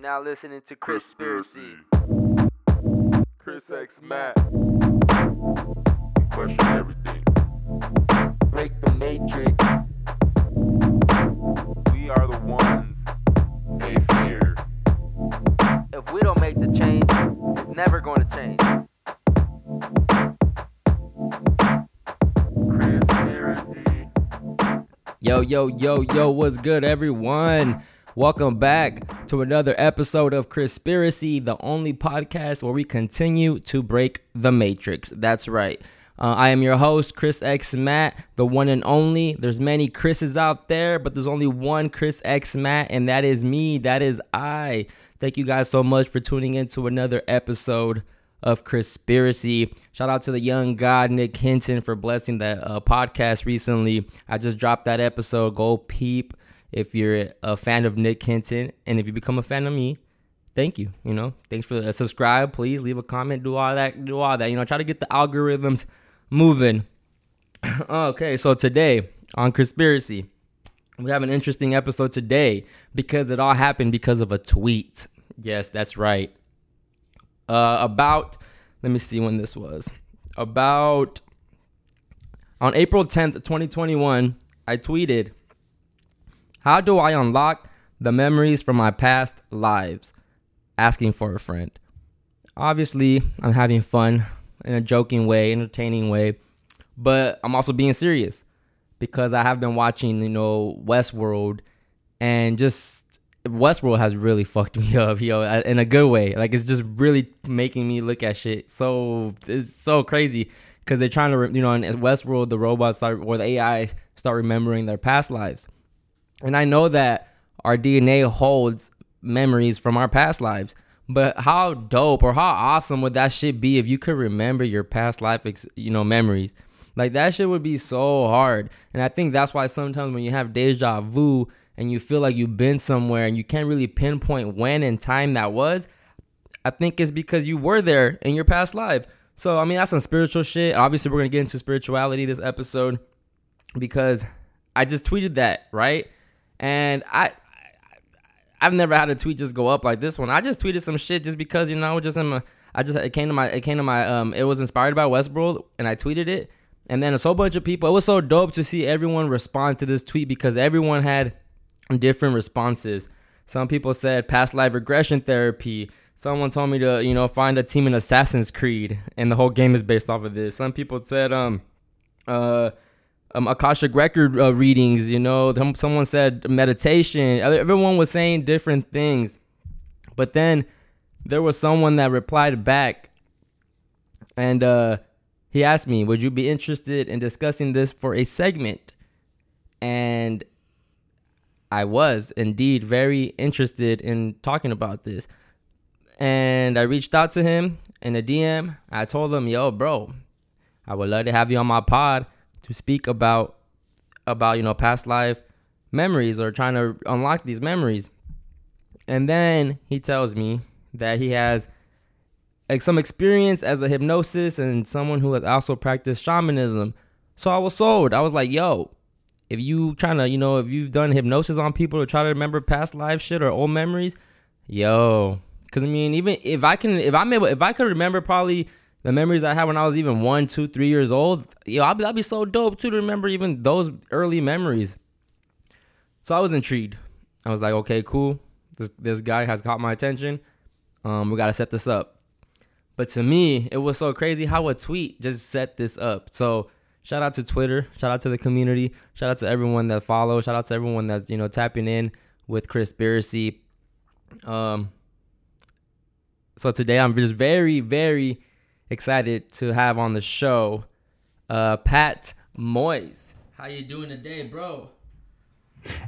You're now listening to Chris Conspiracy. Chris X Matt. We question everything. Break the matrix. We are the ones they fear. If we don't make the change, it's never going to change. Conspiracy. Yo, yo, yo, yo, what's good, everyone? Welcome back to another episode of Conspiracy, the only podcast where we continue to break the matrix. That's right. Uh, I am your host, Chris X Matt, the one and only. There's many Chris's out there, but there's only one Chris X Matt, and that is me. That is I. Thank you guys so much for tuning in to another episode of Conspiracy. Shout out to the young god Nick Hinton for blessing that uh, podcast recently. I just dropped that episode. Go peep if you're a fan of Nick Hinton, and if you become a fan of me. Thank you. You know, thanks for the subscribe. Please leave a comment. Do all that. Do all that. You know, try to get the algorithms moving. okay, so today on Conspiracy, we have an interesting episode today because it all happened because of a tweet. Yes, that's right. Uh, about, let me see when this was. About on April 10th, 2021, I tweeted, How do I unlock the memories from my past lives? Asking for a friend. Obviously, I'm having fun in a joking way, entertaining way, but I'm also being serious because I have been watching, you know, Westworld and just Westworld has really fucked me up, yo, in a good way. Like it's just really making me look at shit. So it's so crazy because they're trying to, you know, in Westworld, the robots start or the AI start remembering their past lives, and I know that our DNA holds memories from our past lives. But how dope or how awesome would that shit be if you could remember your past life, ex- you know, memories? Like that shit would be so hard. And I think that's why sometimes when you have deja vu and you feel like you've been somewhere and you can't really pinpoint when and time that was, I think it's because you were there in your past life. So I mean that's some spiritual shit. Obviously we're gonna get into spirituality this episode because I just tweeted that, right? And I I've never had a tweet just go up like this one. I just tweeted some shit just because you know, just in my, I just it came to my it came to my um it was inspired by Westworld and I tweeted it, and then a whole bunch of people. It was so dope to see everyone respond to this tweet because everyone had different responses. Some people said past life regression therapy. Someone told me to you know find a team in Assassin's Creed, and the whole game is based off of this. Some people said um uh um, Akashic record uh, readings. You know, someone said meditation. Everyone was saying different things, but then there was someone that replied back, and uh, he asked me, "Would you be interested in discussing this for a segment?" And I was indeed very interested in talking about this. And I reached out to him in a DM. I told him, "Yo, bro, I would love to have you on my pod." To speak about about you know past life memories or trying to unlock these memories. And then he tells me that he has like some experience as a hypnosis and someone who has also practiced shamanism. So i was sold. I was like yo if you trying to you know if you've done hypnosis on people to try to remember past life shit or old memories yo. Because i mean even if i can if i'm able if i could remember probably the memories I had when I was even one, two, three years old, yo, I'd be, that'd be so dope too to remember even those early memories. So I was intrigued. I was like, okay, cool. This this guy has caught my attention. Um, we gotta set this up. But to me, it was so crazy how a tweet just set this up. So shout out to Twitter, shout out to the community, shout out to everyone that follows, shout out to everyone that's you know tapping in with Conspiracy. Um. So today I'm just very, very excited to have on the show uh, Pat Moyes. How you doing today, bro?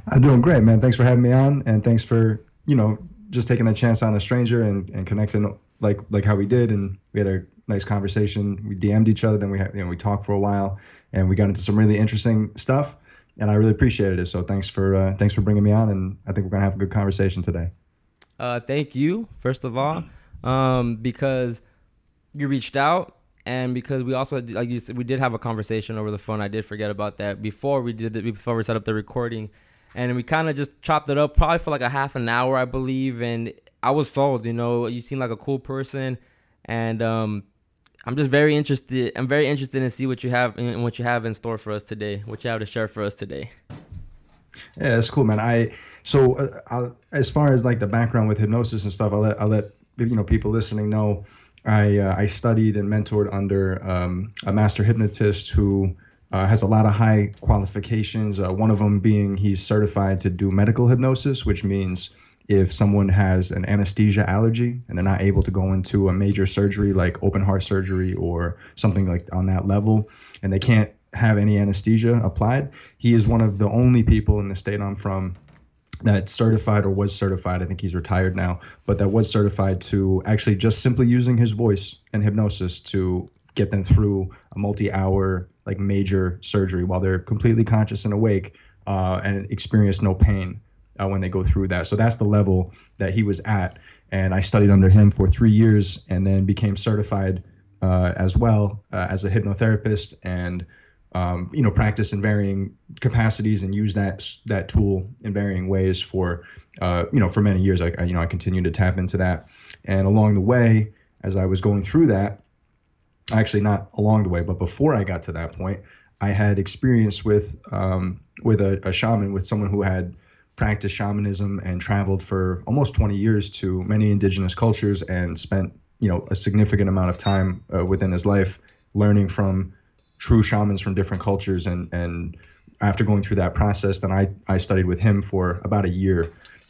I'm doing great, man. Thanks for having me on, and thanks for you know just taking a chance on a stranger and, and connecting like like how we did, and we had a nice conversation. We DM'd each other, then we had you know we talked for a while, and we got into some really interesting stuff, and I really appreciated it. So thanks for uh, thanks for bringing me on, and I think we're gonna have a good conversation today. Uh, thank you, first of all, um, because you reached out and because we also like you said, we did have a conversation over the phone. I did forget about that before we did it before we set up the recording, and we kind of just chopped it up probably for like a half an hour, I believe. And I was sold. You know, you seem like a cool person, and um, I'm just very interested. I'm very interested in see what you have in what you have in store for us today. What you have to share for us today. Yeah, that's cool, man. I so uh, as far as like the background with hypnosis and stuff, I'll let I'll let you know people listening know. I uh, I studied and mentored under um, a master hypnotist who uh, has a lot of high qualifications. Uh, one of them being he's certified to do medical hypnosis, which means if someone has an anesthesia allergy and they're not able to go into a major surgery like open heart surgery or something like on that level, and they can't have any anesthesia applied, he is one of the only people in the state I'm from that certified or was certified. I think he's retired now, but that was certified to actually just simply using his voice and hypnosis to get them through a multi-hour like major surgery while they're completely conscious and awake uh, and experience no pain uh, when they go through that. So that's the level that he was at, and I studied under him for three years and then became certified uh, as well uh, as a hypnotherapist and um, you know, practice in varying capacities and use that that tool in varying ways for, uh, you know, for many years. I, I, you know, I continued to tap into that, and along the way, as I was going through that, actually not along the way, but before I got to that point, I had experience with um, with a, a shaman, with someone who had practiced shamanism and traveled for almost 20 years to many indigenous cultures and spent you know a significant amount of time uh, within his life learning from true shamans from different cultures and and after going through that process then I, I studied with him for about a year.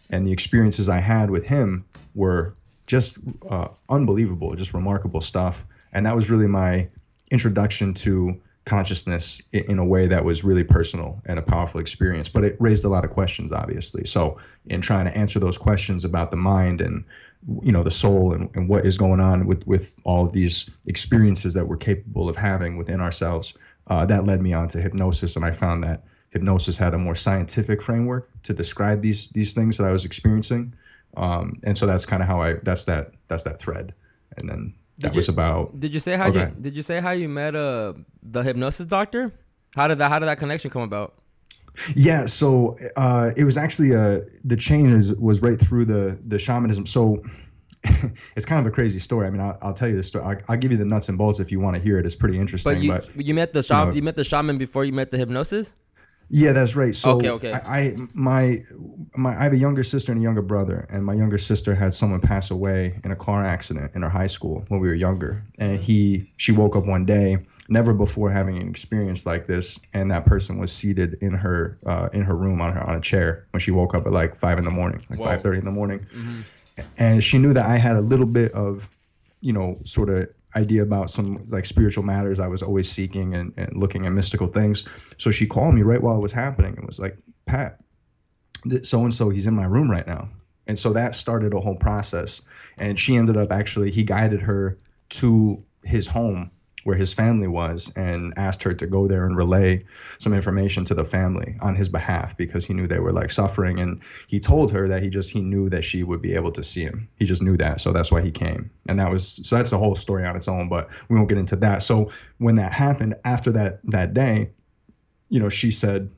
And the experiences i had with him were just uh, unbelievable just remarkable stuff. And that was really my introduction to consciousness in, in, a way that was really personal and a powerful experience. But it raised a lot of questions obviously. So in trying to answer those questions about the mind and you know the soul and, and what is going on with with all of these experiences that we're capable of having within ourselves uh, that led me on to hypnosis and i found that hypnosis had a more scientific framework to describe these these things that i was experiencing um, and so that's kind of how i that's that that's that thread and then that Did was you- about Did you say how Okay. you did you say how you met uh the hypnosis doctor? How did that how did that connection come about? Yeah, so uh, it was actually uh, the chain is was right through the the shamanism. So it's kind of a crazy story. I mean, I'll, I'll tell you the story. I, I'll give you the nuts and bolts if you want to hear it. It's pretty interesting. But you but you met the shaman know- you met the shaman before you met the hypnosis? Yeah, that's right. So Okay, okay. I, I my my I have a younger sister and a younger brother, and my younger sister had someone pass away in a car accident in her high school when we were younger, and he she woke up one day never before having an experience like this, and that person was seated in her uh, in her room on her on a chair when she woke up at like five in the morning, like five thirty in the morning, and she knew that I had a little bit of you know, sort of idea about some like spiritual matters I was always seeking and, and looking at mystical things. So she called me right while it was happening and was like, Pat, so and so, he's in my room right now. And so that started a whole process. And she ended up actually, he guided her to his home where his family was and asked her to go there and relay some information to the family on his behalf because he knew they were like suffering. And he told her that he just he knew that she would be able to see him. He just knew that. So that's why he came. And that was so that's the whole story on its own but we won't get into that. So when that happened after that that day you know she said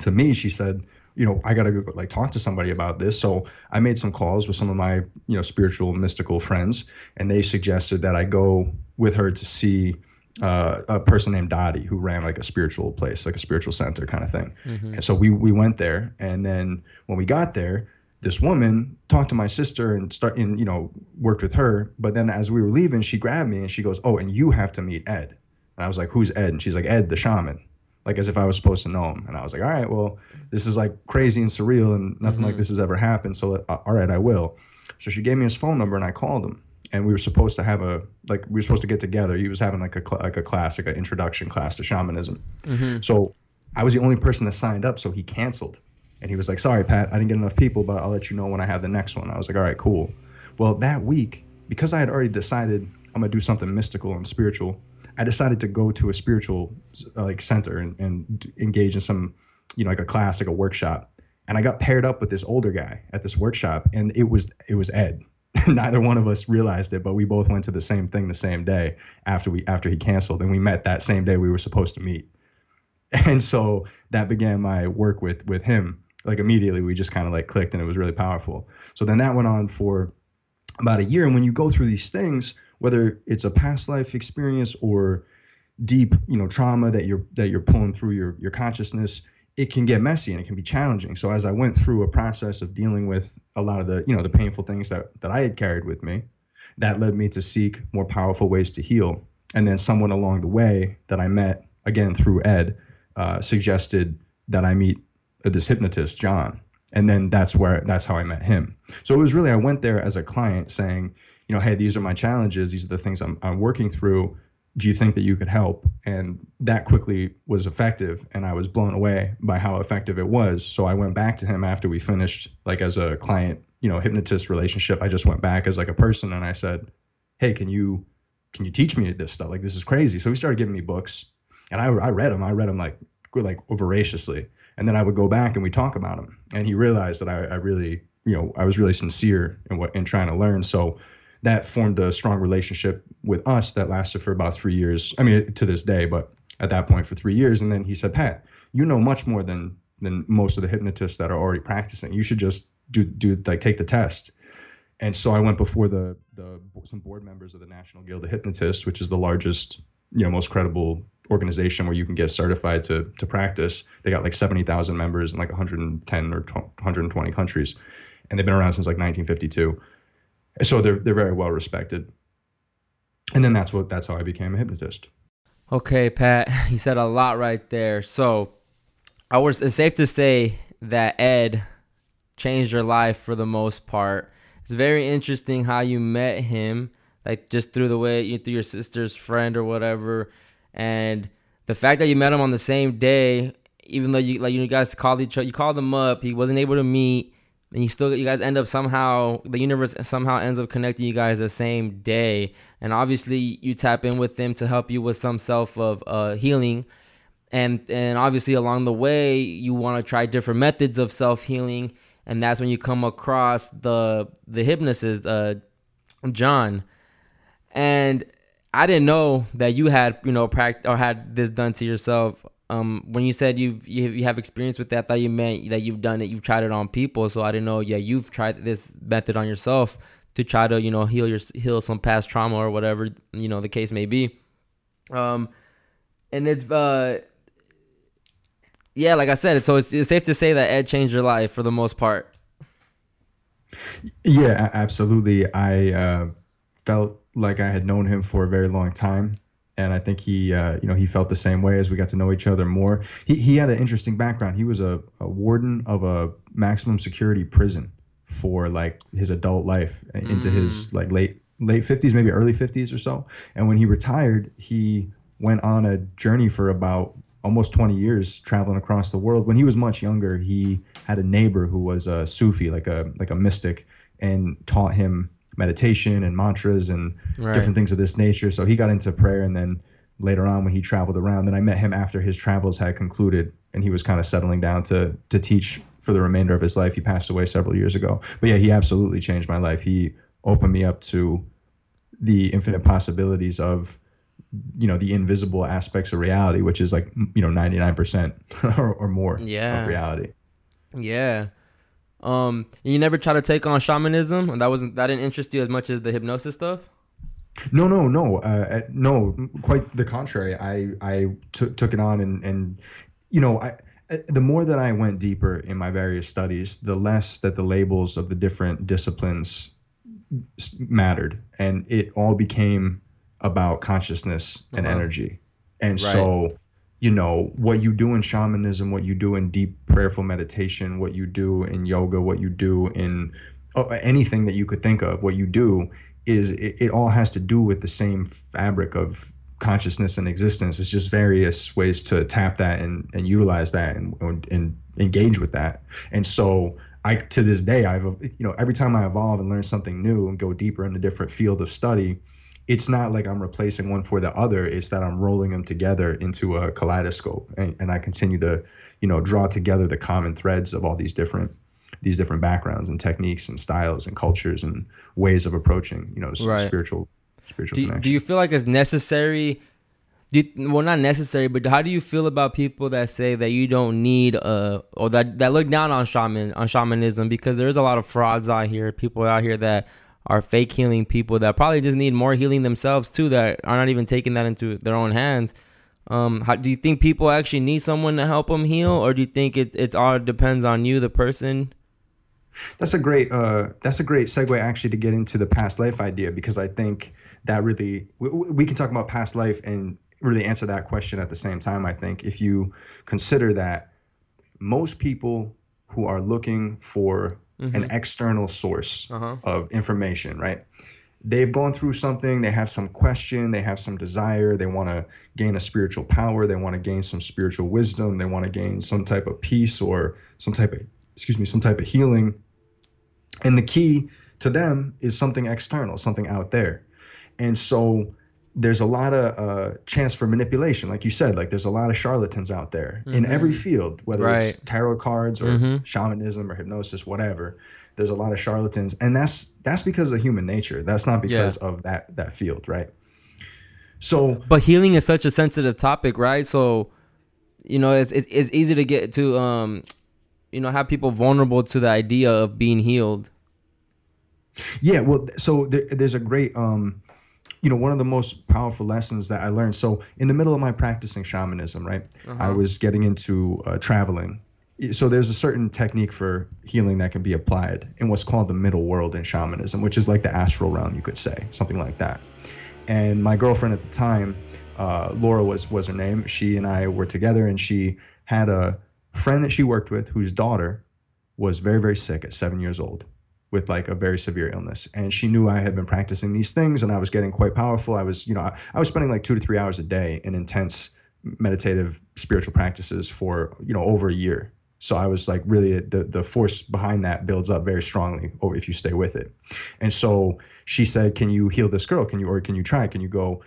to me she said you know i gotta go like talk to somebody about this so i made some calls with some of my you know spiritual mystical friends and they suggested that i go with her to see uh, a person named Dottie who ran like a spiritual place, like a spiritual center kind of thing. And so we we went there, and then when we got there, this woman talked to my sister and start and you know worked with her. But then as we were leaving, she grabbed me and she goes, "Oh, and you have to meet Ed." And I was like, "Who's Ed?" And she's like, "Ed, the shaman." Like as if I was supposed to know him. And I was like, "All right, well, this is like crazy and surreal, and nothing like this has ever happened. So uh, all right, I will." So she gave me his phone number, and I called him. And we were supposed to have a like we were supposed to get together. He was having like a like a class, like an introduction class to shamanism. So I was the only person that signed up, so he canceled. And he was like, "Sorry, Pat, I didn't get enough people, but I'll let you know when I have the next one." I was like, "All right, cool." Well, that week, because I had already decided I'm gonna do something mystical and spiritual, I decided to go to a spiritual uh, like center and, and engage in some, you know, like a class, like a workshop. And I got paired up with this older guy at this workshop, and it was it was Ed. Neither one of us realized it, but we both went to the same thing the same day after we after he canceled, and we met that same day we were supposed to meet and so that began my work with with him. Like immediately, we just kind of like clicked, and it was really powerful. So then that went on for about a year. And when you go through these things, whether it's a past life experience or deep, you know, trauma that you're that you're pulling through your your consciousness, it can get messy and it can be challenging. So as I went through a process of dealing with a lot of the, you know, the painful things that that I had carried with me, that led me to seek more powerful ways to heal. And then someone along the way that I met again through Ed uh, suggested that I meet this hypnotist, John. And then that's where that's how I met him. So it was really I went there as a client saying, you know, hey, these are my challenges. These are the things I'm I'm working through. Do you think that you could help? And that quickly was effective, and I was blown away by how effective it was. So I went back to him after we finished, like as a client, you know, hypnotist relationship. I just went back as like a person, and I said, hey, can you can you teach me this stuff? Like this is crazy. So he started giving me books, and I I read them. I read them like like voraciously and then I would go back and we talk about them. And he realized that I, I really, you know, I was really sincere in what in trying to learn. So that formed a strong relationship with us that lasted for about three years. I mean, to this day, but at that point for three years. And then he said, Pat, you know much more than than most of the hypnotists that are already practicing. You should just do do like take the test. And so I went before the the some board members of the National Guild of Hypnotists, which is the largest, you know, most credible organization where you can get certified to to practice. They got like 70,000 members in like 110 or 120 countries, and they've been around since like 1952. So they're they're very well respected. And then that's what that's how I became a hypnotist. Okay, Pat, you said a lot right there. So, I was it's safe to say that Ed changed your life for the most part. It's very interesting how you met him, like just through the way you through your sister's friend or whatever and the fact that you met him on the same day, even though you like you guys called each other, you called him up, he wasn't able to meet, and you still you guys end up somehow the universe somehow ends up connecting you guys the same day, and obviously you tap in with them to help you with some self of uh, healing. And, and obviously along the way you want to try different methods of self healing, and that's when you come across the the hypnotist, uh, John, and I didn't know that you had you know practice or had this done to yourself. Um, when you said you've, you you have experience with that, I thought you meant that you've done it, you've tried it on people. So I didn't know. Yeah, you've tried this method on yourself to try to you know heal your heal some past trauma or whatever you know the case may be. Um, and it's uh, yeah, like I said, so it's, it's safe to say that Ed changed your life for the most part. Yeah, absolutely. I uh, felt like I had known him for a very long time, and I think he, uh, you know, he felt the same way as we got to know each other more. He he had an interesting background. He was a, a warden of a maximum security prison for like his adult life into mm. his like late late 50s, maybe early 50s or so. And when he retired, he went on a journey for about almost 20 years traveling across the world. When he was much younger, he had a neighbor who was a Sufi, like a like a mystic, and taught him meditation and mantras and right. different things of this nature. So he got into prayer, and then later on when he traveled around, then I met him after his travels had concluded, and he was kind of settling down to to teach for the remainder of his life. He passed away several years ago, but yeah, he absolutely changed my life. He opened me up to the infinite possibilities of you know the invisible aspects of reality which is like you know 99% or, or more yeah. of reality yeah um, you never try to take on shamanism, and that wasn't that didn't interest you as much as the hypnosis stuff. No, no, no, uh, no. Quite the contrary. I I t- took it on, and and you know, I uh, the more that I went deeper in my various studies, the less that the labels of the different disciplines mattered, and it all became about consciousness and uh-huh. energy. And right. so you know what you do in shamanism what you do in deep prayerful meditation what you do in yoga what you do in oh, anything that you could think of what you do is it, it, all has to do with the same fabric of consciousness and existence. It's just various ways to tap that and, and utilize that and, and engage with that. And so i to this day i've you know every time i evolve and learn something new and go deeper in a different field of study it's not like I'm replacing one for the other. It's that I'm rolling them together into a kaleidoscope, and, and I continue to, you know, draw together the common threads of all these different these different backgrounds and techniques and styles and cultures and ways of approaching, you know, right. spiritual spiritual do, do you feel like it's necessary Do you, well, not necessary, but how do you feel about people that say that you don't need uh or that that look down on shaman on shamanism because there's a lot of frauds out here, people out here that are fake healing people that probably just need more healing themselves too that are not even taking that into their own hands. Um, how, do you think people actually need someone to help them heal, or do you think it it's all depends on you, the person? That's a great uh, that's a great segue actually to get into the past life idea because I think that really we, we can talk about past life and really answer that question at the same time. I think if you consider that most people who are looking for an external source Uh-huh. of information, right? They've gone through something, they have some question, they have some desire, they want to gain a spiritual power, they want to gain some spiritual wisdom, they want to gain some type of peace or some type of excuse me, some type of healing. And the key to them is something external, something out there. And so there's a lot of uh, chance for manipulation, like you said. Like there's a lot of charlatans out there in every field, whether Right. it's tarot cards or Mhm. shamanism or hypnosis, whatever. There's a lot of charlatans, and that's that's because of human nature. That's not because of that that field, right? So But healing is such a sensitive topic, right? So, you know, it's it's, it's easy to get to um, you know, have people vulnerable to the idea of being healed. Yeah, well, so there, there's a great, um, you know, one of the most powerful lessons that I learned. So in the middle of my practicing shamanism, right, I was getting into uh, traveling. So there's a certain technique for healing that can be applied in what's called the middle world in shamanism, which is like the astral realm, you could say, something like that. And my girlfriend at the time, uh, Laura was was her name. She and I were together, and she had a friend that she worked with whose daughter was very very sick at seven years old with like a very severe illness. And she knew i had been practicing these things and i was getting quite powerful. I was you know i, I was spending like two to three hours a day in intense meditative spiritual practices for you know over a year. So i was like really the the force behind that builds up very strongly if you stay with it. And so she said can you heal this girl? Can you or can you try? Can you go?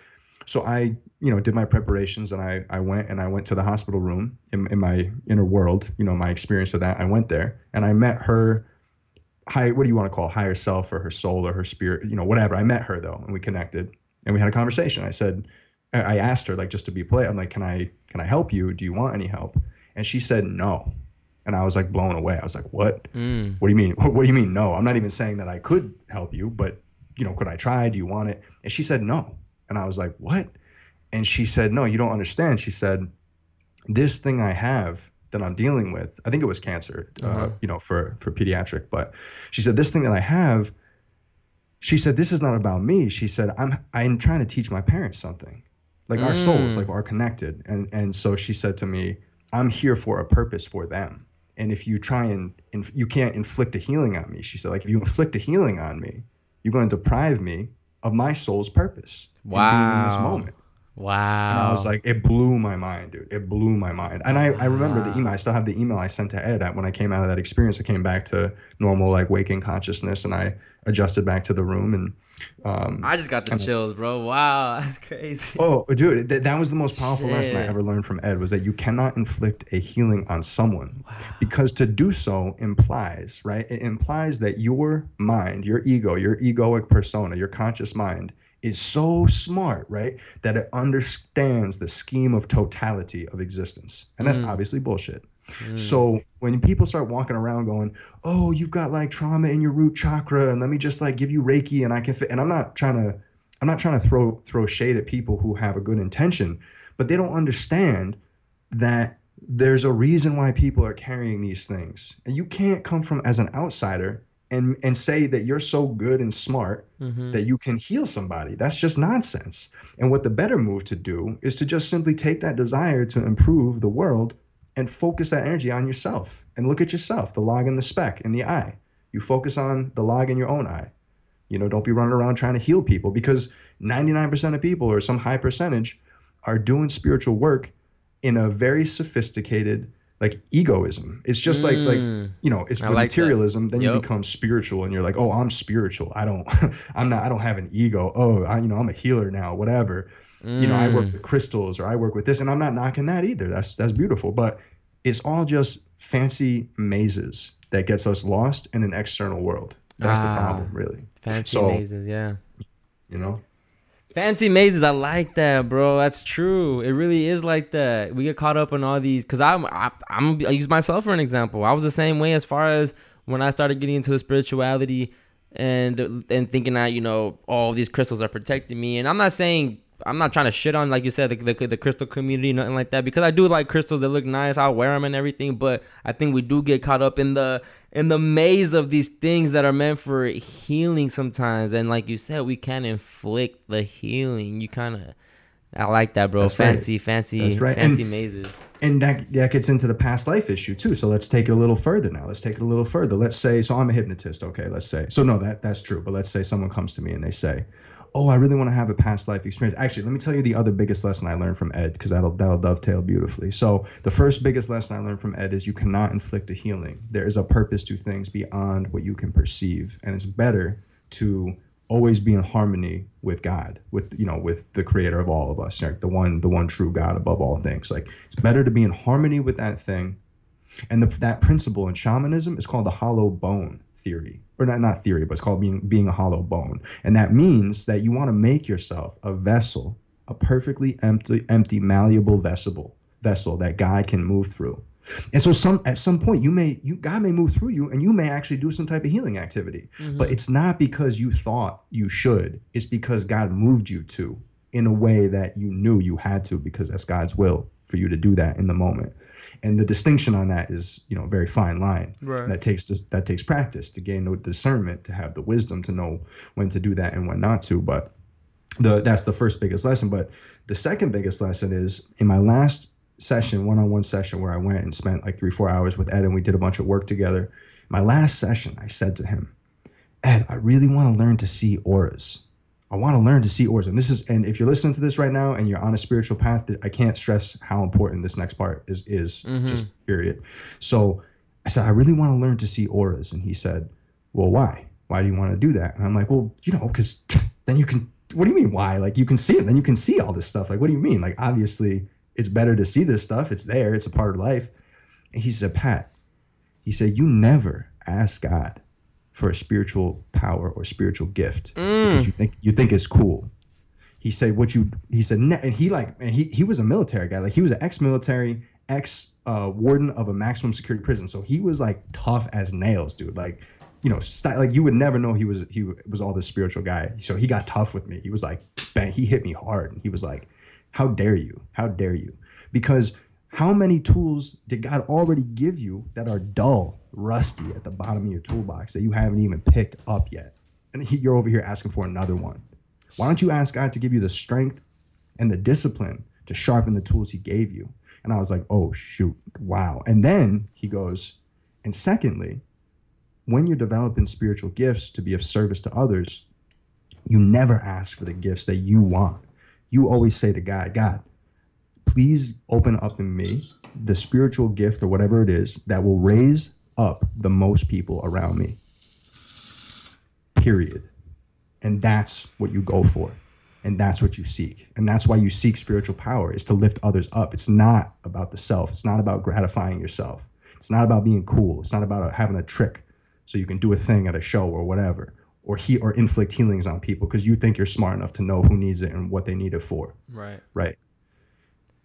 So I, you know, did my preparations and I, I went and I went to the hospital room in, in my inner world, you know, my experience of that. I went there and I met her high, what do you want to call it, higher self or her soul or her spirit, you know, whatever. I met her though, and we connected and we had a conversation. I said, I asked her like just to be polite. I'm like, can I, can I help you? Do you want any help? And she said no. And I was like blown away. I was like, what? Mm. What do you mean? What do you mean no? I'm not even saying that I could help you, but you know, could I try? Do you want it? And she said no. And I was like, what? And she said, no, you don't understand. She said, this thing I have that I'm dealing with, I think it was cancer, uh, Uh-huh. you know, for for pediatric, but she said this thing that I have. She said this is not about me. She said I'm I'm trying to teach my parents something, like our souls, Mm. like are connected. And and so she said to me, I'm here for a purpose for them. And if you try and inf- you can't inflict a healing on me, she said, like if you inflict a healing on me, you're going to deprive me of my soul's purpose. in in this Wow. moment. Wow. And I was like, it blew my mind, dude. It blew my mind. And I, I remember the email. I still have the email I sent to Ed at when I came out of that experience. I came back to normal, like waking consciousness, and I adjusted back to the room. And um, I just got the chills, bro. Wow, that's crazy. oh, dude, th- that was the most powerful lesson I ever learned from Ed was that you cannot inflict a healing on someone because to do so implies, right? It implies that your mind, your ego, your egoic persona, your conscious mind is so smart, right? That it understands the scheme of totality of existence. And that's Mm. obviously bullshit. Mm. So when people start walking around going, "Oh, you've got like trauma in your root chakra, and let me just like give you Reiki, and I can," fit. and I'm not trying to, I'm not trying to throw throw shade at people who have a good intention, but they don't understand that there's a reason why people are carrying these things, and you can't come from as an outsider and and say that you're so good and smart Mhm. that you can heal somebody. That's just nonsense. And what the better move to do is to just simply take that desire to improve the world and focus that energy on yourself and look at yourself, the log in the speck in the eye. You focus on the log in your own eye. You know, don't be running around trying to heal people because 99% of people or some high percentage are doing spiritual work in a very sophisticated like egoism. It's just like like Mm. you know, it's like that. materialism, then you become spiritual and you're like, "Oh, I'm spiritual. I don't I'm not I don't have an ego. Oh, I you know, I'm a healer now, whatever." You know, I work Mm. with crystals or I work with this and I'm not knocking that either. That's that's beautiful, but it's all just fancy mazes that gets us lost in an external world. That's Ah. the problem, really. fancy so- mazes, yeah. You know? Fancy mazes, I like that, bro. That's true. It really is like that. We get caught up in all these because I'm I, I'm I use myself for an example. I was the same way as far as when I started getting into the spirituality and and thinking that you know all these crystals are protecting me. And I'm not saying I'm not trying to shit on like you said the, the, the crystal community nothing like that because I do like crystals that look nice. I'll wear them and everything, but I think we do get caught up in the in the maze of these things that are meant for healing sometimes. And like you said, we can inflict the healing. You kind of I like that, bro. That's right. fancy, fancy, right. fancy And- mazes. and that that gets into the past life issue too. So let's take it a little further now. Let's take it a little further. Let's say so I'm a hypnotist, okay, let's say. So no, that that's true, but let's say someone comes to me and they say, "Oh, I really want to have a past life experience." Actually, let me tell you the other biggest lesson I learned from Ed because that'll that'll dovetail beautifully. So, the first biggest lesson I learned from Ed is you cannot inflict a healing. There is a purpose to things beyond what you can perceive, and it's better to always be in harmony with God, with you know, with the creator of all of us, like the one, the one true God above all things. Like it's better to be in harmony with that thing. And the, that principle in shamanism is called the hollow bone theory, or not not theory, but it's called being being a hollow bone. And that means that you want to make yourself a vessel, a perfectly empty, empty, malleable vessel, vessel that God can move through. And so some at some point you may you God may move through you and you may actually do some type of healing activity. Mm-hmm. But it's not because you thought you should. It's because God moved you to in a way that you knew you had to because that's God's will for you to do that in the moment. And the distinction on that is, you know, a very fine line. Right. That takes that takes practice to gain the discernment, to have the wisdom to know when to do that and when not to. But the that's the first biggest lesson. But the second biggest lesson is in my last session, one-on-one session where I went and spent like three, four hours with Ed and we did a bunch of work together. My last session, I said to him, Ed, I really want to learn to see auras. I want to learn to see auras. And this is and if you're listening to this right now and you're on a spiritual path, I can't stress how important this next part is is Mhm. just period. So I said, I really want to learn to see auras. And he said, Well, why? Why do you want to do that? And I'm like, Well, you know, because then you can what do you mean why? Like you can see it, then you can see all this stuff. Like, what do you mean? Like obviously it's better to see this stuff. It's there, it's a part of life. And he said, Pat, he said, You never ask God for a spiritual power or spiritual gift. Because you think you think it's cool. He said what you he said and he like and he he was a military guy. Like he was an ex-military ex uh, warden of a maximum security prison. So he was like tough as nails dude. Like you know st- like you would never know he was he was all this spiritual guy. So he got tough with me. He was like bang he hit me hard. And he was like how dare you? How dare you? Because how many tools did God already give you that are dull, rusty at the bottom of your toolbox that you haven't even picked up yet? And you're over here asking for another one. Why don't you ask God to give you the strength and the discipline to sharpen the tools he gave you? And I was like, oh, shoot, wow. And then he goes, and secondly, when you're developing spiritual gifts to be of service to others, you never ask for the gifts that you want. You always say to God, God, please open up in me the spiritual gift or whatever it is that will raise up the most people around me. Period. And that's what you go for. And that's what you seek. And that's why you seek spiritual power is to lift others up. It's not about the self. It's not about gratifying yourself. It's not about being cool. It's not about having a trick so you can do a thing at a show or whatever or he or inflict healings on people because you think you're smart enough to know who needs it and what they need it for Right. right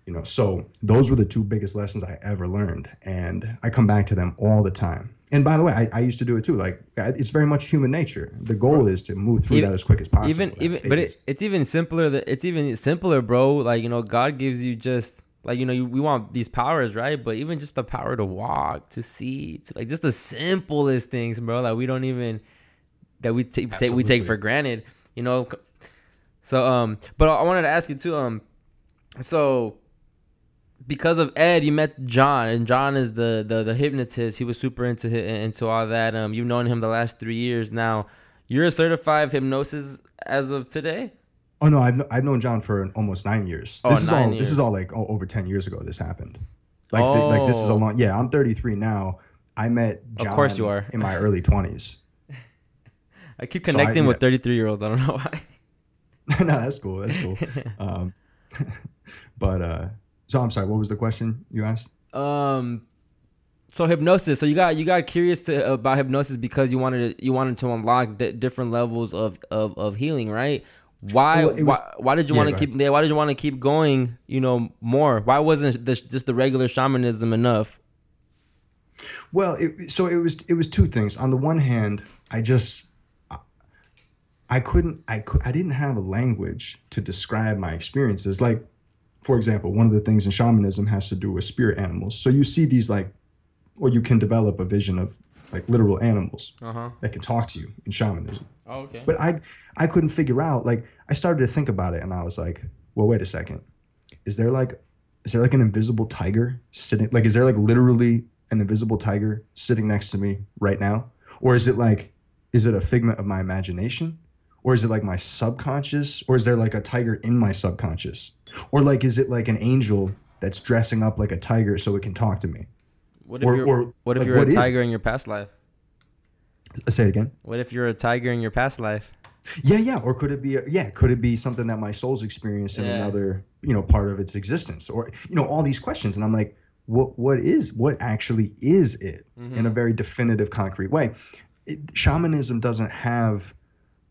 you know so those were the two biggest lessons i ever learned and i come back to them all the time. And by the way i, I used to do it too like it's very much human nature. The goal is to move through Even- that as quick as possible. even even but it, it's even simpler that it's even simpler bro. Like you know god gives you just like you know you, we want these powers right? But even just the power to walk to see to like just the simplest things bro like we don't even that we take take we take for granted you know? So um but i wanted to ask you too um so because of Ed, you met John, and John is the the, the hypnotist. He was super into into all that. Um, you've known him the last three years now. You're a certified hypnosis as of today. oh no i've, I've known john for almost nine years Oh, this is nine all years. this is all like oh, over 10 years ago this happened like thi- like this is a Oh. long yeah i'm 33 now i met John. Of course you are. in my early 20s I keep So I- connecting with 33 year olds. I don't know why. no that's cool that's cool um but uh so i'm sorry what was the question you asked um, so hypnosis. So you got you got curious to about hypnosis because you wanted to, you wanted to unlock d- different levels of, of of healing, right? Why? Well, was- why? Why did you Yeah, want to keep? Yeah, why did you want to keep going? You know, more. Why wasn't this just the regular shamanism enough? Well, it, so it was it was two things. On the one hand, I just I couldn't I could I didn't have a language to describe my experiences. Like, for example, one of the things in shamanism has to do with spirit animals. So you see these like, or you can develop a vision of like literal animals Uh huh. that can talk to you in shamanism. Oh, okay. But I I couldn't figure out like I started to think about it and I was like, well, wait a second. Is there like is there like an invisible tiger sitting like is there like literally an invisible tiger sitting next to me right now? Or is it like is it a figment of my imagination? Or is it like my subconscious? Or is there like a tiger in my subconscious? Or like is it like an angel that's dressing up like a tiger so it can talk to me? what if or- you're or, What if like, you're a what is- tiger in your past life? Say it again. What if you're a tiger in your past life? Yeah, yeah. Or could it be? Yeah, could it be something that my soul's experienced in Yeah. another, you know, part of its existence? Or you know, all these questions, and I'm like, what? What is? What actually is it? Mm-hmm. In a very definitive, concrete way. It, shamanism doesn't have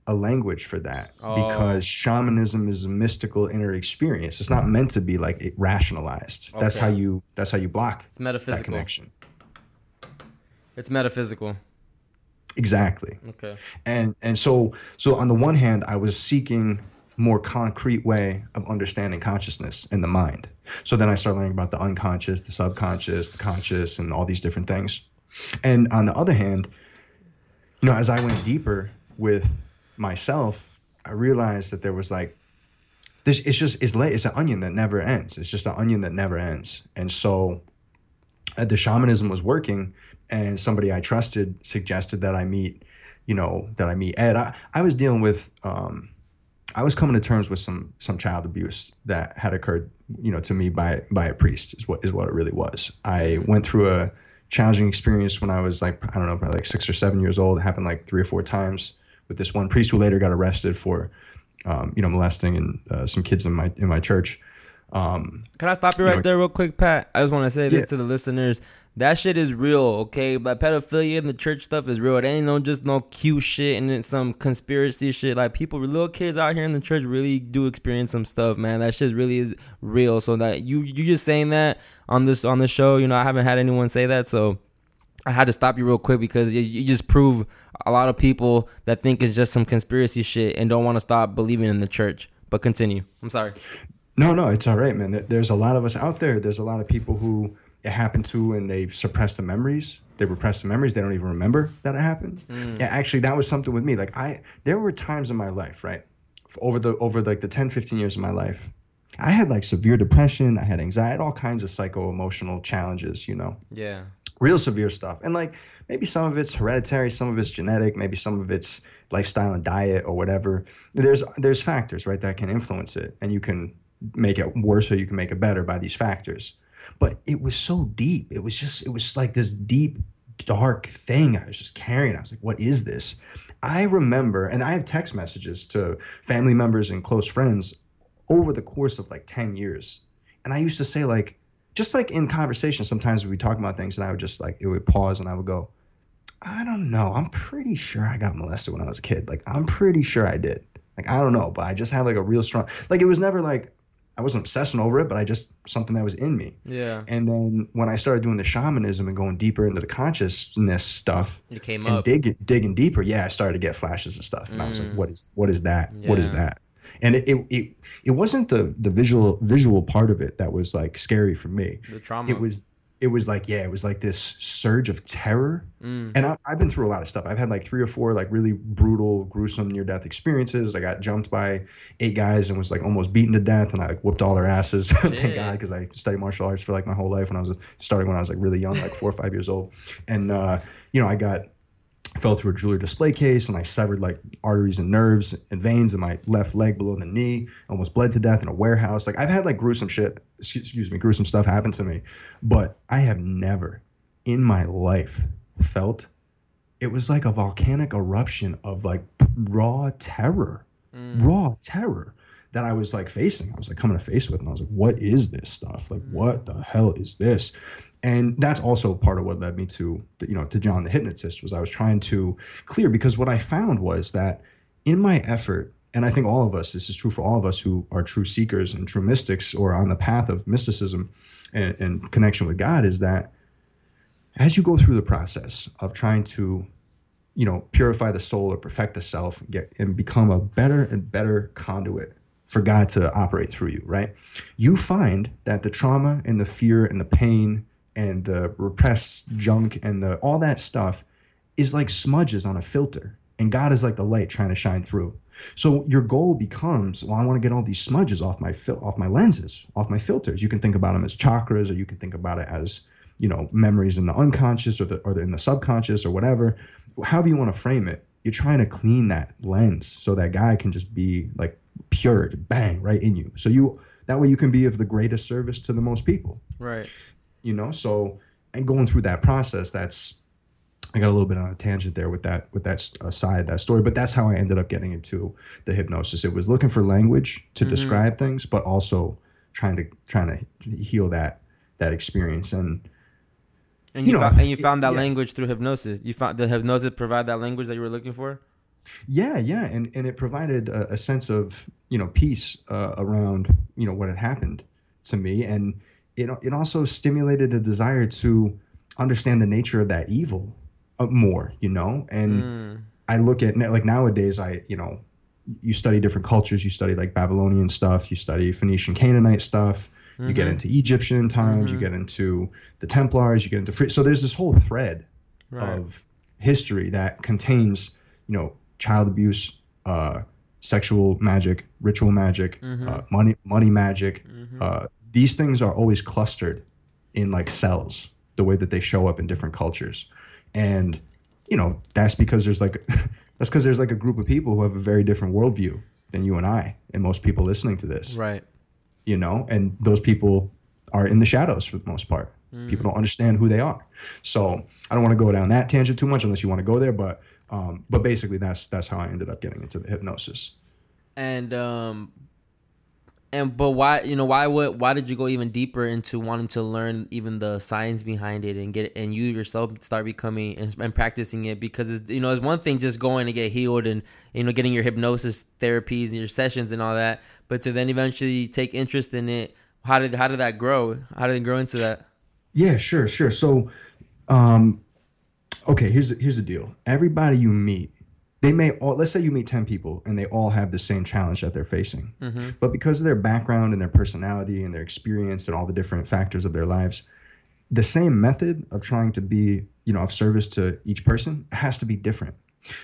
a language for that Oh. because shamanism is a mystical inner experience. It's not meant to be like it rationalized. That's how you. That's how you block It's that metaphysical. connection. It's metaphysical. Exactly. Okay. and and so so on the one hand i was seeking more concrete way of understanding consciousness and the mind so then i started learning about the unconscious the subconscious the conscious and all these different things and on the other hand you know as i went deeper with myself i realized that there was like this it's just it's late it's an onion that never ends. It's just an onion that never ends. And so uh, the shamanism was working and somebody i trusted suggested that i meet you know that i meet ed. I, I was dealing with um i was coming to terms with some some child abuse that had occurred you know to me by by a priest is what is what it really was. I went through a challenging experience when i was like i don't know probably like six or seven years old. It happened like three or four times with this one priest who later got arrested for um, you know molesting and uh, some kids in my in my church um, Can I stop you You right know- there, real quick, Pat? I just want to say this Yeah. to the listeners. That shit is real, okay? But pedophilia and the church stuff is real. It ain't no just no cute shit and it's some conspiracy shit. Like people, little kids out here in the church really do experience some stuff, man. That shit really is real. So that you you just saying that on this on the show, you know, I haven't had anyone say that, so I had to stop you real quick because you, you just prove a lot of people that think it's just some conspiracy shit and don't want to stop believing in the church. But continue. I'm sorry. No, no, it's all right, man. There's a lot of us out there. There's a lot of people who it happened to and they suppress the memories. They repress the memories. They don't even remember that it happened. Mm. Yeah, actually, that was something with me. Like I, there were times in my life, right, over the over like the 10, 15 years of my life, I had like severe depression. I had anxiety, all kinds of psycho emotional challenges. You know, Yeah. real severe stuff. And like maybe some of it's hereditary, some of it's genetic, maybe some of it's lifestyle and diet or whatever. There's there's factors, right, that can influence it and you can make it worse or you can make it better by these factors. But it was so deep. It was just it was like this deep dark thing I was just carrying. I was like, what is this? I remember and I have text messages to family members and close friends over the course of like 10 years. And I used to say like just like in conversation, sometimes we talk about things and I would just like, it would pause and I would go, I don't know. I'm pretty sure I got molested when I was a kid. Like, I'm pretty sure I did. Like, I don't know, but I just had like a real strong, like, it was never like, I wasn't obsessing over it, but I just, something that was in me. Yeah. And then when I started doing the shamanism and going deeper into the consciousness stuff You came and up. dig, digging deeper, yeah, I started to get flashes and stuff. And I was like, Mm. what is, what is that? What is that? And it, it, it, it wasn't the, the visual, visual part of it that was like scary for me the trauma. it was it was like yeah it was like this surge of terror. Mm. and I, i've been through a lot of stuff. I've had like three or four like really brutal gruesome near death experiences. I got jumped by eight guys and was like almost beaten to death and i like whooped all their asses. Thank god because i studied martial arts for like my whole life when i was starting when i was like really young like four or five years old. And uh you know i got fell through a jewelry display case and I severed like arteries and nerves and veins in my left leg below the knee. Almost bled to death in a warehouse. Like I've had like gruesome shit, excuse me, gruesome stuff happen to me, but I have never in my life felt it was like a volcanic eruption of like raw terror, Mm. raw terror that I was like facing. I was like coming to face with, and I was like, what is this stuff? Like, what the hell is this? And that's also part of what led me to, you know, to John the hypnotist was I was trying to clear because what I found was that in my effort, and I think all of us, this is true for all of us who are true seekers and true mystics or on the path of mysticism and, and connection with God, is that as you go through the process of trying to, you know, purify the soul or perfect the self, and get and become a better and better conduit for God to operate through you, right? You find that the trauma and the fear and the pain and the repressed junk and the all that stuff is like smudges on a filter, and God is like the light trying to shine through. So your goal becomes, well, I want to get all these smudges off my fil- off my lenses, off my filters. You can think about them as chakras, or you can think about it as you know memories in the unconscious or the or in the subconscious or whatever. However you want to frame it, you're trying to clean that lens so that guy can just be like pure, bang, right in you. So you that way you can be of the greatest service to the most people Right. You know so and going through that process that's i got a little bit on a tangent there with that with that uh, side that story but that's how i ended up getting into the hypnosis it was looking for language to Mhm. describe things but also trying to trying to heal that that experience and And You you, know, fou- and you found that yeah. language through hypnosis. You found the hypnosis provide that language that you were looking for. yeah yeah and and it provided a, a sense of you know peace uh, around you know what had happened to me and it it also stimulated a desire to understand the nature of that evil uh, more you know and Mm. I look at like nowadays I you know you study different cultures you study like Babylonian stuff you study Phoenician Canaanite stuff you get Mhm. into Egyptian times you Mhm. get into the Templars you get into free, so there's this whole thread Right. of history that contains you know child abuse uh sexual magic ritual magic Mhm. uh, money money magic Mhm. uh these things are always clustered in like cells the way that they show up in different cultures. And you know that's because there's like that's because there's like a group of people who have a very different worldview than you and i and most people listening to this. Right. you know and those people are in the shadows for the most part. Mm. people don't understand who they are. So i don't want to go down that tangent too much unless you want to go there but um but basically that's that's how i ended up getting into the hypnosis. And um, and but why you know why would why did you go even deeper into wanting to learn even the science behind it and get and you yourself start becoming and, and practicing it because it's you know it's one thing just going to get healed and you know getting your hypnosis therapies and your sessions and all that but to then eventually take interest in it how did how did that grow how did it grow into that Yeah, sure, sure. So, um, okay, here's here's the deal. Everybody you meet, they may all let's say you meet ten people and they all have the same challenge that they're facing, mm-hmm. but because of their background and their personality and their experience and all the different factors of their lives, the same method of trying to be you know of service to each person has to be different.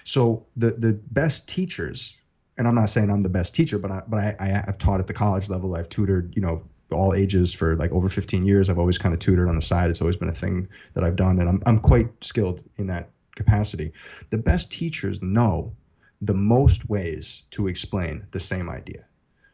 So the the best teachers, and I'm not saying I'm the best teacher, but I but I, I have taught at the college level. I've tutored you know all ages for like over 15 years. I've always kind of tutored on the side. It's always been a thing that I've done, and I'm I'm quite skilled in that capacity. The best teachers know the most ways to explain the same idea.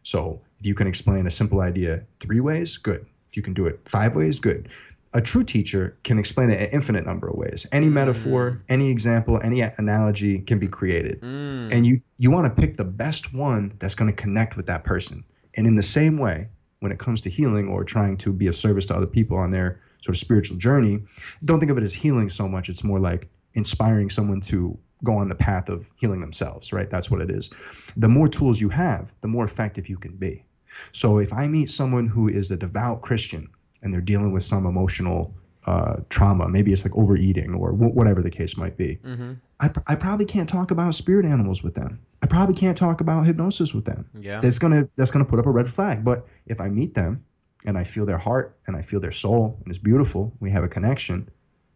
So if you can explain a simple idea three ways, good. If you can do it five ways, good. A true teacher can explain it an infinite number of ways. Any metaphor, any example, any analogy can be created. mm. And you you want to pick the best one that's going to connect with that person. And in the same way, when it comes to healing or trying to be of service to other people on their sort of spiritual journey, don't think of it as healing so much. It's more like inspiring someone to go on the path of healing themselves, right? That's what it is. The more tools you have, the more effective you can be. So if I meet someone who is a devout Christian and they're dealing with some emotional uh, trauma, maybe it's like overeating or wh- whatever the case might be, mm-hmm. I, pr- I probably can't talk about spirit animals with them. I probably can't talk about hypnosis with them. yeah That's gonna that's gonna put up a red flag. But if I meet them and I feel their heart and I feel their soul and it's beautiful, we have a connection.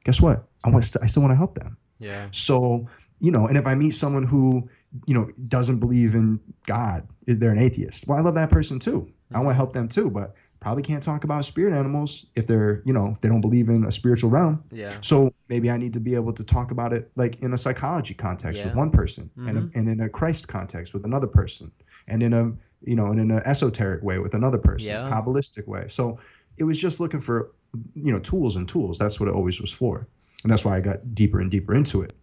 Guess what? I want st- I still want to help them. yeah So you know, and if I meet someone who you know doesn't believe in God, they're an atheist. Well, I love that person too. I want to help them too, but probably can't talk about spirit animals if they're you know they don't believe in a spiritual realm. yeah So maybe I need to be able to talk about it like in a psychology context with one person, and, Mhm. a, and in a Christ context with another person, and in a you know, and in an esoteric way with another person, Yeah. kabbalistic way. So it was just looking for you know tools and tools. That's what it always was for, and that's why I got deeper and deeper into it.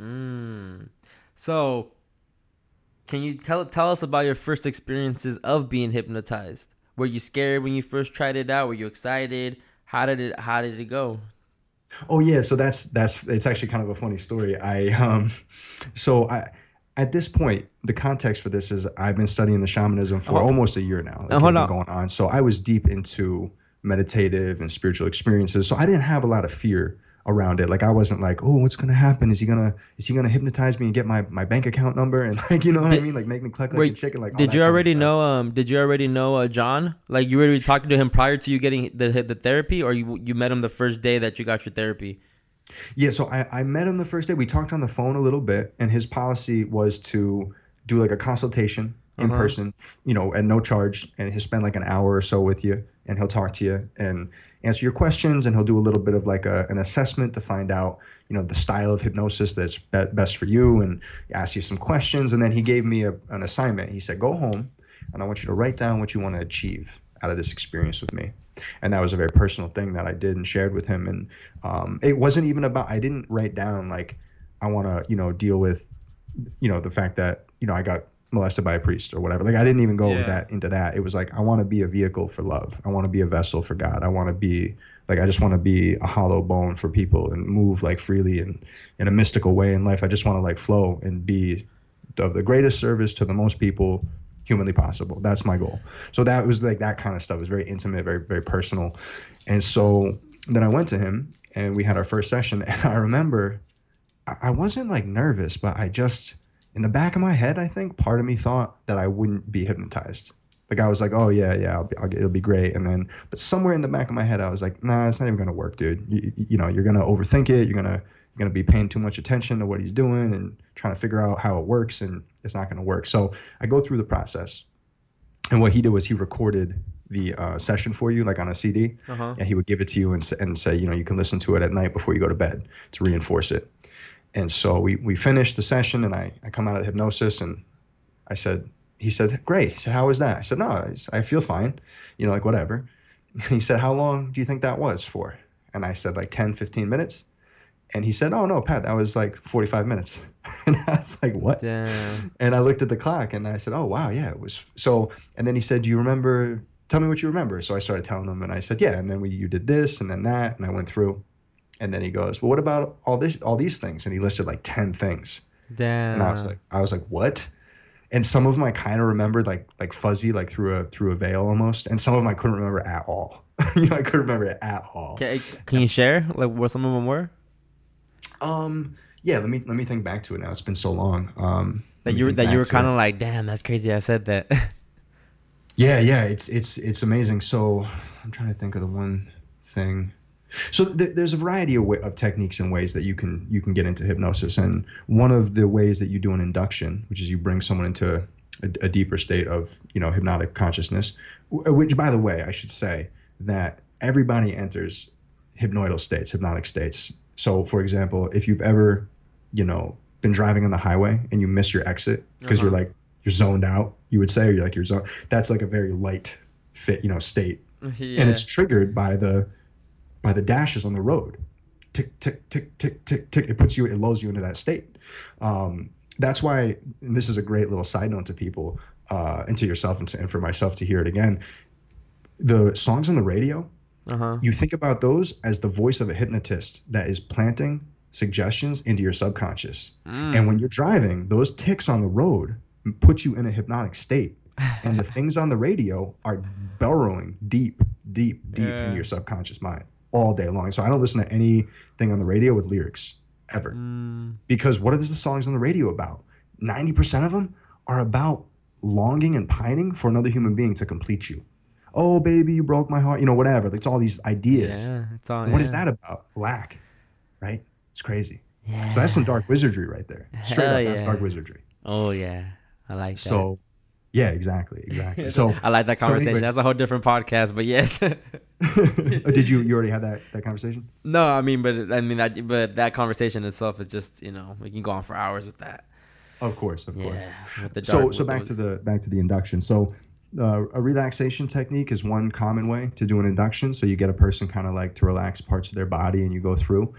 Mm. So, can you tell tell us about your first experiences of being hypnotized? Were you scared when you first tried it out? Were you excited? How did it How did it go? Oh yeah, so that's that's it's actually kind of a funny story. I um, so I at this point, the context for this is I've been studying the shamanism for Hold- almost a year now. Like, Uh, hold on. going on. So I was deep into meditative and spiritual experiences. So I didn't have a lot of fear around it. Like I wasn't like, oh, what's gonna happen? Is he gonna is he gonna hypnotize me and get my, my bank account number and like you know what I mean? Like make me cluck like Wait, a chicken. Like did you kind of already know? Um, did you already know uh, John? Like you already talking to him prior to you getting the the therapy, or you you met him the first day that you got your therapy? Yeah, so I, I met him the first day. We talked on the phone a little bit, and his policy was to do like a consultation in Uh-huh. person, you know, at no charge, and he'll spend like an hour or so with you, and he'll talk to you and answer your questions, and he'll do a little bit of like a, an assessment to find out, you know, the style of hypnosis that's be- best for you, and ask you some questions, and then he gave me a, an assignment. He said, go home, and I want you to write down what you want to achieve out of this experience with me and that was a very personal thing that I did and shared with him. And um, it wasn't even about I didn't write down like I want to you know deal with you know the fact that you know I got molested by a priest or whatever. Like I didn't even go Yeah. that into that. It was like I want to be a vehicle for love. I want to be a vessel for God. I want to be like I just want to be a hollow bone for people and move like freely and in a mystical way in life. I just want to like flow and be of the greatest service to the most people humanly possible. That's my goal. So that was like that kind of stuff. It was very intimate, very very personal. And so then I went to him and we had our first session and I remember I I wasn't like nervous, but I just in the back of my head, I think part of me thought that I wouldn't be hypnotized. Like I was like, oh yeah, yeah, I'll be, I'll, get- it'll be great. And then, but somewhere in the back of my head, I was like, nah, it's not even gonna work, dude. You, you- know, you're gonna overthink it. You're gonna you're gonna be paying too much attention to what he's doing and trying to figure out how it works, and it's not gonna work. So I go through the process, and what he did was he recorded the uh, session for you, like on a CD, Uh huh. and he would give it to you and, and say, you know, you can listen to it at night before you go to bed to reinforce it. And so we, we finished the session and I, I come out of the hypnosis and I said, he said, great. He said, how was that? I said, no, I feel fine, you know, like whatever. And he said, how long do you think that was for? And I said, like 10, 15 minutes. And he said, oh, no, Pat, that was like 45 minutes. and I was like, what? Damn. And I looked at the clock and I said, "Oh wow, yeah, it was." So, and then he said, "Do you remember? Tell me what you remember." So I started telling him, and I said, "Yeah." And then we, you did this, and then that, and I went through. And then he goes, "Well, what about all this, all these things?" And he listed like ten things, Damn. and I was like, I was like, "What?" And some of them I kind of remembered, like like fuzzy, like through a through a veil almost, and some of them I couldn't remember at all. you know, I couldn't remember it at all. can, can you share like what some of them were Um, yeah. Let me let me think back to it now. It's been so long. Um, that you were that you were kind of like, damn, that's crazy. I said that. Yeah, yeah, it's it's it's amazing. So I'm trying to think of the one thing. So th- there's a variety of, wa of techniques and ways that you can you can get into hypnosis, and one of the ways that you do an induction, which is you bring someone into a, a deeper state of you know hypnotic consciousness, w- which by the way I should say that everybody enters hypnoidal states, hypnotic states. So for example, if you've ever you know been driving on the highway and you miss your exit because you're Uh-huh. like you're zoned out, you would say, or you're like you're zoned. That's like a very light fit, you know, state, yeah. and it's triggered by the by the dashes on the road. Tick tick tick tick tick tick. It puts you, it lulls you into that state. Um, that's why, and this is a great little side note to people, uh, and to yourself, and, to, and for myself to hear it again. The songs on the radio, uh huh. you think about those as the voice of a hypnotist that is planting suggestions into your subconscious. Mm. And when you're driving, those ticks on the road put you in a hypnotic state. And the things on the radio are burrowing deep, deep, deep Yeah. in your subconscious mind all day long. So I don't listen to anything on the radio with lyrics ever. Mm. Because what are the songs on the radio about? 90% of them are about longing and pining for another human being to complete you. Oh, baby, you broke my heart. You know, whatever. It's all these ideas. Yeah, it's all. What is yeah. that about? Lack, right? It's crazy. Yeah. So that's some dark wizardry right there. Straight Hell up, that's yeah. dark wizardry. Oh yeah, I like that. So, yeah, exactly, exactly. So, I like that so conversation. anyways- That's a whole different podcast, but yes. Did you you already had that that conversation? no, I mean, but I mean that, but that conversation itself is just you know we can go on for hours with that. Of course, of course. Yeah, the So, so back those- to the back to the induction. So, uh, a relaxation technique is one common way to do an induction. So you get a person kind of like to relax parts of their body, and you go through,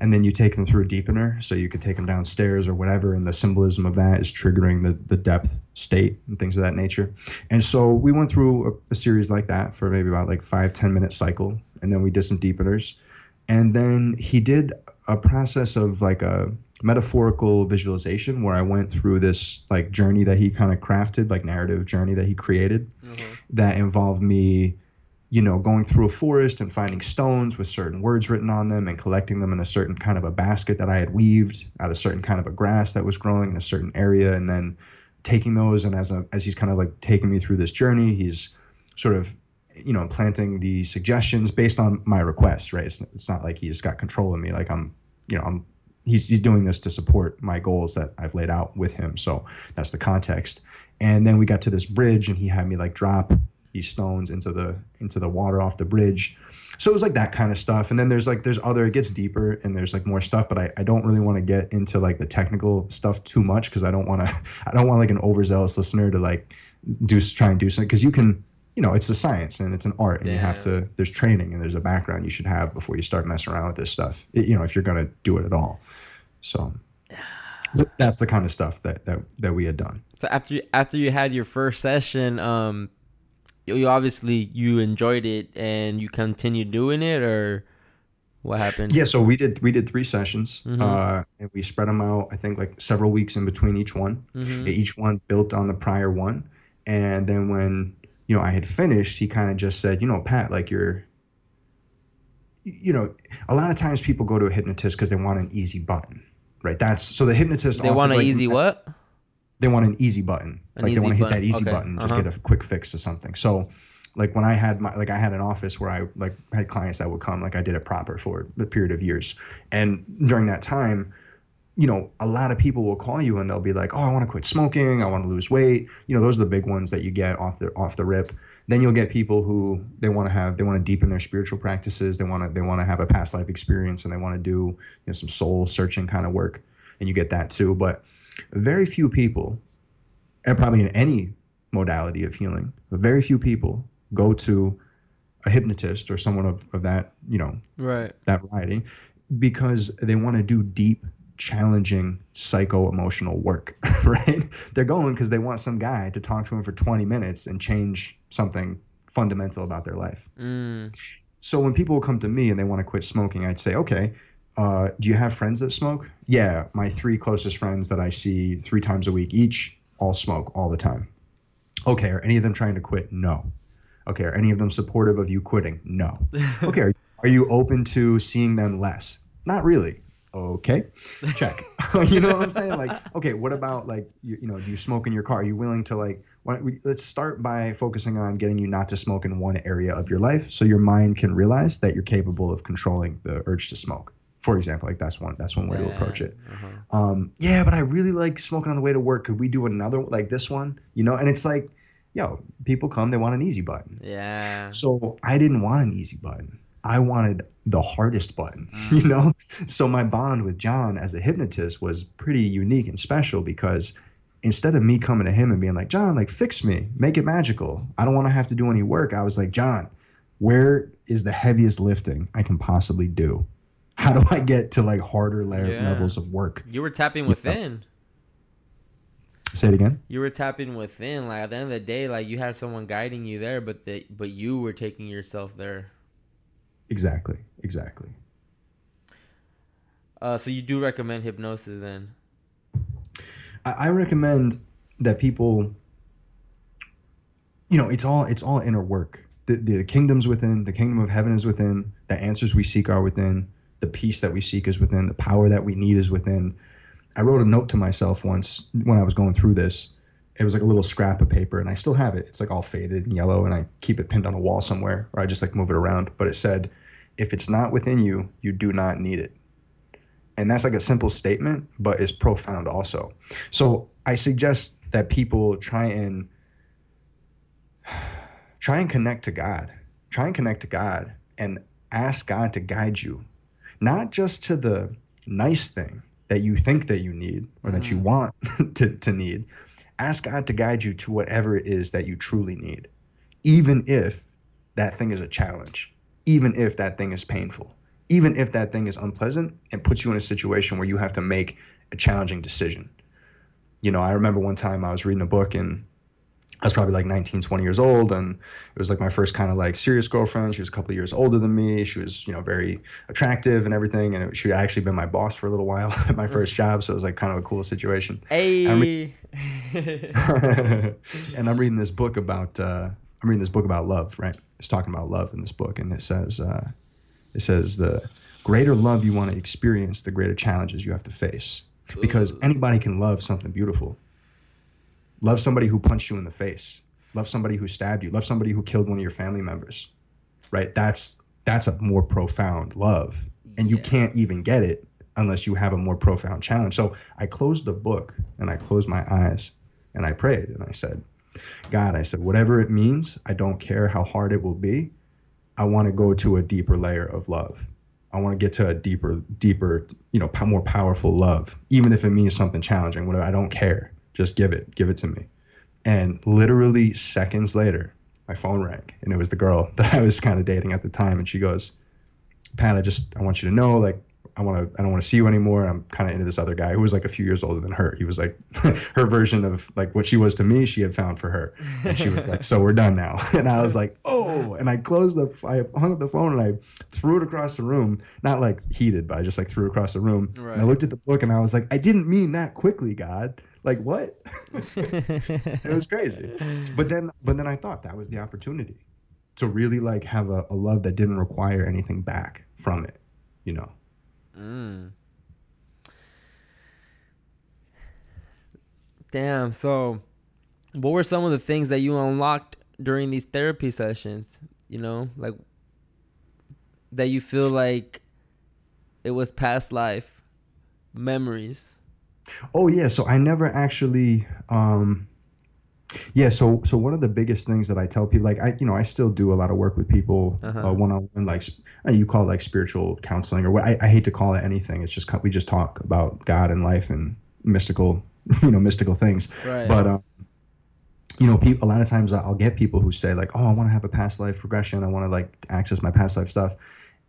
and then you take them through a deepener. So you could take them downstairs or whatever, and the symbolism of that is triggering the the depth state and things of that nature. And so we went through a, a series like that for maybe about like five ten minute cycle, and then we did some deepeners, and then he did a process of like a metaphorical visualization where I went through this like journey that he kind of crafted, like narrative journey that he created mm-hmm. that involved me, you know, going through a forest and finding stones with certain words written on them and collecting them in a certain kind of a basket that I had weaved out of certain kind of a grass that was growing in a certain area and then taking those and as a, as he's kind of like taking me through this journey, he's sort of you know planting the suggestions based on my request, right? It's, it's not like he's got control of me like I'm, you know, I'm he's, he's doing this to support my goals that I've laid out with him. So that's the context. And then we got to this bridge and he had me like drop these stones into the into the water off the bridge. So it was like that kind of stuff. And then there's like there's other it gets deeper and there's like more stuff, but I, I don't really want to get into like the technical stuff too much because I don't want to I don't want like an overzealous listener to like do try and do something because you can you know it's a science and it's an art and you have to there's training and there's a background you should have before you start messing around with this stuff it- you know if you're gonna do it at all so that's the kind of stuff that that that we had done So after you- after you had your first session, um, you, obviously you enjoyed it and you continued doing it, or what happened? yeah so we did we did three sessions Mhm. uh and we spread them out i think like several weeks in between each one Mhm. each one built on the prior one and then when you know i had finished he kind of just said you know pat like you're you know a lot of times people go to a hypnotist because they want an easy button right that's so the hypnotist They want an like, easy what? They want an easy button. An like easy they want to hit that easy Okay. button, just Uh-huh. get a quick fix to something. So like when I had my like I had an office where I like had clients that would come, like I did it proper for a period of years. And during that time, you know, a lot of people will call you and they'll be like, "Oh, I want to quit smoking. I want to lose weight." You know, those are the big ones that you get off the off the rip. Then you'll get people who they want to have they want to deepen their spiritual practices. They want to they want to have a past life experience and they want to do you know some soul searching kind of work, and you get that too. But very few people, and probably in any modality of healing, very few people go to a hypnotist or someone of, of that you know Right. that variety because they want to do deep challenging psycho emotional work right they're going because they want some guy to talk to them for 20 minutes and change something fundamental about their life Mm. so when people come to me and they want to quit smoking i'd say okay uh, do you have friends that smoke? Yeah my three closest friends that i see three times a week each all smoke all the time. Okay are any of them trying to quit? No. Okay are any of them supportive of you quitting? No. Okay are, are you open to seeing them less? Not really. Okay check. You know what i'm saying? Like okay what about like you, you know do you smoke in your car? Are you willing to like we, let's start by focusing on getting you not to smoke in one area of your life so your mind can realize that you're capable of controlling the urge to smoke for example like that's one that's one way to approach it Uh-huh. um, yeah, but I really like smoking on the way to work. Could we do another like this one? You know, and it's like, yo, people come, they want an easy button. Yeah. So I didn't want an easy button. I wanted the hardest button, you know? So my bond with John as a hypnotist was pretty unique and special because instead of me coming to him and being like, John, like fix me, make it magical. I don't want to have to do any work. I was like, John, where is the heaviest lifting I can possibly do? How do I get to like harder le- Yeah. levels of work? You were tapping within. Say it again. You were tapping within. Like at the end of the day, like you had someone guiding you there, but the but you were taking yourself there. Exactly. Exactly. Uh, so you do recommend hypnosis then? I, I recommend that people, you know, it's all it's all inner work. The, the kingdom's within. The kingdom of heaven is within. The answers we seek are within. The peace that we seek is within. The power that we need is within. I wrote a note to myself once when I was going through this. It was like a little scrap of paper, and I still have it. It's like all faded and yellow, and I keep it pinned on a wall somewhere, or I just like move it around. But it said, "If it's not within you, you do not need it." And that's like a simple statement, but it's profound also. So I suggest that people try and try and connect to God. Try and connect to God and ask God to guide you, not just to the nice thing that you think that you need or that you mm-hmm. want to, to need. Ask God to guide you to whatever it is that you truly need, even if that thing is a challenge, even if that thing is painful, even if that thing is unpleasant and puts you in a situation where you have to make a challenging decision. You know, I remember one time I was reading a book and I was probably like 19, 20 years old, and it was like my first kind of like serious girlfriend. She was a couple of years older than me. She was, you know, very attractive and everything, and it, she had actually been my boss for a little while at my first job, so it was like kind of a cool situation. Hey. and I'm reading this book about uh, I'm reading this book about love, right? It's talking about love in this book, and it says uh, it says the greater love you want to experience, the greater challenges you have to face, because anybody can love something beautiful. Love somebody who punched you in the face. Love somebody who stabbed you. Love somebody who killed one of your family members. Right? That's that's a more profound love, and you Yeah. can't even get it unless you have a more profound challenge. So I closed the book and I closed my eyes and I prayed and I said, God, I said, whatever it means, I don't care how hard it will be. I want to go to a deeper layer of love. I want to get to a deeper, deeper, you know, more powerful love, even if it means something challenging. Whatever, I don't care. Just give it, give it to me. And literally seconds later, my phone rang, and it was the girl that I was kind of dating at the time, and she goes, "Pat, I just, I want you to know, like, I want to, I don't want to see you anymore. I'm kind of into this other guy who was like a few years older than her. He was like her version of like what she was to me. She had found for her, and she was like, so we're done now. And I was like, oh, and I closed the, I hung up the phone and I threw it across the room, not like heated, but I just like threw it across the room. Right. And I looked at the book and I was like, I didn't mean that quickly, God. Like what? it was crazy. But then, but then I thought that was the opportunity to really like have a, a love that didn't require anything back from it, you know. Mm. Damn. So, what were some of the things that you unlocked during these therapy sessions? You know, like that you feel like it was past life memories. Oh yeah, so I never actually um yeah, so so one of the biggest things that I tell people like I you know, I still do a lot of work with people Uh-huh. uh, one-on-one like uh, you call it like spiritual counseling or what I, I hate to call it anything. It's just we just talk about God and life and mystical, you know, mystical things. Right. But um you know, people, a lot of times I'll get people who say like, "Oh, I want to have a past life regression. I want to like access my past life stuff."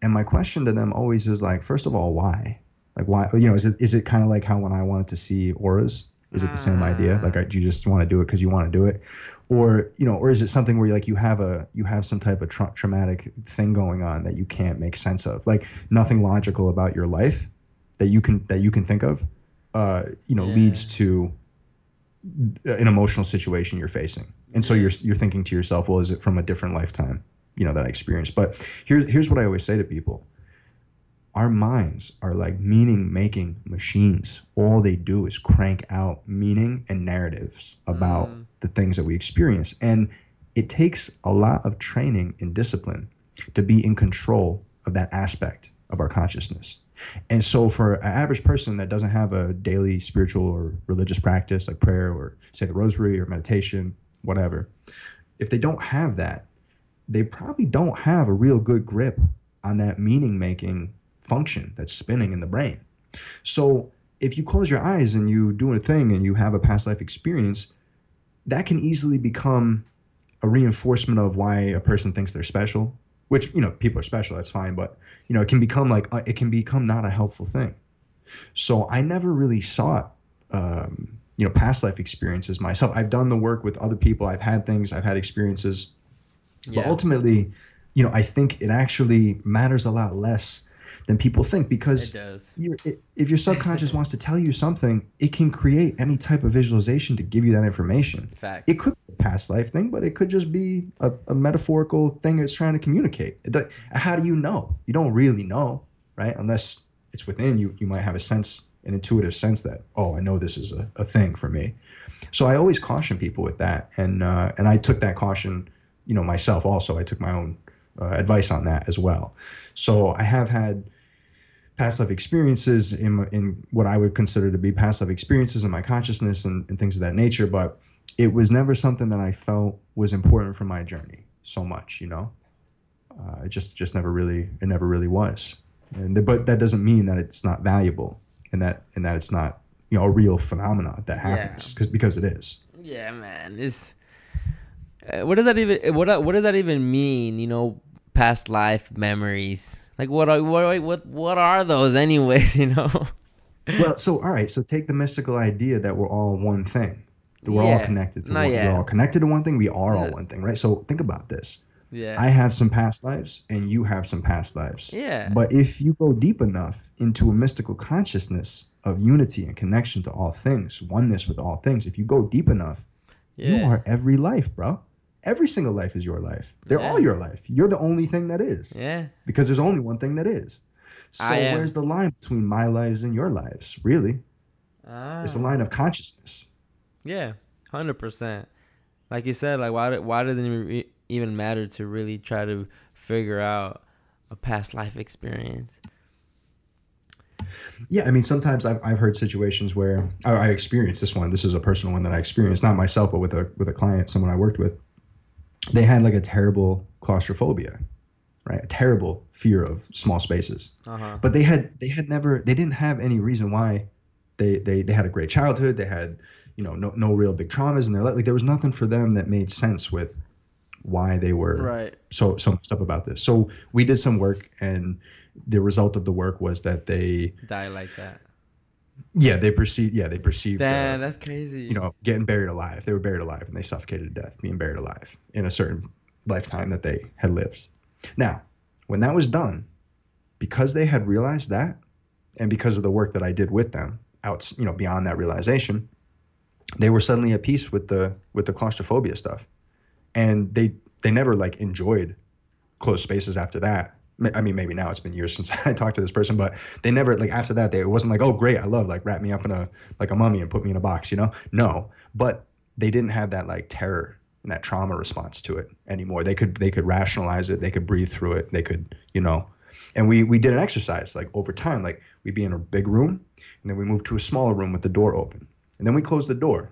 And my question to them always is like, first of all, why? Like, why? You know, is it is it kind of like how when I wanted to see auras? Is it the same idea? Like, I, you just want to do it because you want to do it, or you know, or is it something where like you have a you have some type of tra- traumatic thing going on that you can't make sense of? Like nothing logical about your life that you can that you can think of, uh, you know, Yeah. leads to an emotional situation you're facing. And so you're you're thinking to yourself, well, is it from a different lifetime, you know, that I experienced? But here's here's what I always say to people. Our minds are like meaning making machines. All they do is crank out meaning and narratives about Mm. the things that we experience. And it takes a lot of training and discipline to be in control of that aspect of our consciousness. And so, for an average person that doesn't have a daily spiritual or religious practice like prayer or say the rosary or meditation, whatever, if they don't have that, they probably don't have a real good grip on that meaning making function that's spinning in the brain. So, if you close your eyes and you do a thing and you have a past life experience, that can easily become a reinforcement of why a person thinks they're special which you know people are special that's fine but you know it can become like uh, it can become not a helpful thing. So i never really sought um, you know past life experiences myself. I've done the work with other people. I've had things. I've had experiences. But ultimately you know i think it actually matters a lot less than people think because It does. your i- if your subconscious wants to tell you something, it can create any type of visualization to give you that information. Facts. It could be a past life thing, but it could just be a, a metaphorical thing it's trying to communicate. How do you know? You don't really know, right? Unless it's within you, you might have a sense, an intuitive sense that, oh, I know this is a, a thing for me. So I always caution people with that, and uh, and I took that caution, you know, myself also. I took my own uh, advice on that as well. So I have had past life experiences in in what I would consider to be past life experiences in my consciousness and, and things of that nature, but it was never something that I felt was important for my journey so much, you know. Uh, it just just never really it never really was, and the, but that doesn't mean that it's not valuable and that and that it's not you know a real phenomenon that happens Yeah. because because it is. Yeah, man. It's uh, what does that even what what does that even mean? You know, past life memories. Like what are what are, what what are those anyways? You know. well, so all right, so take the mystical idea that we're all one thing. We're all connected to No, one. yeah. We're all connected to one thing. We are all one thing, right? So think about this. Yeah. I have some past lives, and you have some past lives. yeah. But if you go deep enough into a mystical consciousness of unity and connection to all things, oneness with all things, if you go deep enough, yeah. you are every life, bro. Every single life is your life. They're Yeah. all your life. You're the only thing that is. yeah. Because there's only one thing that is. So am- where's the line between my lives and your lives? Really? Ah. It's a line of consciousness. Yeah, hundred percent. Like you said, like why why doesn't it even matter to really try to figure out a past life experience? Yeah, I mean, sometimes I've, I've heard situations where I, I experienced this one. This is a personal one that I experienced, not myself, but with a with a client, someone I worked with. They had like a terrible claustrophobia, right? A terrible fear of small spaces. Uh huh. But they had they had never they didn't have any reason why. They they they had a great childhood. They had you know no no real big traumas in their life. Like there was nothing for them that made sense with why they were Right. so so messed up about this. So we did some work, and the result of the work was that they Die like that. Yeah they perceived yeah they perceived Damn, uh, that's crazy. you know getting buried alive. They were buried alive, and they suffocated to death, being buried alive in a certain lifetime that they had lived. Now, when that was done, because they had realized that, and because of the work that I did with them, out you know beyond that realization, they were suddenly at peace with the with the claustrophobia stuff, and they they never like enjoyed closed spaces after that. I mean, maybe now it's been years since I talked to this person, but they never like after that. They it wasn't like, oh great, I love like wrap me up in a like a mummy and put me in a box, you know? No, but they didn't have that like terror and that trauma response to it anymore. They could they could rationalize it. They could breathe through it. They could you know, and we we did an exercise like over time. Like we'd be in a big room, and then we moved to a smaller room with the door open, and then we closed the door,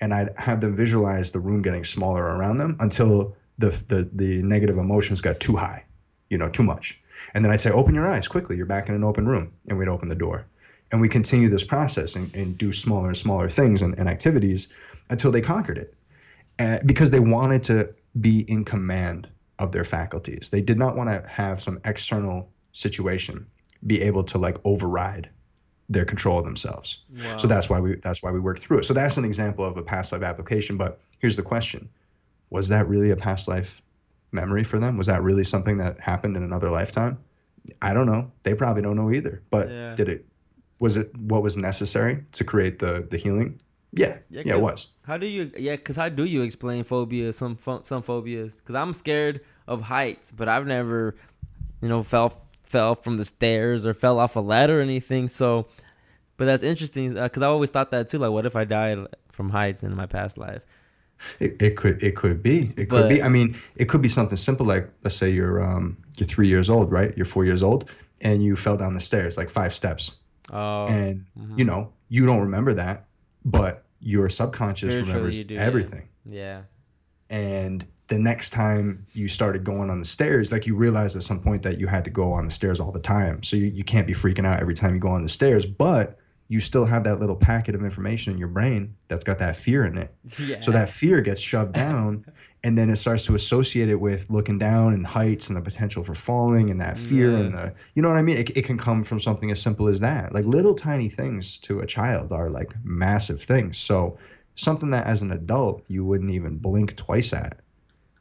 and I'd have them visualize the room getting smaller around them until the the the negative emotions got too high, you know, too much. And then I'd say, open your eyes quickly. You're back in an open room, and we'd open the door, and we continue this process and, and do smaller and smaller things and, and activities until they conquered it, uh, because they wanted to be in command of their faculties. They did not want to have some external situation be able to like override their control of themselves. Wow. So that's why we that's why we work through it. So that's an example of a past life application. But here's the question: Was that really a past life memory for them? Was that really something that happened in another lifetime? I don't know. They probably don't know either. But Yeah. did it? Was it what was necessary to create the the healing? Yeah, Yeah, yeah, it was. How do you? Yeah, cause how do you explain phobias? Some some phobias. Cause I'm scared of heights, but I've never, you know, fell fell from the stairs or fell off a ladder or anything. So, but that's interesting. Uh, cause I always thought that too. Like, what if I died from heights in my past life? It, it could it could be it But- could be. I mean, it could be something simple like let's say you're um you're three years old, right? You're four years old, and you fell down the stairs like five steps, Oh, and mhm. you know you don't remember that, but your subconscious remembers do, yeah. everything. yeah, And the next time you started going on the stairs, like you realized at some point that you had to go on the stairs all the time, so you, you can't be freaking out every time you go on the stairs, but you still have that little packet of information in your brain that's got that fear in it. yeah. So that fear gets shoved down, and then it starts to associate it with looking down and heights and the potential for falling and that fear Yeah. and the, you know what I mean? It, it can come from something as simple as that. Like little tiny things to a child are like massive things. So something that as an adult you wouldn't even blink twice at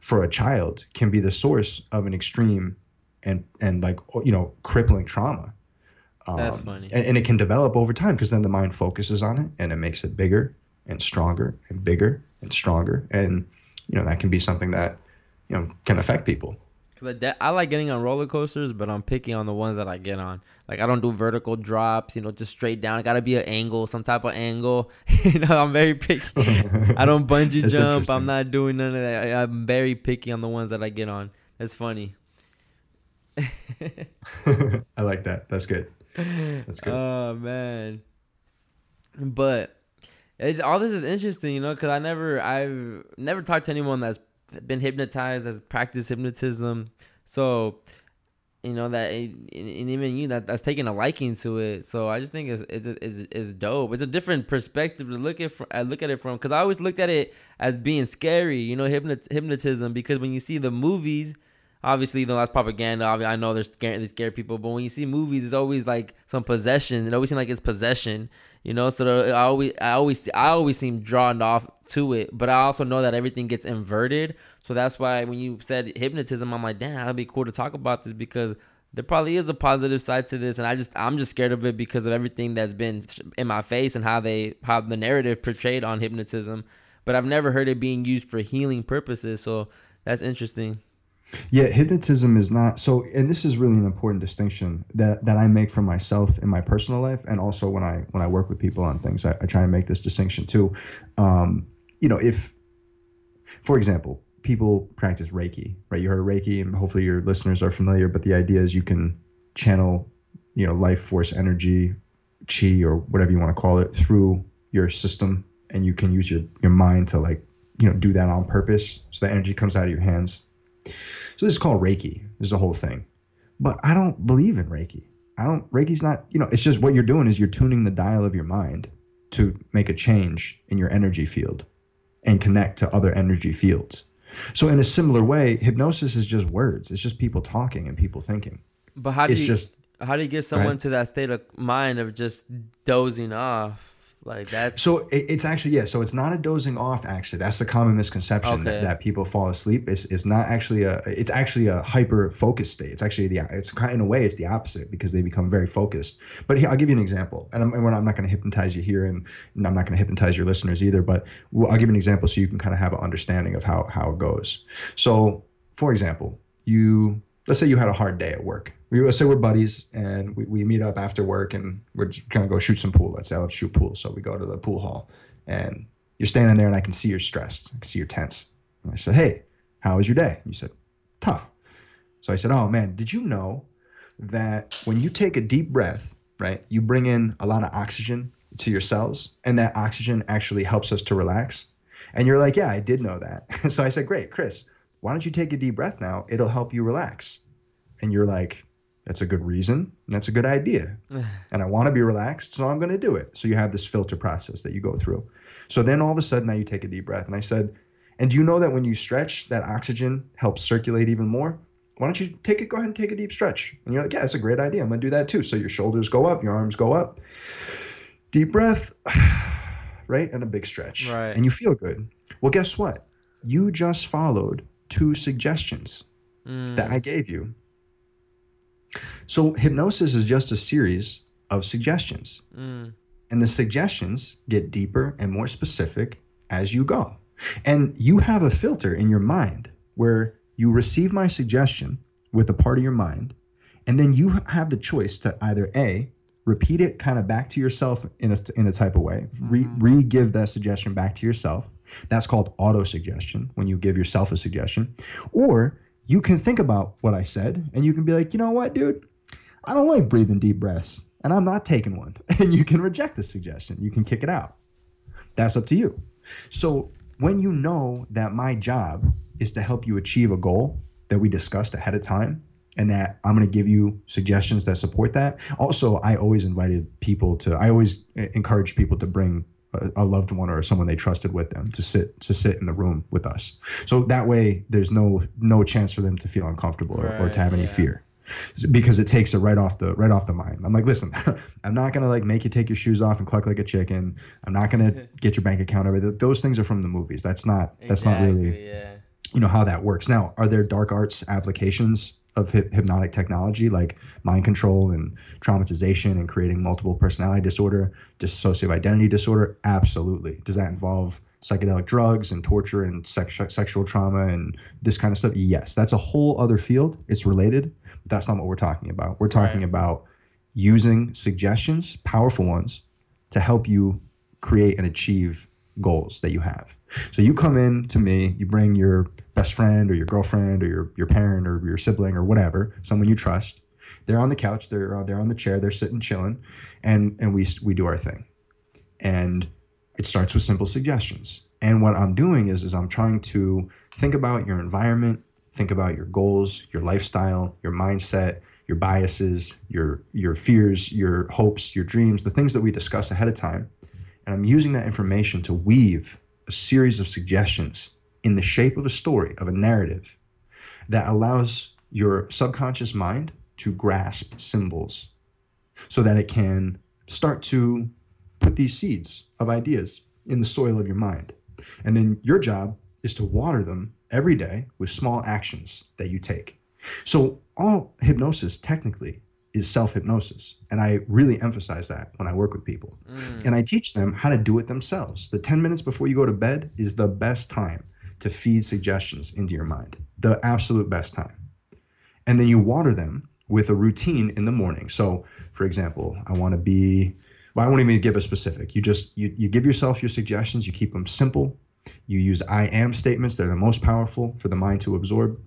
for a child can be the source of an extreme and and like you know crippling trauma. That's Um, funny. And, and it can develop over time because then the mind focuses on it and it makes it bigger and stronger and bigger and stronger. And, you know, that can be something that, you know, can affect people. Cause I, de- I like getting on roller coasters, but I'm picky on the ones that I get on. Like I don't do vertical drops, you know, just straight down. It gotta be an angle, some type of angle. you know, I'm very picky. I don't bungee jump. I'm not doing none of that. I, I'm very picky on the ones that I get on. That's funny. I like that. That's good. Oh man. But it's all this is interesting, you know, because I never I've never talked to anyone that's been hypnotized, that's practiced hypnotism. So you know that and even you that that's taking a liking to it. So I just think it's it's it's, it's dope. It's a different perspective to look at fr- I look at it from because I always looked at it as being scary, you know, hypnot, hypnotism. Because when you see the movies, obviously, though that's propaganda. I know there's scare, they scare people, but when you see movies, it's always like some possession. It always seems like it's possession, you know. So I always, I always, I always seem drawn off to it. But I also know that everything gets inverted. So that's why when you said hypnotism, I'm like, damn, that'd be cool to talk about this because there probably is a positive side to this, and I just, I'm just scared of it because of everything that's been in my face and how they, how the narrative portrayed on hypnotism. But I've never heard it being used for healing purposes. So that's interesting. Yeah, hypnotism is not so, and this is really an important distinction that that I make for myself in my personal life, and also when I when I work with people on things, I, I try and make this distinction too. Um, you know, if, for example, people practice Reiki, right? You heard of Reiki, and hopefully your listeners are familiar. But the idea is you can channel, you know, life force energy, chi, or whatever you want to call it, through your system, and you can use your your mind to like, you know, do that on purpose, so the energy comes out of your hands. So this is called Reiki. This is a whole thing. But I don't believe in Reiki. I don't Reiki's not, you know, it's just what you're doing is you're tuning the dial of your mind to make a change in your energy field and connect to other energy fields. So in a similar way, hypnosis is just words. It's just people talking and people thinking. But how do It's you just how do you get someone ahead. to that state of mind of just dozing off like that? So it, it's actually yeah. So it's not a dozing off. Actually, that's the common misconception Okay. that, that people fall asleep. It's, it's not actually a. It's actually a hyper focused state. It's actually the. It's kind of, in a way it's the opposite because they become very focused. But here, I'll give you an example, and I'm, and I'm not going to hypnotize you here, and, and I'm not going to hypnotize your listeners either. But well, I'll give you an example so you can kind of have an understanding of how how it goes. So, for example, you let's say you had a hard day at work. We, say we're buddies and we, we meet up after work and we're gonna go shoot some pool. Let's say let's shoot pool. So we go to the pool hall and you're standing there and I can see you're stressed. I can see you're tense. And I said, Hey, how was your day? You said, Tough. So I said, Oh man, did you know that when you take a deep breath, right, you bring in a lot of oxygen to your cells and that oxygen actually helps us to relax? And you're like, Yeah, I did know that. so I said, Great, Chris, why don't you take a deep breath now? It'll help you relax. And you're like, that's a good reason. And that's a good idea. and I want to be relaxed, so I'm going to do it. So you have this filter process that you go through. So then all of a sudden, now you take a deep breath. And I said, and do you know that when you stretch, that oxygen helps circulate even more? Why don't you take it? Go ahead and take a deep stretch. And you're like, yeah, that's a great idea. I'm going to do that too. So your shoulders go up, your arms go up. Deep breath, right? And a big stretch. Right. And you feel good. Well, guess what? You just followed two suggestions Mm. that I gave you. So hypnosis is just a series of suggestions. Mm. And the suggestions get deeper and more specific as you go. And you have a filter in your mind where you receive my suggestion with a part of your mind, and then you have the choice to either A, repeat it kind of back to yourself in a, in a type of way, re, re give that suggestion back to yourself. That's called auto suggestion when you give yourself a suggestion. Or you can think about what I said and you can be like, you know what, dude? I don't like breathing deep breaths and I'm not taking one. And you can reject the suggestion. You can kick it out. That's up to you. So when you know that my job is to help you achieve a goal that we discussed ahead of time and that I'm going to give you suggestions that support that. Also, I always invited people to I always encourage people to bring a, loved one or someone they trusted with them to sit to sit in the room with us. So that way there's no no chance for them to feel uncomfortable or, or to have any yeah. fear because it takes it right off the right off the mind. I'm like, listen, I'm not gonna like make you take your shoes off and cluck like a chicken. I'm not gonna get your bank account over. Those things are from the movies. That's not that's not really yeah. you know how that works. Now, are there dark arts applications of hyp- hypnotic technology like mind control and traumatization and creating multiple personality disorder, dissociative identity disorder? Absolutely. Does that involve psychedelic drugs and torture and sex- sexual trauma and this kind of stuff? Yes, that's a whole other field. It's related. But that's not what we're talking about. We're talking Right. about using suggestions, powerful ones, to help you create and achieve goals that you have. So you come in to me, you bring your best friend or your girlfriend or your, your parent or your sibling or whatever, someone you trust. They're on the couch, they're uh, they're on the chair, they're sitting chilling, and and we we do our thing. And it starts with simple suggestions. And what I'm doing is is I'm trying to think about your environment, think about your goals, your lifestyle, your mindset, your biases, your your fears, your hopes, your dreams, the things that we discuss ahead of time. And I'm using that information to weave a series of suggestions in the shape of a story, of a narrative that allows your subconscious mind to grasp symbols so that it can start to put these seeds of ideas in the soil of your mind. And then your job is to water them every day with small actions that you take. So, all hypnosis technically is self hypnosis. And I really emphasize that when I work with people. Mm. And I teach them how to do it themselves. The 10 minutes before you go to bed is the best time to feed suggestions into your mind, the absolute best time. And then you water them with a routine in the morning. So, for example, I want to be, well, I won't even give a specific. You just, you, you give yourself your suggestions, you keep them simple. You use I am statements, they're the most powerful for the mind to absorb.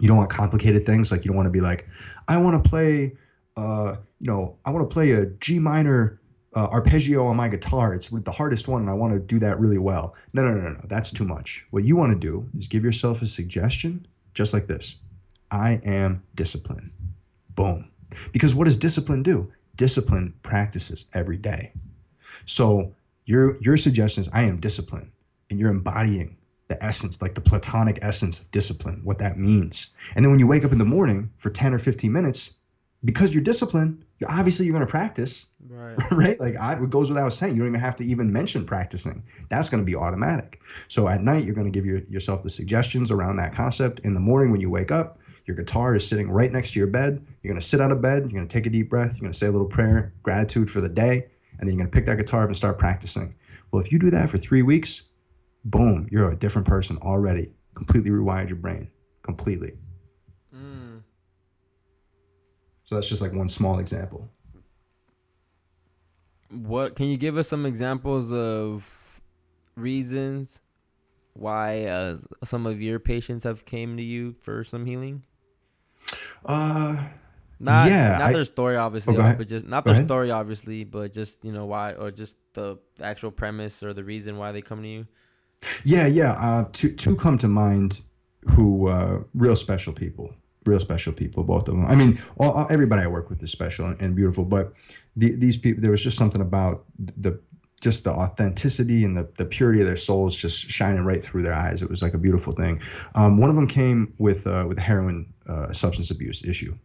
You don't want complicated things like you don't want to be like, I want to play, uh, you know, I want to play a G minor uh, arpeggio on my guitar. It's the hardest one, and I want to do that really well. No, no, no, no, no. That's too much. What you want to do is give yourself a suggestion, just like this I am disciplined. Boom. Because what does discipline do? Discipline practices every day. So your your suggestion is I am disciplined, and you're embodying the essence, like the platonic essence of discipline, what that means. And then when you wake up in the morning for 10 or 15 minutes, because you're disciplined, obviously you're going to practice, Right. right? Like I, it goes without saying, you don't even have to even mention practicing. That's going to be automatic. So at night, you're going to give your, yourself the suggestions around that concept. In the morning, when you wake up, your guitar is sitting right next to your bed. You're going to sit out of bed. You're going to take a deep breath. You're going to say a little prayer, gratitude for the day, and then you're going to pick that guitar up and start practicing. Well, if you do that for three weeks, boom, you're a different person already. Completely rewired your brain. Completely. Mm. So that's just like one small example. What can you give us some examples of reasons why uh, some of your patients have came to you for some healing? Uh, Not Yeah, not I- their story obviously, Oh, but just not Go their ahead. story obviously, but just you know why or just the actual premise or the reason why they come to you. Yeah, yeah. Uh, two two come to mind who uh, real special people, real special people, both of them. I mean, all, everybody I work with is special and, and beautiful, but the, these people, there was just something about the just the authenticity and the, the purity of their souls just shining right through their eyes. It was like a beautiful thing. Um, one of them came with uh, with a heroin uh, substance abuse issue,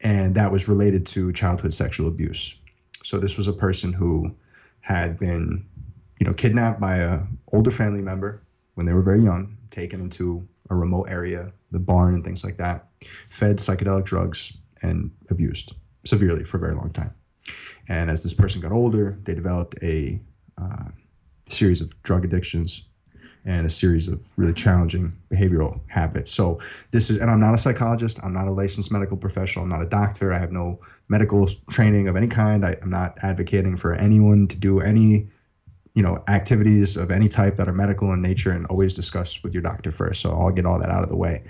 and that was related to childhood sexual abuse. So this was a person who had been you know, kidnapped by a older family member when they were very young, taken into a remote area, the barn and things like that, fed psychedelic drugs and abused severely for a very long time. And as this person got older, they developed a uh, series of drug addictions and a series of really challenging behavioral habits. So this is, and I'm not a psychologist. I'm not a licensed medical professional. I'm not a doctor. I have no medical training of any kind. I, I'm not advocating for anyone to do any you know activities of any type that are medical in nature and always discuss with your doctor first. So i'll get all that out of the way.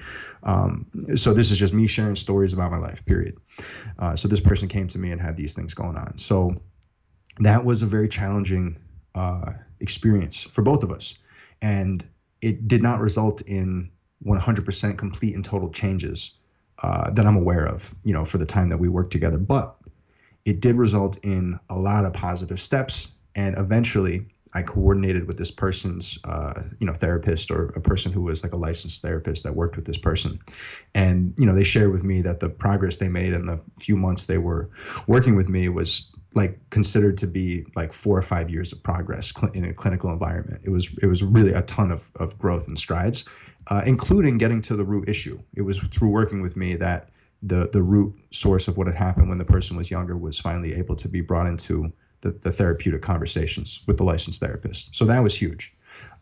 Um, so this is just me sharing stories about my life period. Uh, so this person came to me and had these things going on. So that was a very challenging uh, experience for both of us. And it did not result in 100% complete and total changes uh, that i'm aware of you know for the time that we worked together. But it did result in a lot of positive steps. And eventually I coordinated with this person's, uh, you know, therapist or a person who was like a licensed therapist that worked with this person, and you know, they shared with me that the progress they made in the few months they were working with me was like considered to be like four or five years of progress cl- in a clinical environment. It was it was really a ton of of growth and strides, uh, including getting to the root issue. It was through working with me that the the root source of what had happened when the person was younger was finally able to be brought into the, the therapeutic conversations with the licensed therapist. So that was huge.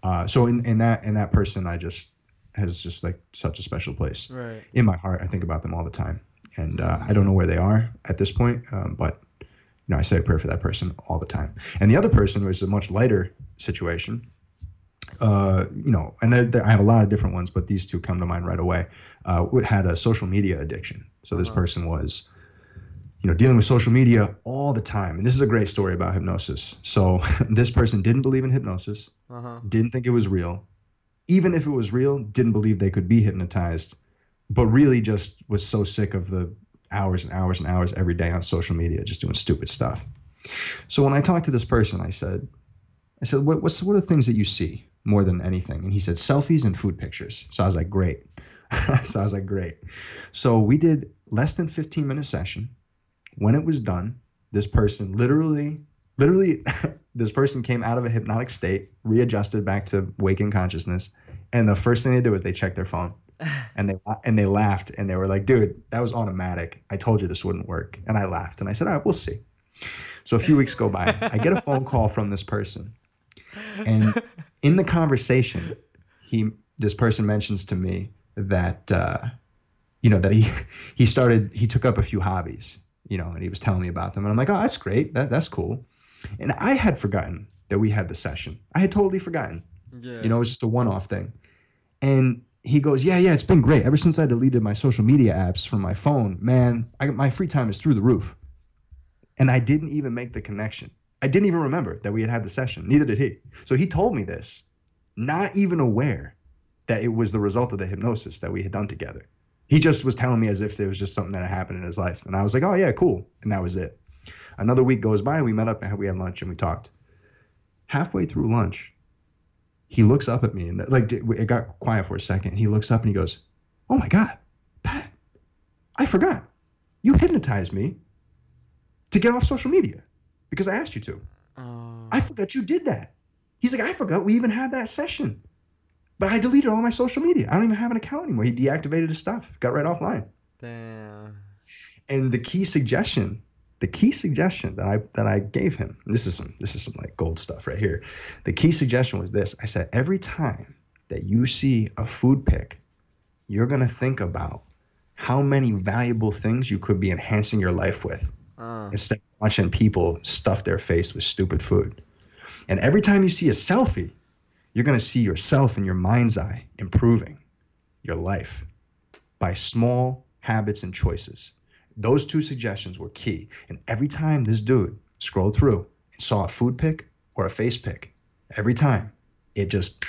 Uh, so in, in that in that person, I just has just like such a special place Right. in my heart. I think about them all the time, and uh, I don't know where they are at this point, um, but you know I say a prayer for that person all the time. And the other person was a much lighter situation. Uh, you know, and there- I have a lot of different ones, but these two come to mind right away. Uh, had a social media addiction. So this Uh-huh. person was you know, dealing with social media all the time. And this is a great story about hypnosis. So this person didn't believe in hypnosis, Uh huh. didn't think it was real. Even if it was real, didn't believe they could be hypnotized, but really just was so sick of the hours and hours and hours every day on social media, just doing stupid stuff. So when I talked to this person, I said, I said, what, what's what are the things that you see more than anything? And he said, selfies and food pictures. So I was like, great. so I was like, great. So we did less than 15 minute session. When it was done, this person literally, literally, this person came out of a hypnotic state, readjusted back to waking consciousness, and the first thing they did was they checked their phone, and they and they laughed and they were like, dude, that was automatic. I told you this wouldn't work, and I laughed and I said, all right, we'll see. So a few weeks go by, I get a phone call from this person, and in the conversation, he this person mentions to me that uh, you know that he he started he took up a few hobbies you know and he was telling me about them. And i'm like oh that's great. That, that's cool. And i had forgotten that we had the session. I had totally forgotten. Yeah. you know it was just a one-off thing. And he goes yeah yeah it's been great. Ever since i deleted my social media apps from my phone man I, my free time is through the roof. And i didn't even make the connection. I didn't even remember that we had had the session. Neither did he. So he told me this not even aware that it was the result of the hypnosis that we had done together he just was telling me as if it was just something that had happened in his life and i was like oh yeah cool and that was it another week goes by we met up and we had lunch and we talked halfway through lunch he looks up at me and like it got quiet for a second. He looks up and he goes, "Oh my God, Pat, I forgot. You hypnotized me to get off social media because I asked you to. Oh. I forgot you did that." He's like, "I forgot we even had that session, but I deleted all my social media. I don't even have an account anymore. He deactivated his stuff, got right offline." Damn. And the key suggestion, the key suggestion that I that I gave him, this is some this is some like gold stuff right here. The key suggestion was this. I said every time that you see a food pic, you're gonna think about how many valuable things you could be enhancing your life with Uh. instead of watching people stuff their face with stupid food. And every time you see a selfie, you're going to see yourself in your mind's eye improving your life by small habits and choices. Those two suggestions were key. And every time this dude scrolled through and saw a food pic or a face pic, every time it just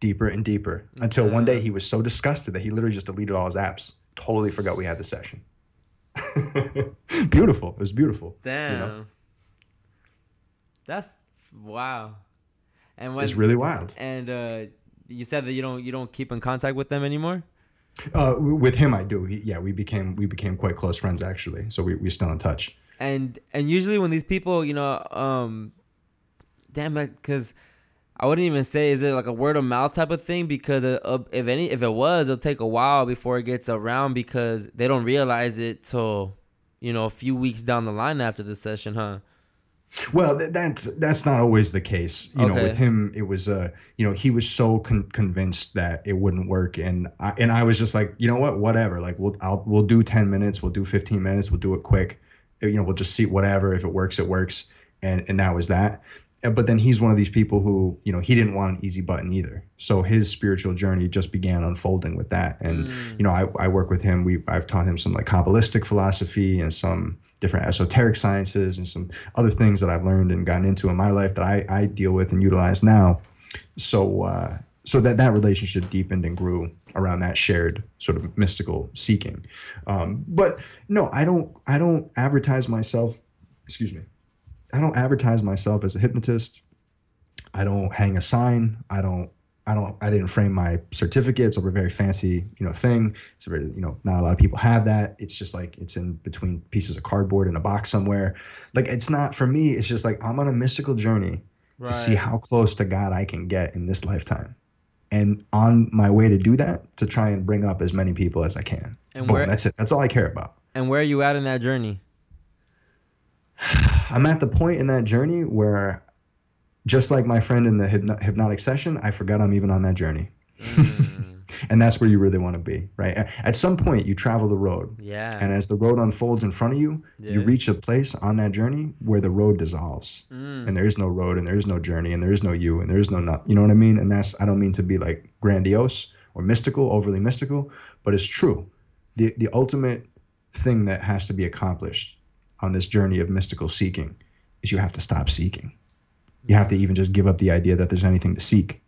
deeper and deeper until one day he was so disgusted that he literally just deleted all his apps. Totally forgot we had the session. beautiful. It was beautiful. Damn. You know? That's wow. And when It's really wild. and uh, you said that you don't you don't keep in contact with them anymore. Uh, with him, I do. He, yeah, we became we became quite close friends actually. So we we're still in touch. and and usually when these people you know um damn it because i wouldn't even say is it like a word of mouth type of thing because uh, if any if it was it'll take a while before it gets around because they don't realize it till you know a few weeks down the line after the session huh Well, th- that's that's not always the case. You know, with him, it was uh, you know, he was so con- convinced that it wouldn't work, and I, and I was just like, you know what, whatever. Like we'll I'll we'll do ten minutes, we'll do fifteen minutes, we'll do it quick. You know, we'll just see whatever. If it works, it works, and and that was that. But then he's one of these people who, you know, he didn't want an easy button either. So his spiritual journey just began unfolding with that. And Mm. you know, I, I work with him. We I've taught him some like Kabbalistic philosophy and some different esoteric sciences and some other things that I've learned and gotten into in my life that I, I deal with and utilize now. So uh, so that that relationship deepened and grew around that shared sort of mystical seeking. Um, but no, I don't I don't advertise myself. Excuse me. I don't advertise myself as a hypnotist. I don't hang a sign. I don't I don't I didn't frame my certificates over a very fancy, you know, thing. It's very, you know, not a lot of people have that. It's just like it's in between pieces of cardboard in a box somewhere. Like it's not for me, it's just like I'm on a mystical journey to see how close to God I can get in this lifetime. And on my way to do that, to try and bring up as many people as I can. And Boom, where- that's it. That's all I care about. and where are you at in that journey I'm at the point in that journey where, just like my friend in the hypno- hypnotic session, I forgot I'm even on that journey. Mm, and that's where you really want to be, right? At some point, you travel the road. yeah And as the road unfolds in front of you, you reach a place on that journey where the road dissolves. Mm. And there is no road, and there is no journey, and there is no you, and there is no not. You know what I mean? And that's, I don't mean to be like grandiose or mystical, overly mystical, but it's true. The, the ultimate thing that has to be accomplished on this journey of mystical seeking is you have to stop seeking. You have to even just give up the idea that there's anything to seek.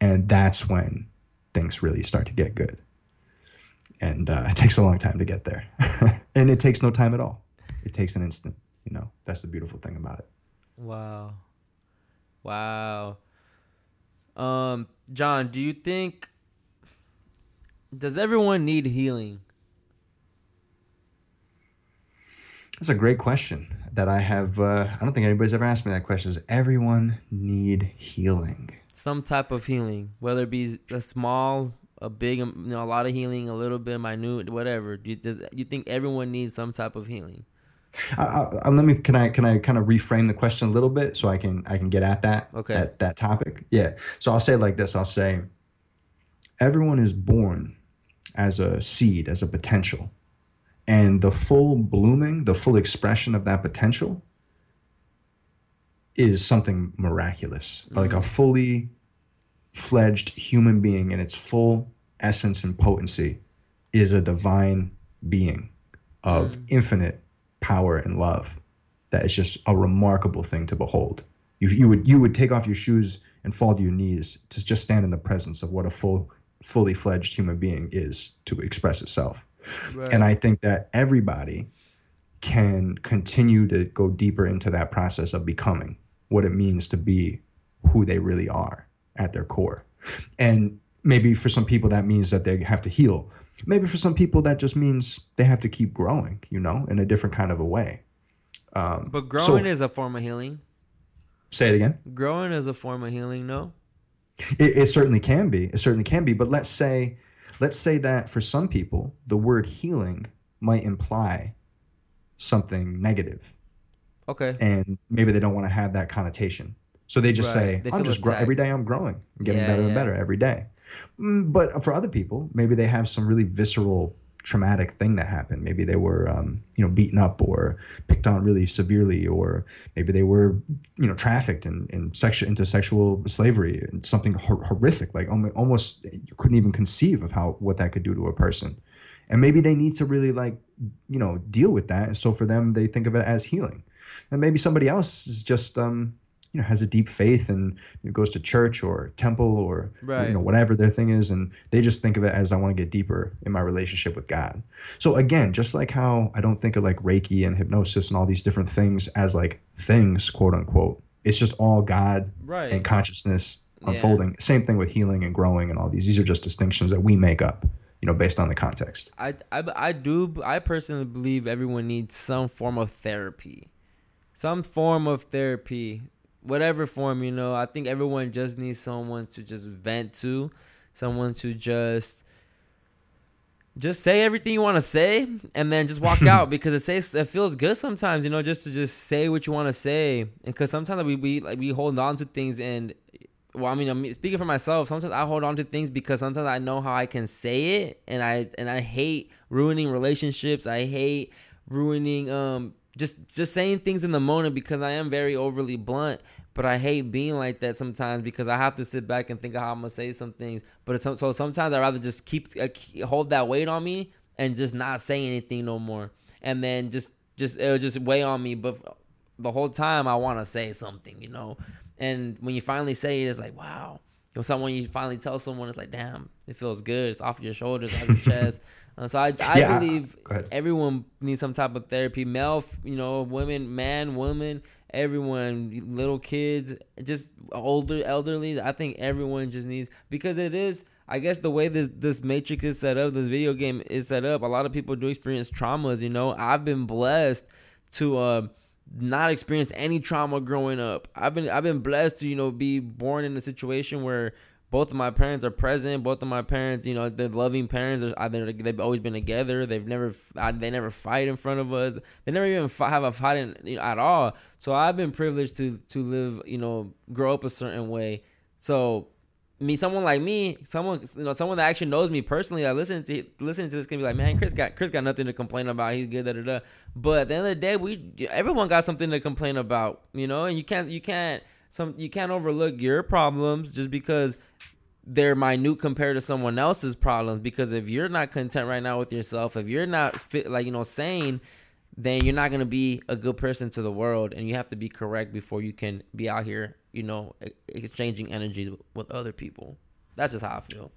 And that's when things really start to get good. And uh, it takes a long time to get there. and it takes no time at all. It takes an instant. You know, that's the beautiful thing about it. Wow. Wow. Um, John, do you think Does everyone need healing? That's a great question that I have. Uh, I don't think anybody's ever asked me that question. Does everyone need healing? Some type of healing, whether it be a small, a big, um, you know, a lot of healing, a little bit minute, whatever. Do you, does you think everyone needs some type of healing? I, I, I- let me. Can I? Can I kind of reframe the question a little bit so I can I can get at that Okay. that that topic? Yeah. So I'll say it like this. I'll say, everyone is born as a seed, as a potential, and the full blooming, the full expression of that potential is something miraculous. Like a fully fledged human being in its full essence and potency is a divine being of Mm. infinite power and love that is just a remarkable thing to behold. You, you would you would take off your shoes and fall to your knees to just stand in the presence of what a full fully fledged human being is to express itself. And I think that everybody can continue to go deeper into that process of becoming what it means to be who they really are at their core. And maybe for some people that means that they have to heal. Maybe for some people that just means they have to keep growing, you know, in a different kind of a way. Um, But so- growing is a form of healing. say it again. Growing is a form of healing. No. It, it certainly can be. It certainly can be. But let's say, let's say that for some people, the word healing might imply something negative, Okay. and maybe they don't want to have that connotation. So they just Right. say, They "I'm just every day I'm growing, I'm getting Yeah, better yeah. and better every day." Mm, But for other people, maybe they have some really visceral, traumatic thing that happened. Maybe they were, um, you know, beaten up or picked on really severely, or maybe they were, you know, trafficked and, and sexual into sexual slavery and something hor- horrific, like almost you couldn't even conceive of how what that could do to a person. And maybe they need to really like, you know, deal with that. And so for them, they think of it as healing. And maybe somebody else is just, um, you know, has a deep faith and goes to church or temple or Right. you know whatever their thing is, and they just think of it as I want to get deeper in my relationship with God. So again, just like how I don't think of like Reiki and hypnosis and all these different things as like things, quote unquote. It's just all God Right. and consciousness Yeah. unfolding. Same thing with healing and growing and all these. These are just distinctions that we make up, you know, based on the context. I, I, I do I personally believe everyone needs some form of therapy, some form of therapy, whatever form you know. I think everyone just needs someone to just vent to, someone to just just say everything you want to say and then just walk out because it says it feels good sometimes you know just to just say what you want to say because sometimes we, we like we hold on to things and well, I mean, I'm speaking for myself. Sometimes I hold on to things because sometimes I know how I can say it, and I and I hate ruining relationships. I hate ruining um just just saying things in the moment because I am very overly blunt. But I hate being like that sometimes because I have to sit back and think of how I'm gonna say some things. But it's, so sometimes I rather just keep uh, hold that weight on me and just not say anything no more, and then just just it'll just weigh on me. But the whole time I want to say something, you know. And when you finally say it, it's like, wow. Or someone you finally tell someone, it's like, damn, it feels good. It's off your shoulders, off your chest. Uh, so I, I Yeah, believe everyone needs some type of therapy. Male, you know, women, man, woman, everyone, little kids, just older, elderly. I think everyone just needs because it is. I guess the way this this matrix is set up, this video game is set up. A lot of people do experience traumas. You know, I've been blessed to uh, not experience any trauma growing up. I've been I've been blessed to you know be born in a situation where both of my parents are present. Both of my parents, you know, they're loving parents. They're, they have always been together. They've never they never fight in front of us. They never even fi- have a fight in, you know, at all. So I've been privileged to to live, you know, grow up a certain way. So me, someone like me, someone you know, someone that actually knows me personally, that listen to listening to this can be like, man, Chris got Chris got nothing to complain about. He's good, da da da. But at the end of the day, we everyone got something to complain about, you know, and you can't you can't some you can't overlook your problems just because they're minute compared to someone else's problems. Because if you're not content right now with yourself, if you're not fit, like you know, sane, then you're not gonna be a good person to the world, and you have to be correct before you can be out here, you know, exchanging energy with other people. That's just how I feel.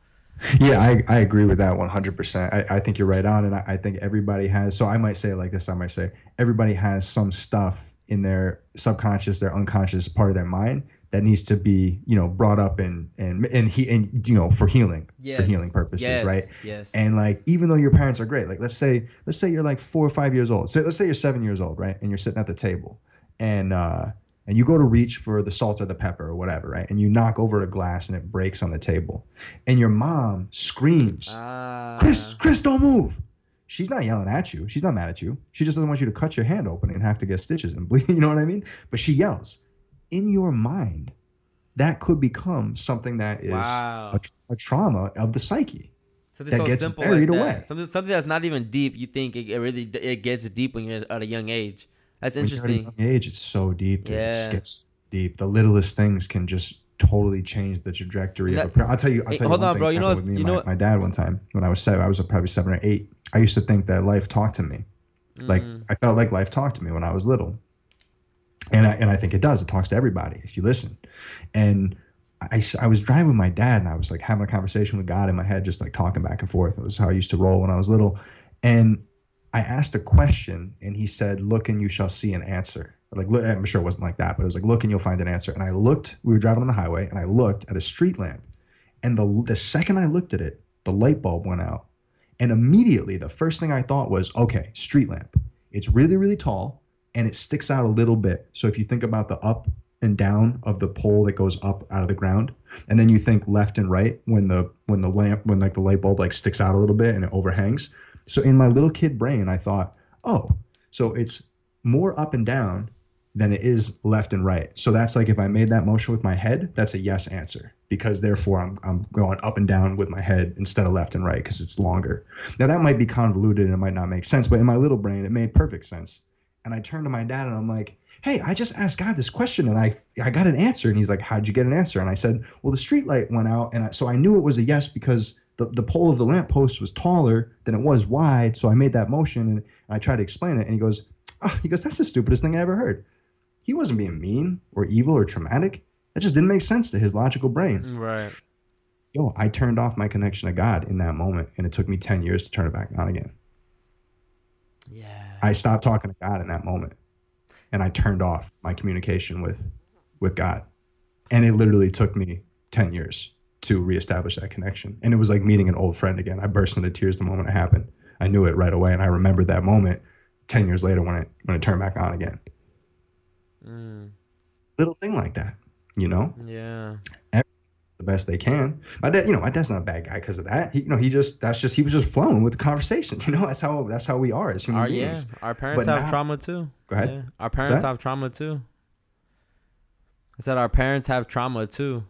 Yeah, I, I agree with that 100%. I, I think you're right on. And I, I think everybody has, so I might say like this I might say, everybody has some stuff in their subconscious, their unconscious part of their mind that needs to be you know brought up and and and he and you know for healing for healing purposes yes, right? Yes. and like even though your parents are great like let's say let's say you're like four or five years old. So let's say you're seven years old right? And you're sitting at the table and uh and you go to reach for the salt or the pepper or whatever right? And you knock over a glass and it breaks on the table. And your mom screams Ah. chris chris don't move. She's not yelling at you. She's not mad at you. She just doesn't want you to cut your hand open and have to get stitches and bleed you know what i mean? But she yells in your mind that could become something that is Wow. a, a trauma of the psyche Something that so gets simple buried like away. Something something that's not even deep. You think it, it really it gets deep when you're at a young age. That's When you're at a interesting. young age, it's so deep. dude. It Yeah. just gets deep. The littlest things can just totally change the trajectory That- of a I'll tell you. I'll tell you hold on, bro. You know with me you know my, what- my dad one time when I was seven. I was probably seven or eight. I used to think that life talked to me. Like Mm. I felt like life talked to me when I was little, and I and I think it does. It talks to everybody if you listen. And I, I was driving with my dad, and I was like having a conversation with God in my head, just like talking back and forth. This is how I used to roll when I was little. And I asked a question, and he said, "Look, and you shall see an answer." Like, I'm sure it wasn't like that, but it was like, "Look, and you'll find an answer." And I looked. We were driving on the highway, and I looked at a street lamp, and the the second I looked at it, the light bulb went out, and immediately the first thing I thought was, "Okay, street lamp. It's really, really tall, and it sticks out a little bit. So if you think about the up and down of the pole that goes up out of the ground, and then you think left and right when the when the lamp when like the light bulb like sticks out a little bit and it overhangs. So in my little kid brain, I thought, oh, so it's more up and down than it is left and right. So that's like if I made that motion with my head, that's a yes answer because therefore I'm I'm going up and down with my head instead of left and right because it's longer. Now that might be convoluted and it might not make sense, but in my little brain it made perfect sense. And I turned to my dad and I'm like, "Hey, I just asked God this question and I I got an answer." And he's like, "How'd you get an answer?" And I said, "Well, the street light went out and I, so I knew it was a yes because the, the pole of the lamppost was taller than it was wide, so I made that motion and I tried to explain it." And he goes, oh, "He goes, that's the stupidest thing I ever heard." He wasn't being mean or evil or traumatic. That just didn't make sense to his logical brain. Right. Yo, I turned off my connection to God in that moment, and it took me 10 years to turn it back on again. Yeah. I stopped talking to God in that moment, and I turned off my communication with with God, and it literally took me 10 years to reestablish that connection. And it was like meeting an old friend again. I burst into tears the moment it happened. I knew it right away, and I remembered that moment 10 years later when it when it turned back on again. Mm, Little thing like that, you know. yeah. The best they can. My dad, you know, my dad's not a bad guy because of that. He, you know, he just that's just he was just flowing with the conversation. You know, that's how that's how we are as human Our, yeah. beings. Our parents But have now- trauma too. Go ahead. Yeah. Our parents have trauma too. I said our parents have trauma too.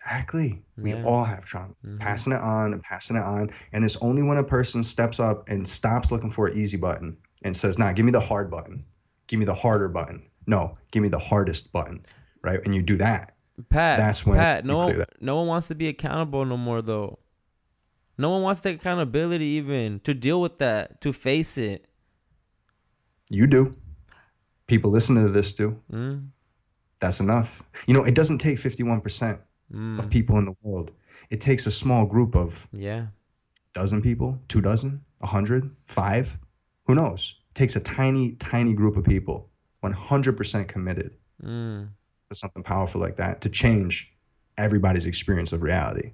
Exactly. We Yeah. all have trauma. Mhm. Passing it on and passing it on, and it's only when a person steps up and stops looking for an easy button and says, "Nah, give me the hard button. Give me the harder button. No, give me the hardest button." Right? And you do that. Pat, That's when Pat, no one, no one wants to be accountable no more though. No one wants to take accountability even to deal with that, to face it. You do. People listening to this do. Mm, That's enough. You know, it doesn't take 51% of mm, people in the world. It takes a small group of yeah. dozen people, two dozen, a hundred, five, who knows? It takes a tiny, tiny group of people, 100% committed Mm, to something powerful like that to change everybody's experience of reality.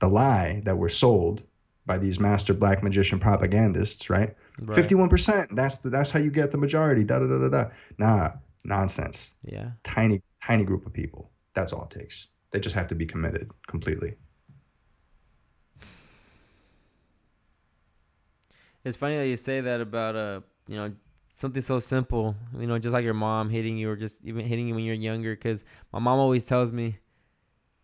The lie that we're sold by these master black magician propagandists, right? right. 51%. That's the, that's how you get the majority. Da da da da da. Nah, nonsense. Yeah. Tiny, tiny group of people. That's all it takes. They just have to be committed completely. It's funny that you say that about uh, you know, something so simple. You know, just like your mom hitting you, or just even hitting you when you're younger. Because my mom always tells me,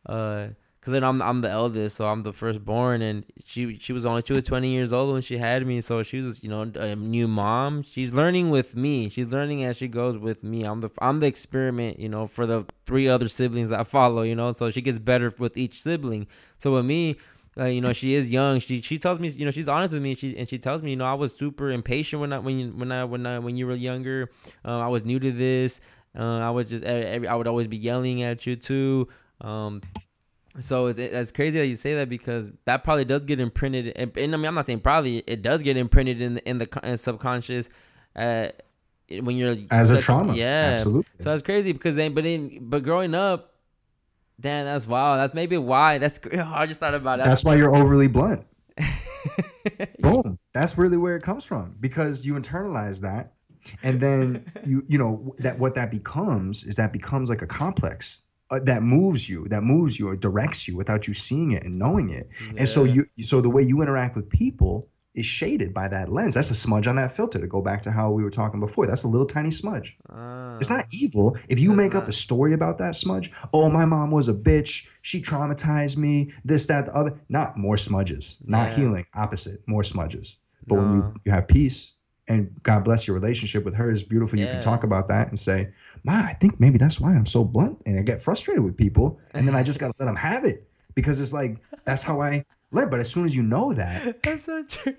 uh, because then I'm I'm the eldest, so I'm the firstborn, and she she was only she was 20 years old when she had me, so she was you know a new mom. She's learning with me. She's learning as she goes with me. I'm the I'm the experiment, you know, for the three other siblings that follow, you know. So she gets better with each sibling. So with me, uh, you know, she is young. She she tells me, you know, she's honest with me. She and she tells me, you know, I was super impatient when I when you, when I when I when you were younger. Uh, I was new to this. Uh, I was just every, I would always be yelling at you too. Um, so it's, it's crazy that you say that because that probably does get imprinted. And, and I mean, I'm not saying probably it does get imprinted in the, in the in subconscious. Uh, when you're As a trauma. yeah. Absolutely. So that's crazy because then, but then, but growing up, Damn, that's wild. That's maybe why. That's I just thought about that. That's why you're overly blunt. Boom. That's really where it comes from because you internalize that, and then you you know that what that becomes is that becomes like a complex uh, that moves you, that moves you or directs you without you seeing it and knowing it. And so you so the way you interact with people is shaded by that lens. That's a smudge on that filter. To go back to how we were talking before, that's a little tiny smudge. Ah. It's not evil. If you make up a story about that smudge, oh, my mom was a bitch. She traumatized me. This, that, the other. Not more smudges. Not Yeah. healing. Opposite. More smudges. But when you, you have peace and God bless your relationship with her is beautiful, you Yeah. can talk about that and say, Ma, I think maybe that's why I'm so blunt and I get frustrated with people. And then I just got to let them have it because it's like, that's how I learn. But as soon as you know that, That's so true.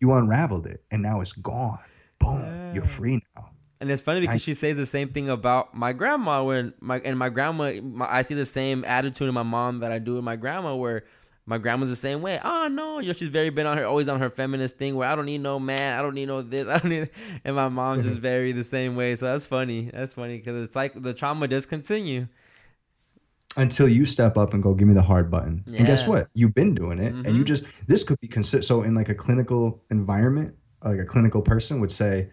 you unraveled it and now it's gone. Boom. You're free now. And it's funny because I- she says the same thing about my grandma. When my and my grandma, my, I see the same attitude in my mom that I do in my grandma. Where my grandma's the same way. Oh no, you know she's very been on her, always on her feminist thing. Where I don't need no man, I don't need no this, I don't need. And my mom's just very the same way. So that's funny. That's funny because it's like the trauma does continue. Until you step up and go give me the hard button. And guess what? You've been doing it and you Mhm. just this could be considered so in like a clinical environment like a clinical person would say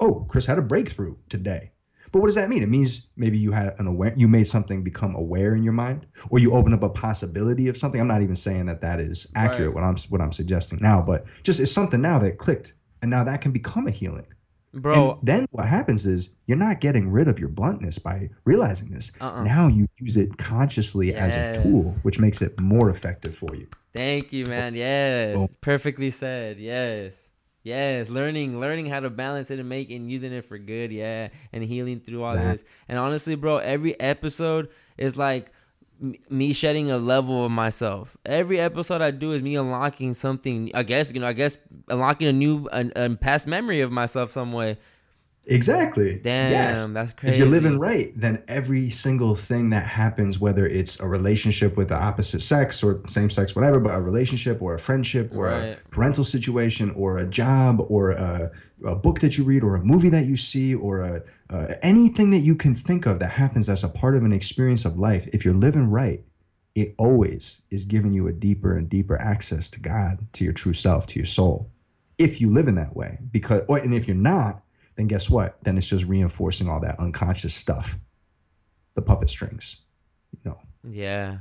oh chris had a breakthrough today. But what does that mean? It means maybe you had an aware you made something become aware in your mind or you open up a possibility of something. I'm not even saying that that is accurate Right. what i'm what i'm suggesting now but just it's something now that clicked and now that can become a healing Bro, and then what happens is you're not getting rid of your bluntness by realizing this. Uh-uh. Now you use it consciously as a tool, which makes it more effective for you. Thank you, man. Yes, perfectly said. Yes, yes. Learning, learning how to balance it and make and using it for good. Yeah, and healing through all this. And honestly, bro, every episode is like me shedding a level of myself. Every episode I do is me unlocking something. I guess you know. I guess unlocking a new, a, a past memory of myself some way. Exactly. Damn, Yes. that's crazy. If you're living right, then every single thing that happens, whether it's a relationship with the opposite sex or same sex, whatever, but a relationship or a friendship or Right. a parental situation or a job or a, a book that you read or a movie that you see or a, uh, anything that you can think of that happens as a part of an experience of life, if you're living right, it always is giving you a deeper and deeper access to God, to your true self, to your soul. If you live in that way, because, or, and if you're not, then guess what? Then it's just reinforcing all that unconscious stuff, the puppet strings. You know, Yeah.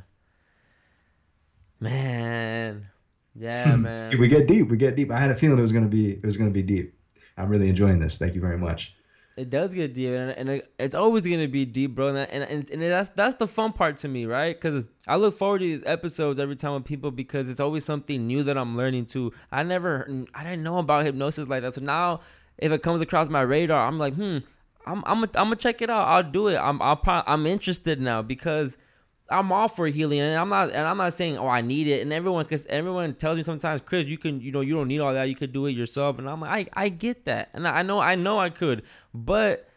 Man. Yeah, hmm. man. we get deep. We get deep. I had a feeling it was gonna be it was gonna be deep. I'm really enjoying this. Thank you very much. It does get deep, and, and it- it's always gonna be deep, bro. And and, and, and that's that's the fun part to me, right? Because I look forward to these episodes every time with people because it's always something new that I'm learning too. I never, I didn't know about hypnosis like that. So now, if it comes across my radar, I'm like, hmm, I'm I'm gonna I'm gonna check it out. I'll do it. I'm I'll pro- I'm interested now because I'm all for healing, and I'm not, and I'm not saying, oh, I need it. And everyone, cause everyone tells me sometimes, Chris, you can, you know, you don't need all that. You could do it yourself. And I'm like, I, I get that, and I know, I know I could, but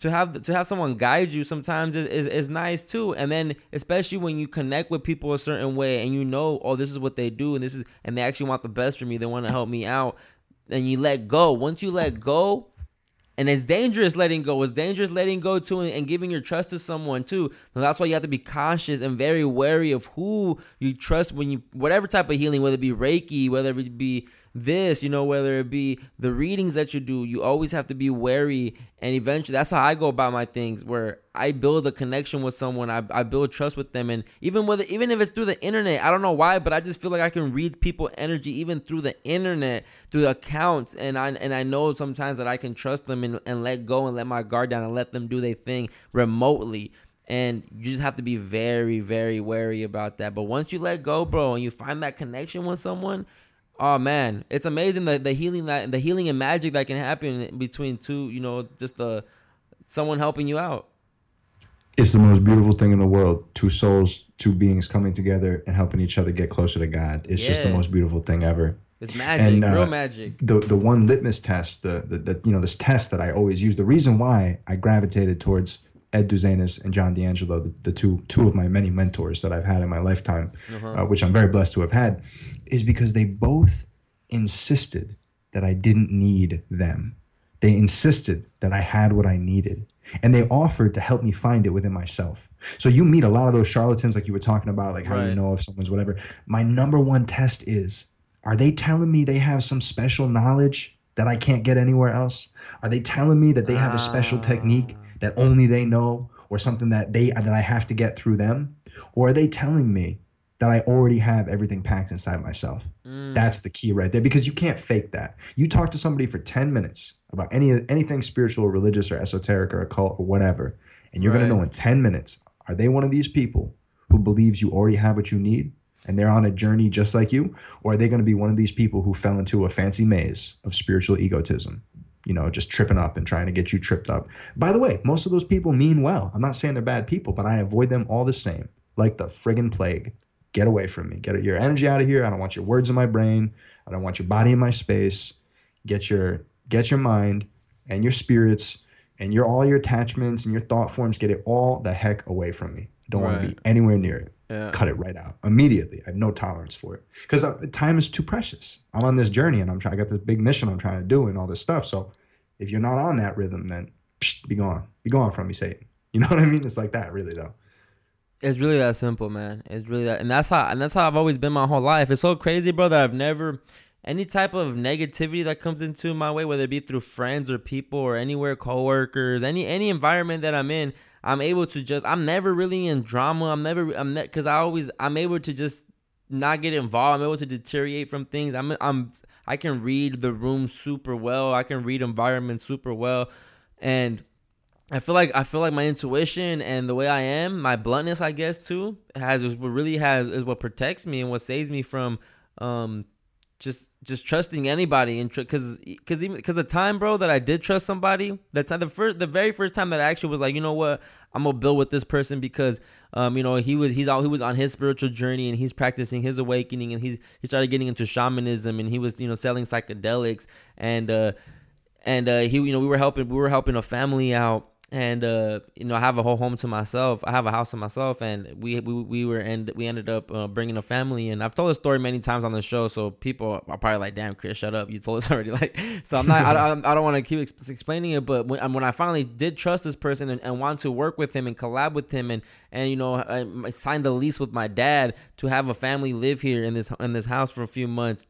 to have to have someone guide you sometimes is, is, is nice too. And then especially when you connect with people a certain way, and you know, oh, this is what they do, and this is, and they actually want the best for me. They want to help me out, and you let go. Once you let go, and it's dangerous letting go. It's dangerous letting go too and giving your trust to someone too. So that's why you have to be cautious and very wary of who you trust when you whatever type of healing, whether it be Reiki, whether it be this, you know, whether it be the readings that you do, you always have to be wary. And eventually, that's how I go about my things, where I build a connection with someone, I, I build trust with them, and even whether even if it's through the internet, I don't know why, but I just feel like I can read people energy even through the internet, through the accounts, and I and I know sometimes that I can trust them and, and let go and let my guard down and let them do their thing remotely. And you just have to be very, very wary about that. But once you let go, bro, and you find that connection with someone, oh man, it's amazing the the healing that the healing and magic that can happen between two, you know, just the someone helping you out. It's the most beautiful thing in the world. Two souls, two beings coming together and helping each other get closer to God. It's just the most beautiful thing ever. It's magic, And, uh, real magic. the the one litmus test, the, the the you know this test that I always use. The reason why I gravitated towards Ed Duzanis and John D'Angelo, the, the two two of my many mentors that I've had in my lifetime, Uh-huh. uh, which I'm very blessed to have had, is because they both insisted that I didn't need them. They insisted that I had what I needed. and they offered to help me find it within myself. So you meet a lot of those charlatans, like you were talking about, like how you know if someone's whatever. My number one test is: Are they telling me they have some special knowledge that I can't get anywhere else? Are they telling me that they have a special technique Ah. That only they know, or something that they that I have to get through them, or are they telling me that I already have everything packed inside myself? Mm. That's the key right there because you can't fake that. You talk to somebody for 10 minutes about any anything spiritual or religious or esoteric or occult or whatever, and you're Right. going to know in 10 minutes are they one of these people who believes you already have what you need and they're on a journey just like you or are they going to be one of these people who fell into a fancy maze of spiritual egotism? You know, just tripping up and trying to get you tripped up. By the way, most of those people mean well. I'm not saying they're bad people, but I avoid them all the same, like the friggin' plague get away from me. Get your energy out of here. I don't want your words in my brain. I don't want your body in my space. Get your get your mind and your spirits and your all your attachments and your thought forms. Get it all the heck away from me. Don't want to be anywhere near it. Yeah. Cut it right out immediately. I have no tolerance for it because uh, time is too precious. I'm on this journey and I'm trying. I got this big mission I'm trying to do and all this stuff. So if you're not on that rhythm, then psh, be gone. Be gone from me, Satan. You know what I mean? It's like that, really, though. It's really that simple, man. It's really that, and that's how, and that's how I've always been my whole life. It's so crazy, bro, that I've never any type of negativity that comes into my way, whether it be through friends or people or anywhere, coworkers, any any environment that I'm in, I'm able to just. I'm never really in drama. I'm never. I'm because I always. I'm able to just not get involved. I'm able to deteriorate from things. I'm. I'm. I can read the room super well. I can read environment super well, and I feel like I feel like my intuition and the way I am, my bluntness, I guess too, has is what really has is what protects me and what saves me from um just just trusting anybody and because because even because the time, bro, that I did trust somebody, that time the first the very first time that I actually was like, you know what, I'm gonna build with this person because um you know he was he's all he was on his spiritual journey and he's practicing his awakening and he's he started getting into shamanism and he was you know selling psychedelics and uh and uh, he you know we were helping we were helping a family out and uh, you know I have a whole home to myself. I have a house to myself and we we, we were and we ended up uh, bringing a family and I've told the story many times on the show so people are probably like damn Chris shut up. You told us already. Like so I'm not I, don't- I don't want to keep ex- explaining it but when, when I finally did trust this person and, and want to work with him and collab with him and and you know I, I signed a lease with my dad to have a family live here in this in this house for a few months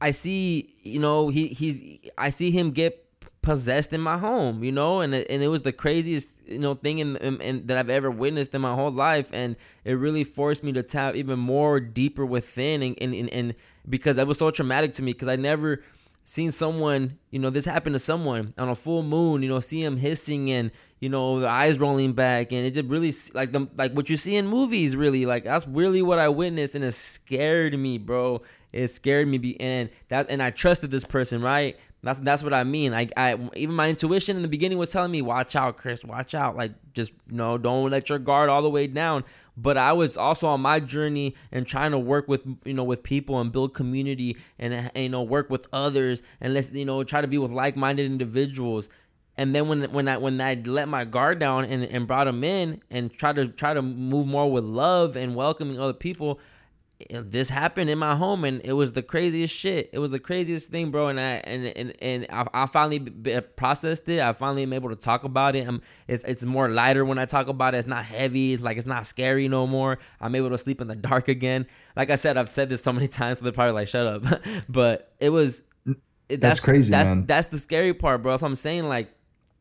I see, you know, he he's I see him get possessed in my home, you know, and it, and it was the craziest, you know, thing in, in, in that I've ever witnessed in my whole life, and it really forced me to tap even more deeper within, and and, and, and because that was so traumatic to me, because I never seen someone, you know, this happened to someone on a full moon, you know, see him hissing and you know the eyes rolling back, and it just really like the like what you see in movies, really like that's really what I witnessed, and it scared me, bro. It scared me, and that and I trusted this person, right? That's that's what I mean. I I even my intuition in the beginning was telling me, watch out, Chris, watch out. Like just know, don't let your guard all the way down. But I was also on my journey and trying to work with you know with people and build community and, you know work with others and let's you know try to be with like minded individuals. And then when when I when I let my guard down and, and brought them in and try to try to move more with love and welcoming other people, this happened in my home and it was the craziest shit. It was the craziest thing, bro. And I and and, and I, I finally processed it. I finally am able to talk about it. I'm, it's it's more lighter when I talk about it. It's not heavy. It's like it's not scary no more. I'm able to sleep in the dark again. Like I said, I've said this so many times, so they're probably like, "Shut up." but it was. It, That's crazy, That's man. that's the scary part, bro. So I'm saying like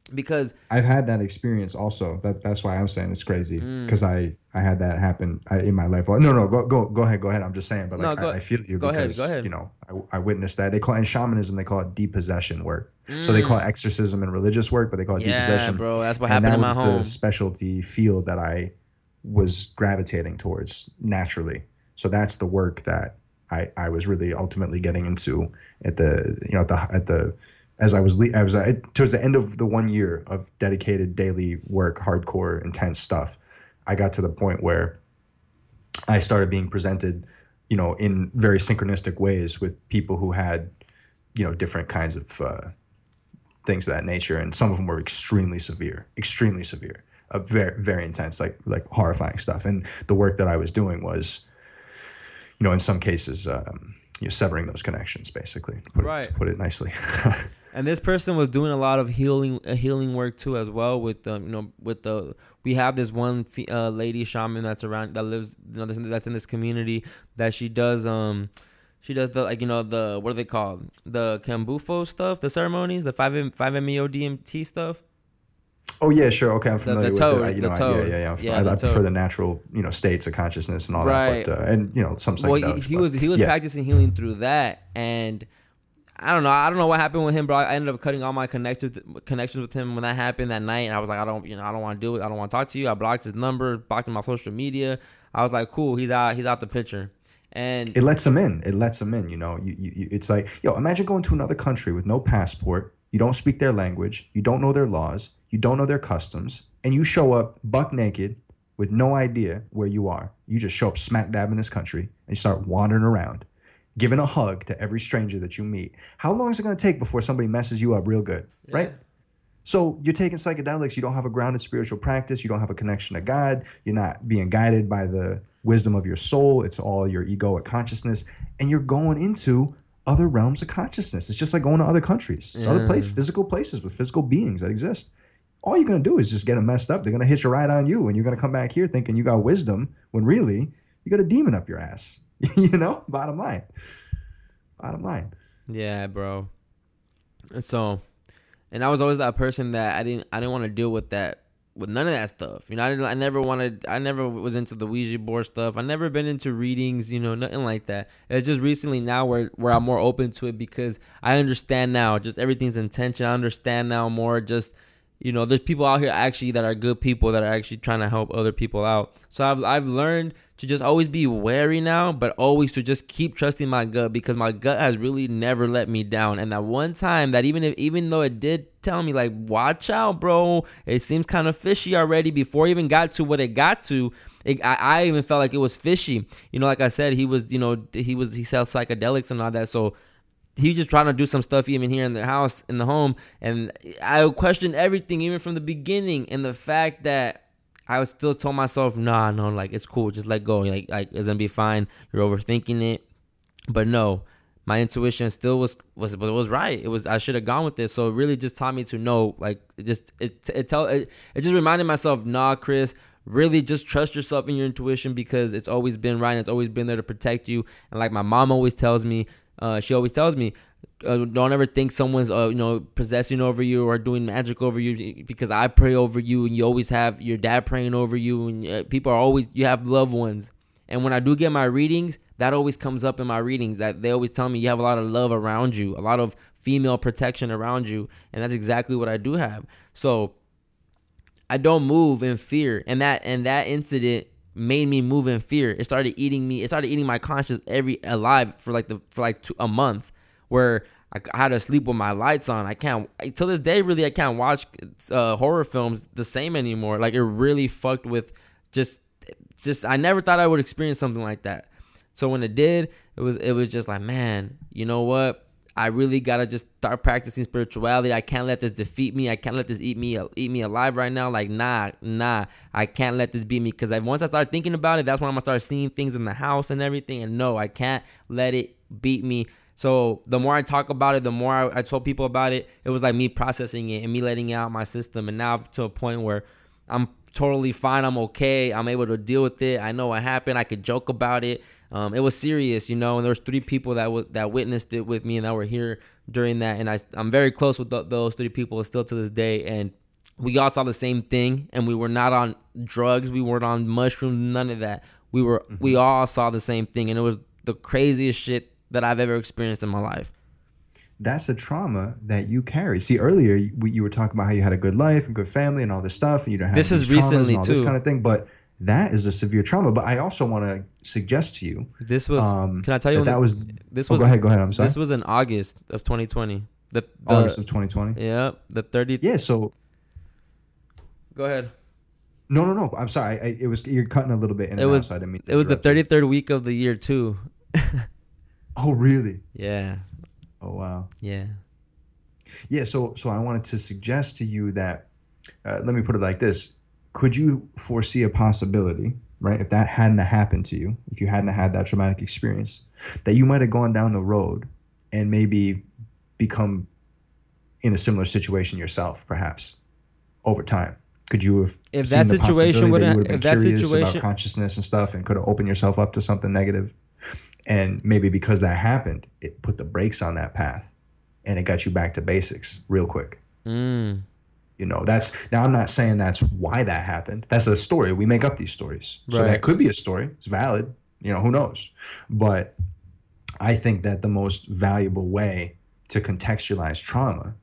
because I've had that experience also. That that's why I'm saying it's crazy Mm. because I I had that happen I, in my life. Well, no, no, go go go ahead, go ahead. I'm just saying, but No, like go- I, I feel you go ahead, because go ahead. you know I, I witnessed that. They call it in shamanism they call it depossession work. So they call it exorcism and religious work, but they call it Mm. yeah, depossession. bro, that's what and happened that in my was home. the specialty field that I was gravitating towards naturally. So that's the work that I, I was really ultimately getting into at the you know at the at the as I was le- I was uh, towards the end of the one year of dedicated daily work, hardcore, intense stuff. I got to the point where I started being presented, you know, in very synchronistic ways with people who had, you know, different kinds of uh, things of that nature, and some of them were extremely severe, extremely severe, uh, very very intense, like like horrifying stuff. And the work that I was doing was, you know, in some cases, um, you know, severing those connections, basically. Put Right. It, put it nicely. And this person was doing a lot of healing, uh, healing work too, as well. With um, you know, with the we have this one uh, lady shaman that's around that lives, you know, that's in, this community that she does um, she does the like you know the what are they called the Kambufo stuff, the ceremonies, the five M five MEO DMT stuff. Oh yeah, sure. Okay, I'm the familiar toad, with it. I, you the know, I- toad. yeah, yeah, yeah. Yeah, I, the I prefer toad. the natural, you know, states of consciousness and all Right. that. But uh, and you know, some Well, he, he was he was yeah. practicing healing through that, and I don't know. I don't know what happened with him, but I ended up cutting all my connections connections with him when that happened that night. And I was like, I don't, you know, I don't want to do it. I don't want to talk to you. I blocked his number, blocked him on social media. I was like, cool. He's out. He's out the picture. And it lets them in. It lets them in. You know, you, you it's like, yo, imagine going to another country with no passport. You don't speak their language. You don't know their laws. You don't know their customs, and you show up buck naked with no idea where you are. You just show up smack dab in this country and you start wandering around, giving a hug to every stranger that you meet. How long is it going to take before somebody messes you up real good, right? So you're taking psychedelics, you don't have a grounded spiritual practice, you don't have a connection to God, you're not being guided by the wisdom of your soul, it's all your egoic consciousness, and you're going into other realms of consciousness. It's just like going to other countries. It's other places, physical places with physical beings that exist. All you're gonna do is just get them messed up. They're gonna hitch a ride on you, and you're gonna come back here thinking you got wisdom when really you got a demon up your ass. you know, bottom line. Bottom line. Yeah, bro. So, and I was always that person that I didn't I didn't want to deal with that with none of that stuff. You know, I didn't I never wanted I never was into the Ouija board stuff. I never been into readings, you know, nothing like that. It's just recently now where where I'm more open to it because I understand now just everything's intention. I understand now more just you know, there's people out here actually that are good people that are actually trying to help other people out. So I've I've learned to just always be wary now, but always to just keep trusting my gut because my gut has really never let me down. And that one time that even if even though it did tell me like watch out, bro, it seems kind of fishy already before even got to what it got to. It, I, I even felt like it was fishy. You know, like I said, he was you know he was he sells psychedelics and all that. So he just trying to do some stuff even here in the house in the home and i questioned everything even from the beginning and the fact that i was still told myself nah no like it's cool just let go like like it's gonna be fine. You're overthinking it. But no my intuition still was was was right. It was i should have gone with this so it really just taught me to know like it just it it tell it, it just reminded myself nah chris really just trust yourself in your intuition because it's always been right and it's always been there to protect you. And like my mom always tells me uh, she always tells me uh, don't ever think someone's uh, you know possessing over you or doing magic over you because i pray over you and you always have your dad praying over you and uh, people are always you have loved ones and when i do get my readings that always comes up in my readings that they always tell me you have a lot of love around you a lot of female protection around you and that's exactly what i do have so I don't move in fear, and that and that incident made me move in fear. It started eating me. It started eating my conscience every alive for like the for like two, a month, where I, had to sleep with my lights on. I can't till this day. Really, I can't watch uh, horror films the same anymore. Like it really fucked with just just. I never thought I would experience something like that. So when it did, it was it was just like man, you know what? I really gotta just start practicing spirituality. I can't let this defeat me. I can't let this eat me eat me alive right now. Like nah, nah. I can't let this beat me because once I start thinking about it, that's when I'm gonna start seeing things in the house and everything. And no, I can't let it beat me. So the more I talk about it, the more I, I told people about it. It was like me processing it and me letting it out my system. And now to a point where I'm totally fine. I'm okay. I'm able to deal with it. I know what happened. I could joke about it. Um, it was serious, you know, and there's three people that w- that witnessed it with me and that were here during that, and I I'm very close with th- those three people still to this day, and we all saw the same thing, and we were not on drugs, we weren't on mushrooms, none of that. We were we all saw the same thing, and it was the craziest shit that I've ever experienced in my life. that's a trauma that you carry. See, earlier you, you were talking about how you had a good life and good family and all this stuff, and you don't have This is recently, and all this too. kind of thing. But that is a severe trauma. But I also want to suggest to you. This was Um, can I tell you that, when that the- was? this oh, was go ahead. Go ahead. I'm sorry. this was in August of 2020. The, the August of 2020. yeah the 30 Yeah. So go ahead. no, no, no. I'm sorry. I, it was you're cutting a little bit. In It was- out, so I mean It was the 33rd week of the year too. Oh, really? yeah, Oh, wow. yeah. Yeah, so so I wanted to suggest to you that uh, let me put it like this: Could you foresee a possibility, right? If that hadn't happened to you, if you hadn't had that traumatic experience, that you might have gone down the road and maybe become in a similar situation yourself, perhaps over time? Could you have If that situation possibility wouldn't- you would have if been that curious situation- about consciousness and stuff and could have opened yourself up to something negative and maybe because that happened it put the brakes on that path and it got you back to basics real quick. Mm. you know that's now i'm not saying that's why that happened. That's a story. We make up these stories. So that could be a story. It's valid. You know who knows? But i think that the most valuable way to contextualize trauma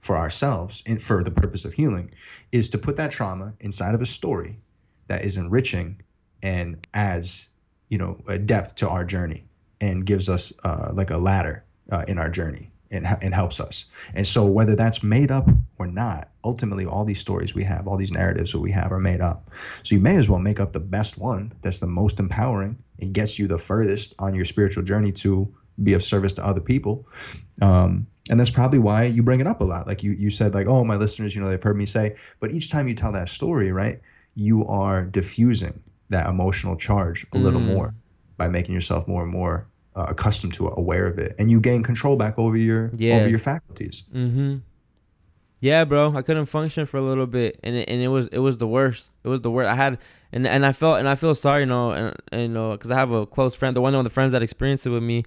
for ourselves and for the purpose of healing is to put that trauma inside of a story that is enriching and adds you know a depth to our journey and gives us uh, like a ladder uh, in our journey and, and helps us. And so whether that's made up or not ultimately all these stories we have all these narratives that we have are made up. So you may as well make up the best one that's the most empowering and gets you the furthest on your spiritual journey to be of service to other people. Um, and that's probably why you bring it up a lot. Like you, you said like oh my listeners you know they've heard me say but each time you tell that story right you are diffusing that emotional charge a little Mm. more by making yourself more and more uh, accustomed to it aware of it and you gain control back over your over your faculties Mm-hmm. Yeah, bro. I couldn't function for a little bit, and it, and it was it was the worst. It was the worst. I had and and I felt and I feel sorry, you know, and, and you know, because I have a close friend, the one of the friends that experienced it with me.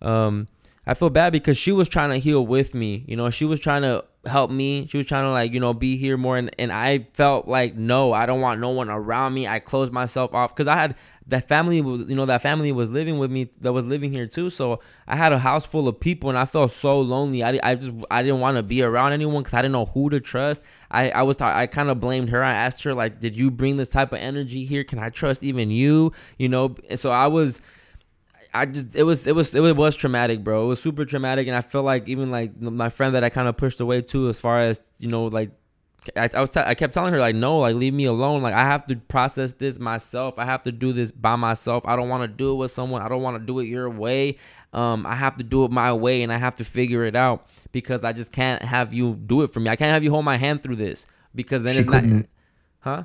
Um, I feel bad because she was trying to heal with me. You know, she was trying to help me. She was trying to like you know be here more, and and I felt like no, I don't want no one around me. I closed myself off because I had that family was you know that family was living with me that was living here too. So I had a house full of people, and I felt so lonely. I, I just I didn't want to be around anyone because I didn't know who to trust. I I was I kind of blamed her. I asked her like, did you bring this type of energy here? Can I trust even you? You know, and so I was. I just it was it was it was traumatic, bro. It was super traumatic, and I feel like even like my friend that I kind of pushed away too, as far as you know, like I, I was t- I kept telling her like no, like leave me alone. Like I have to process this myself. I have to do this by myself. I don't want to do it with someone. I don't want to do it your way. Um, I have to do it my way, and I have to figure it out because I just can't have you do it for me. I can't have you hold my hand through this because then She it's not, couldn't- huh?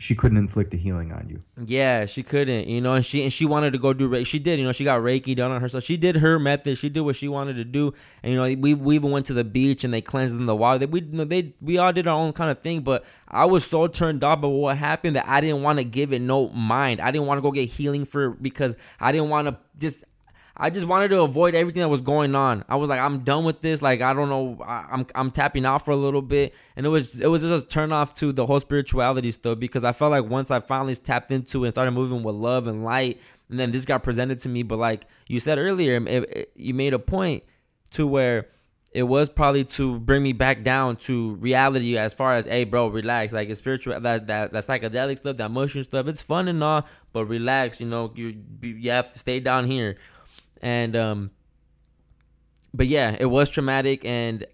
She couldn't inflict a healing on you Yeah, she couldn't, you know, and she and she wanted to go do Reiki. She did, you know, she got Reiki done on herself. she did her method. She did what she wanted to do, and you know, we we even went to the beach and they cleansed in the water. They, we you know, they we all did our own kind of thing, but I was so turned off by what happened that I didn't want to give it no mind. I didn't want to go get healing for because I didn't want to just. I just wanted to avoid everything that was going on. I was like, I'm done with this. Like, I don't know. I, I'm I'm tapping out for a little bit, and it was it was just a turn off to the whole spirituality stuff because I felt like once I finally tapped into and started moving with love and light, and then this got presented to me. But like you said earlier, it, it- you made a point to where it was probably to bring me back down to reality as far as hey bro relax like it's spiritual that that, that psychedelic stuff that mushroom stuff it's fun and all but relax you know you you have to stay down here and um but yeah it was traumatic and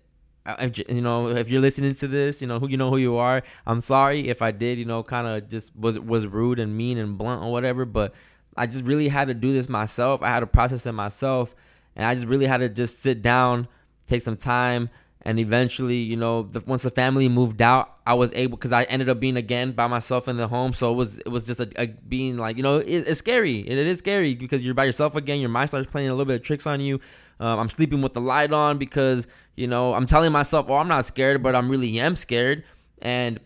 I- I you know if you're listening to this you know who you know who you are i'm sorry if i did you know kind of just was was rude and mean and blunt or whatever but i just really had to do this myself. I had to process it myself. And i just really had to just sit down take some time and eventually you know the, once the family moved out i was able because i ended up being again by myself in the home so it was it was just a, a being like you know it, it's scary it, it is scary because you're by yourself again your mind starts playing a little bit of tricks on you um, i'm sleeping with the light on because you know i'm telling myself oh i'm not scared but i'm really am scared and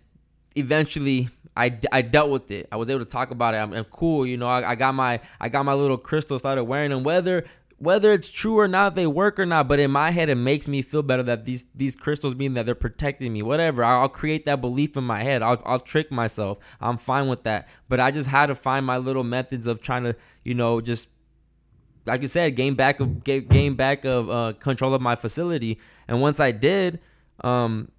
eventually I, I dealt with it. I was able to talk about it. I'm, I'm cool, you know. I, I got my I got my little crystal. started wearing them. Whether whether it's true or not, they work or not. But in my head, it makes me feel better that these these crystals mean that they're protecting me. Whatever. I'll, create that belief in my head. I'll I'll trick myself. I'm fine with that. But I just had to find my little methods of trying to you know just like you said, gain back of gain, back of uh, control of my facility. And once I did, um,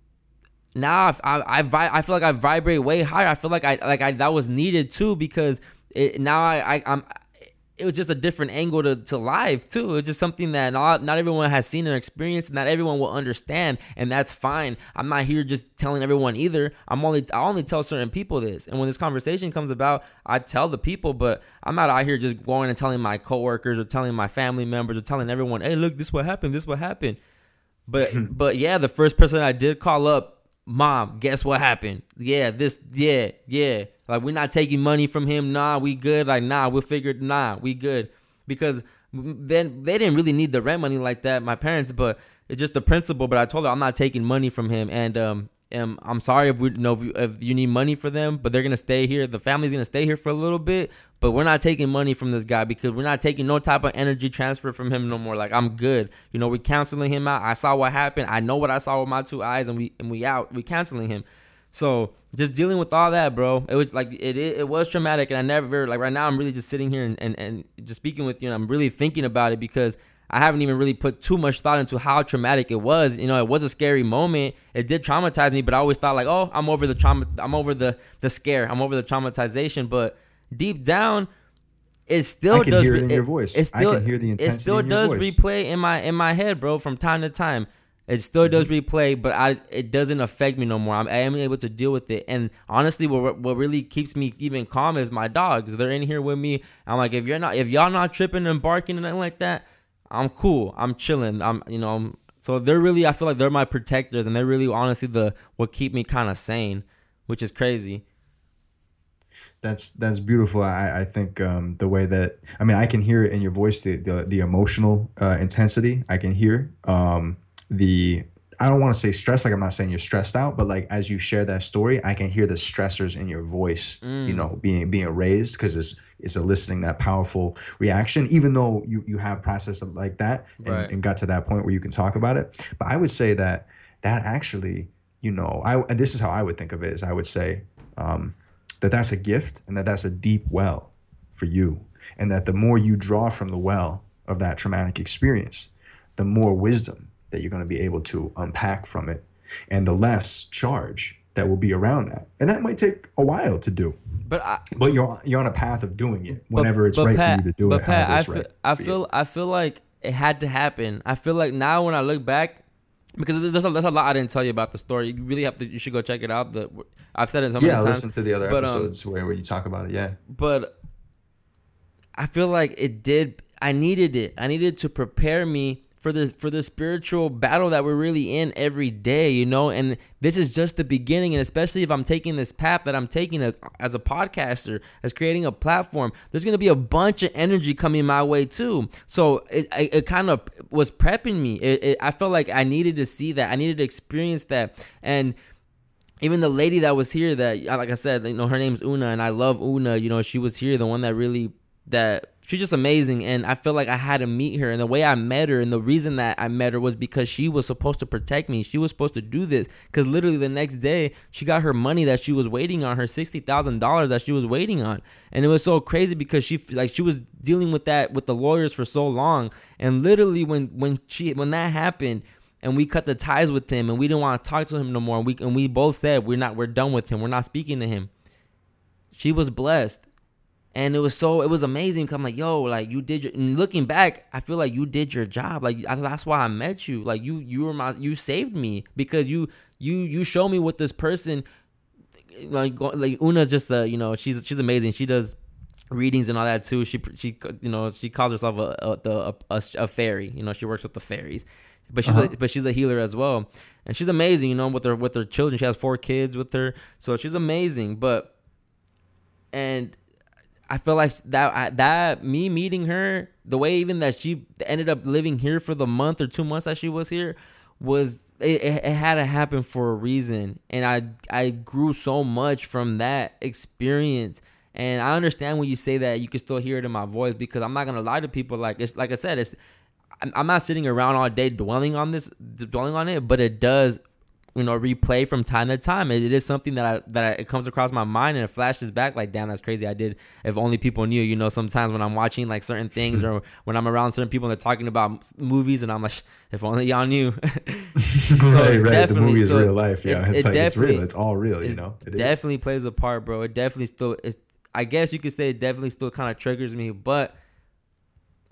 now I I I, I feel like I vibrate way higher. I feel like I like I that was needed too because it now I, I I'm it was just a different angle to, to life too. It's just something that not not everyone has seen or experienced, and not everyone will understand, and that's fine. I'm not here just telling everyone either. I'm only I only tell certain people this, and when this conversation comes about, I tell the people, but I'm not out here just going and telling my coworkers or telling my family members or telling everyone, hey, look, this what happened, this what happened. But but yeah, the first person I did call up, mom, guess what happened? Yeah, this yeah, yeah. Like we're not taking money from him. Nah, we good. Like nah, we'll figure it. Nah, we good. because then they didn't really need the rent money like that, my parents, but it's just the principle. But I told her I'm not taking money from him, and um, um I'm sorry if we you know if you, if you need money for them, but they're gonna stay here. The family's gonna stay here for a little bit, but we're not taking money from this guy because we're not taking no type of energy transfer from him no more. Like I'm good, you know. We're canceling him out. I saw what happened. I know what I saw with my two eyes, and we and we out. We canceling him. So just dealing with all that, bro. It was like it, it, it was traumatic, and I never like right now. I'm really just sitting here and, and, and just speaking with you, and I'm really thinking about it because I haven't even really put too much thought into how traumatic it was. You know, it was a scary moment. It did traumatize me, but I always thought like, oh, I'm over the trauma. I'm over the the scare. I'm over the traumatization. But deep down, it still I can does. hear it in it, your voice. It still I can hear the it still does voice. replay in my in my head, bro, from time to time. It still does Mm-hmm. replay, but I it doesn't affect me no more. I'm, I am able to deal with it. And honestly, what what really keeps me even calm is my dogs. They're in here with me. I'm like, if you're not, if y'all not tripping and barking and nothing like that, I'm cool. I'm chilling. I'm you know. I'm, so they're really, I feel like they're my protectors, and they're really honestly the what keep me kind of sane, which is crazy. That's that's beautiful. I I think um, the way that I mean I can hear it in your voice the the, the emotional uh, intensity. I can hear um, the I don't want to say stress like I'm not saying you're stressed out, but like as you share that story, I can hear the stressors in your voice. You know, being being raised because it's it's eliciting that powerful reaction. Even though you you have processed it like that and, Right. and got to that point where you can talk about it, but I would say that that actually you know I and this is how I would think of it is I would say. Um, that that's a gift and that that's a deep well for you and that the more you draw from the well of that traumatic experience the more wisdom that you're going to be able to unpack from it and the less charge that will be around that and that might take a while to do But I, but you're you're on a path of doing it But- whenever it's but right Pat, for you to do but it Pat, I feel, right I feel, I feel like it had to happen. I feel like now when I look back, because there's a, there's a lot I didn't tell you about the story. You really have to. You should go check it out. The I've said it so yeah many times. listen to the other but, um, episodes where, where you talk about it yeah but I feel like it did. I needed it. I needed to prepare me for the for the spiritual battle that we're really in every day, you know. And this is just the beginning. And especially if I'm taking this path that I'm taking as as a podcaster, as creating a platform, there's gonna be a bunch of energy coming my way too. So it it, it kind of was prepping me. It, it, I felt like I needed to see that. I needed to experience that. And even the lady that was here that like I said, you know, her name's Una and I love Una, you know, she was here, the one that really that she's just amazing and I feel like I had to meet her and the way I met her and the reason that I met her was because she was supposed to protect me. She was supposed to do this cuz literally the next day she got her money that she was waiting on, her $60,000 that she was waiting on. And it was so crazy because she like she was dealing with that with the lawyers for so long and literally when when she when that happened and we cut the ties with him and we didn't want to talk to him no more and we and we both said we're not we're done with him we're not speaking to him she was blessed and it was so it was amazing 'cause i'm like yo like you did your and looking back i feel like you did your job. Like I, that's why i met you. Like you you were my you saved me because you you you show me what this person like like una's just a you know she's she's amazing. She does readings and all that too. She she you know she calls herself a a, the- a, a fairy. You know she works with the fairies. But she's Uh-huh. a but she's a healer as well. And she's amazing you know with her with her children. She has four kids with her. So she's amazing. But and I feel like that that me meeting her, the way even that she ended up living here for the month or two months that she was here, was it, it, it had to happen for a reason, and I I grew so much from that experience. And I understand when you say that you can still hear it in my voice because I'm not gonna lie to people. Like it's like I said, it's I'm not sitting around all day dwelling on this, dwelling on it, but it does, you know, replay from time to time. It, it is something that I that I, it comes across my mind and it flashes back. Like, damn, that's crazy. I did. If only people knew. You know, sometimes when I'm watching like certain things hmm. or when I'm around certain people and they're talking about movies, and I'm like, if only y'all knew. So, right, right. The definitely- movie is so real life. Yeah, it- it's it like it's definitely- real. It's all real. You know, It is. definitely plays a part, bro. It definitely still is. I guess you could say it definitely still kind of triggers me, but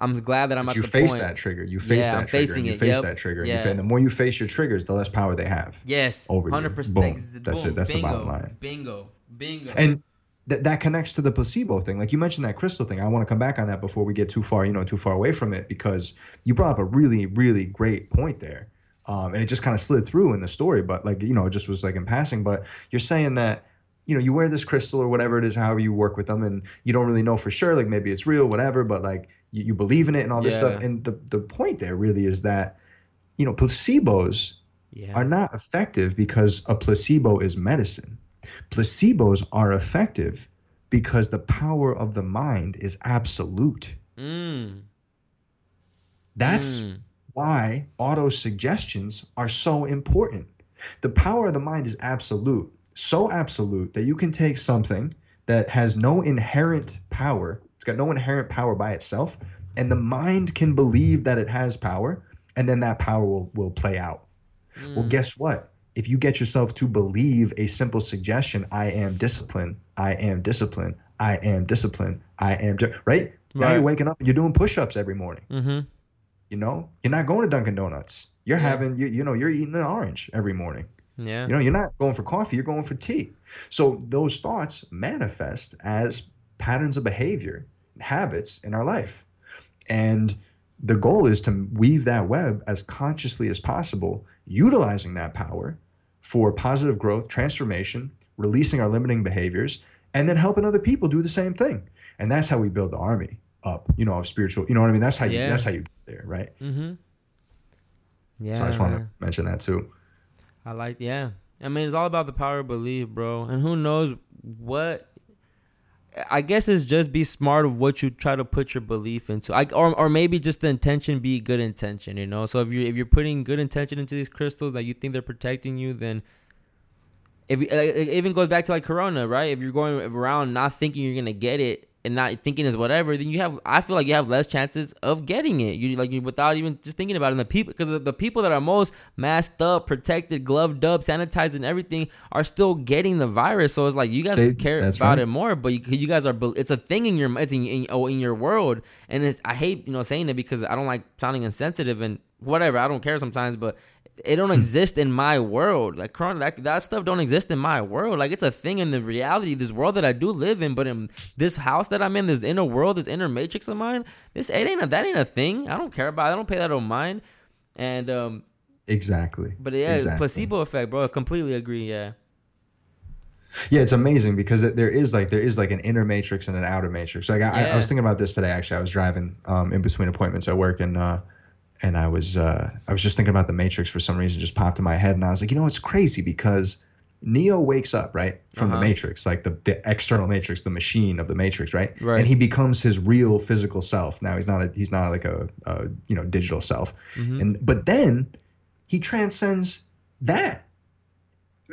I'm glad that I'm But at you the face point. that trigger. You face Yeah, that I'm trigger. facing you it, face yep. that trigger. Yeah. And, you the more you face your triggers, the less power they have. Yes, over you. hundred percent. Boom. That's it. That's the bingo, bottom line. Bingo, bingo. And that that connects to the placebo thing. Like you mentioned that crystal thing. I want to come back on that before we get too far, you know, too far away from it because you brought up a really, really great point there. Um, and it just kind of slid through in the story, but like, you know, it just was like in passing. But you're saying that, you know, you wear this crystal or whatever it is, however you work with them, and you don't really know for sure, like maybe it's real, whatever, but like you, you believe in it and all this Yeah. stuff. And the the point there really is that, you know, placebos Yeah. are not effective because a placebo is medicine. Placebos are effective because the power of the mind is absolute. Mm. That's Mm. why auto suggestions are so important. The power of the mind is absolute, so absolute that you can take something that has no inherent power, it's got no inherent power by itself, and the mind can believe that it has power, and then that power will, will play out. Well, Mm. guess what? If you get yourself to believe a simple suggestion, I am disciplined, I am disciplined, I am disciplined, I am, di-, right? Now Right. you're waking up and you're doing push ups every morning. Mm-hmm. You know, you're not going to Dunkin' Donuts. You're Yeah. having, you, you know, you're eating an orange every morning. Yeah. You know, you're not going for coffee, you're going for tea. So those thoughts manifest as patterns of behavior, habits in our life. And the goal is to weave that web as consciously as possible, utilizing that power for positive growth, transformation, releasing our limiting behaviors, and then helping other people do the same thing. And that's how we build the army up, you know, of spiritual, you know what I mean? That's how you, that's how you get there, right? Mm-hmm. Yeah. so I just want to mention that too. I like, yeah. I mean, it's all about the power of belief, bro. And who knows what? I guess it's just be smart of what you try to put your belief into. I, or, or maybe just the intention be good intention, you know. So if you if you're putting good intention into these crystals that you think they're protecting you, then if it even goes back to like Corona, right? If you're going around not thinking you're gonna get it and not thinking is whatever, then you have. I feel like you have less chances of getting it. You like you without even just thinking about it. And the people, because the people that are most masked up, protected, gloved up, sanitized, and everything are still getting the virus. So it's like you guys They- care about right. it more, but you, you guys are. It's a thing in your. It's in, in oh, in your world, and it's. I hate you know saying it because I don't like sounding insensitive and whatever. I don't care sometimes, but it don't exist in my world. Like corona, that, that stuff don't exist in my world. Like it's a thing in the reality, this world that I do live in. But in this house that I'm in, this inner world, this inner matrix of mine, this it ain't a, that ain't a thing. I don't care about. it. I don't pay that on mind. And um, Exactly. but yeah, Exactly. placebo effect, bro. I completely agree. Yeah. Yeah, it's amazing because it, there is like there is like an inner matrix and an outer matrix. Like I, I- I was thinking about this today. Actually, I was driving um, in between appointments at work, and uh, and I was uh, I was just thinking about the matrix for some reason. Just popped in my head, and I was like, you know, it's crazy because Neo wakes up right from Uh-huh. the matrix, like the, the external matrix, the machine of the matrix, right? Right. And he becomes his real physical self. Now he's not a he's not like a, a you know digital self, Mhm. and but then he transcends that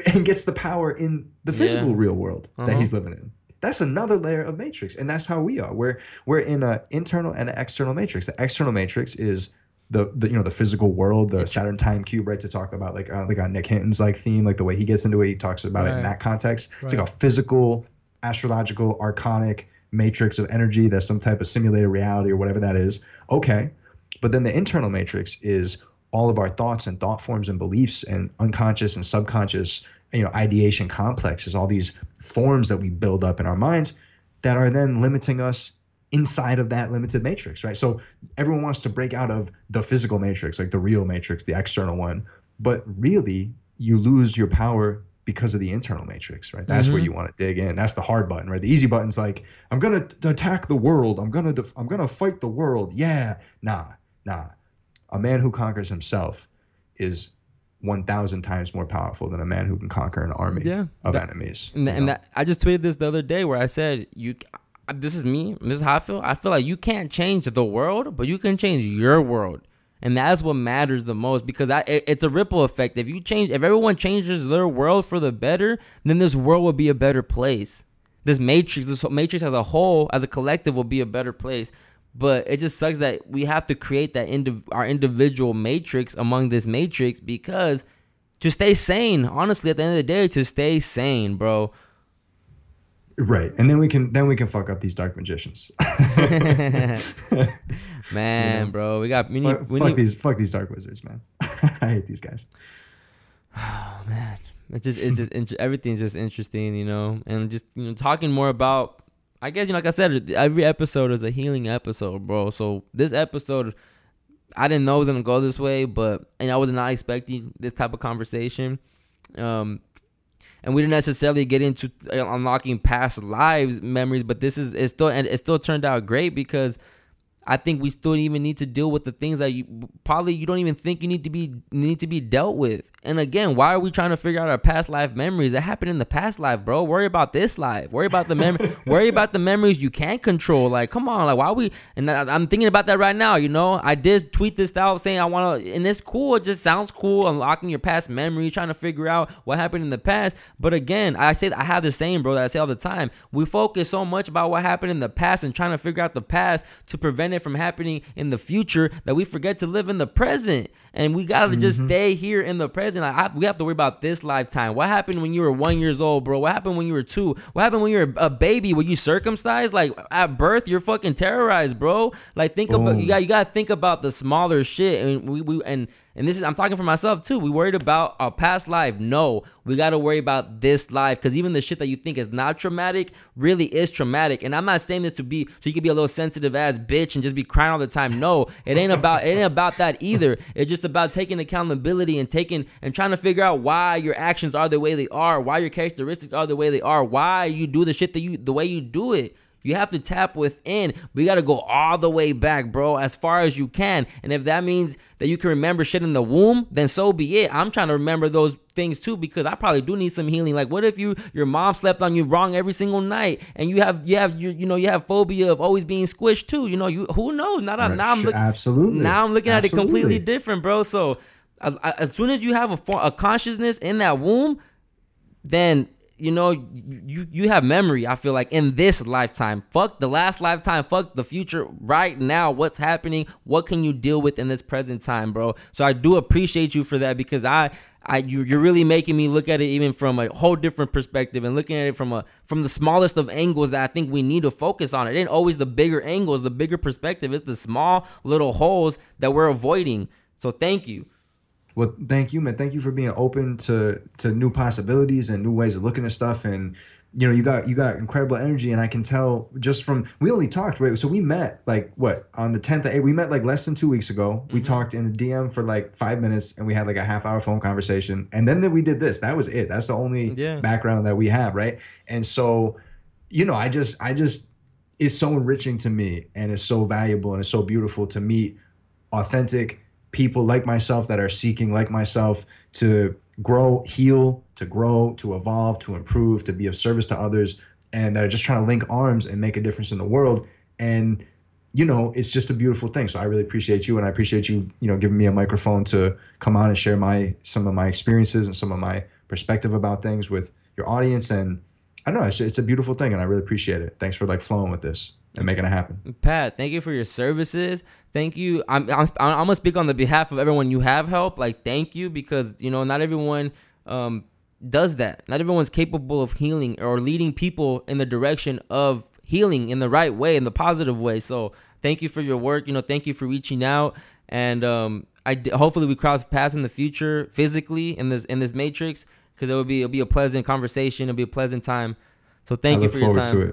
and gets the power in the Yeah. physical real world Uh-huh. that he's living in. That's another layer of matrix, and that's how we are. We're we're in an internal and an external matrix. The external matrix is the, the you know the physical world, the Saturn time cube, right? To talk about like uh, like on Nick Hinton's like theme, like the way he gets into it, he talks about it in that context. It's Right. like a physical, astrological, archonic matrix of energy. That's some type of simulated reality or whatever that is. Okay, but then the internal matrix is all of our thoughts and thought forms and beliefs and unconscious and subconscious, you know, ideation complexes, all these forms that we build up in our minds that are then limiting us inside of that limited matrix, right? So everyone wants to break out of the physical matrix, like the real matrix, the external one, but really you lose your power because of the internal matrix, right? That's where Mhm. you want to dig in. That's the hard button, right? The easy button's like, I'm gonna attack the world. I'm gonna def- I'm gonna fight the world. Yeah, nah, nah. A man who conquers himself is 1,000 times more powerful than a man who can conquer an army Yeah, of that- enemies. And, and that, I just tweeted this the other day where I said, "You, this is me. This is how I feel. I feel like you can't change the world, but you can change your world, and that's what matters the most because I, it- it's a ripple effect. If you change, if everyone changes their world for the better, then this world will be a better place. This matrix, this matrix as a whole, as a collective, will be a better place. But it just sucks that we have to create that indiv- our individual matrix among this matrix because to stay sane, honestly, at the end of the day, to stay sane, bro. Right, and then we can then we can fuck up these dark magicians. Man, Yeah. bro, we got we need fuck, we fuck need these fuck these dark wizards, man. I hate these guys. oh man. It's just it's just int- everything's just interesting, you know, and just you know talking more about. I guess you know, like I said, every episode is a healing episode, bro. So this episode, I didn't know it was gonna go this way, but and I was not expecting this type of conversation. Um, and we didn't necessarily get into uh, unlocking past lives memories, but this is it still and it still turned out great because I think we still even need to deal with the things that you probably you don't even think you need to be need to be dealt with. And again, why are we trying to figure out our past life memories that happened in the past life, bro? Worry about this life. Worry about the memory. worry about the memories you can't control. Like, come on, like why we? And I, I'm thinking about that right now. You know, I did tweet this out saying I want to, and it's cool. It just sounds cool. Unlocking your past memories, trying to figure out what happened in the past. But again, I say I have the same, bro, that I say all the time. We focus so much about what happened in the past and trying to figure out the past to prevent it from happening in the future that we forget to live in the present. And we gotta just mm-hmm. stay here in the present. Like I, we have to worry about this lifetime. What happened when you were one years old, bro? What happened when you were two? What happened when you were a baby? Were you circumcised? Like at birth, you're fucking terrorized, bro. Like think about you got you gotta think about the smaller shit. And we, we and and this is I'm talking for myself too. We worried about our past life. No, we got to worry about this life because even the shit that you think is not traumatic really is traumatic. And I'm not saying this to be so you can be a little sensitive ass bitch and just be crying all the time. No, it ain't about it ain't about that either. It's just about taking accountability and taking and trying to figure out why your actions are the way they are, why your characteristics are the way they are, why you do the shit that you the way you do it. You have to tap within. We got to go all the way back, bro, as far as you can. And if that means that you can remember shit in the womb, then so be it. I'm trying to remember those things too because I probably do need some healing. Like, what if you your mom slept on you wrong every single night, and you have you have you you know you have phobia of always being squished too. You know, you who knows? Now, Right, now I'm looking absolutely. now I'm looking at it completely different, bro. So as, as soon as you have a, for- a consciousness in that womb, then you know you you have memory i feel like in this lifetime fuck the last lifetime fuck the future right now what's happening what can you deal with in this present time bro so i do appreciate you for that because i I, you, you're really making me look at it even from a whole different perspective and looking at it from a from the smallest of angles that I think we need to focus on. It ain't always the bigger angles, the bigger perspective. It's the small little holes that we're avoiding. So thank you. Well, thank you, man. Thank you for being open to to new possibilities and new ways of looking at stuff. And you know, you got you got incredible energy, and I can tell just from we only talked right. So we met like what on the 10th of April. We met like less than two weeks ago. We mm-hmm. talked in the DM for like five minutes, and we had like a half hour phone conversation. And then that we did this. That was it. That's the only Yeah. background that we have, right? And so, you know, I just I just it's so enriching to me, and it's so valuable, and it's so beautiful to meet authentic people like myself that are seeking like myself to grow heal to grow to evolve to improve to be of service to others and that are just trying to link arms and make a difference in the world. And you know it's just a beautiful thing. So i really appreciate you and i appreciate you you know giving me a microphone to come on and share my some of my experiences and some of my perspective about things with your audience. And i don't know it's, it's a beautiful thing and i really appreciate it. Thanks for like flowing with this and making it happen Pat, thank you for your services. Thank you. I'm, I'm I'm gonna speak on the behalf of everyone you have helped. Like, thank you because you know not everyone um does that. Not everyone's capable of healing or leading people in the direction of healing in the right way, in the positive way. So, thank you for your work. You know, thank you for reaching out and um I d- hopefully we cross paths in the future physically in this in this matrix because it would be it'll be a pleasant conversation. It'll be a pleasant time. So thank I you for your forward time.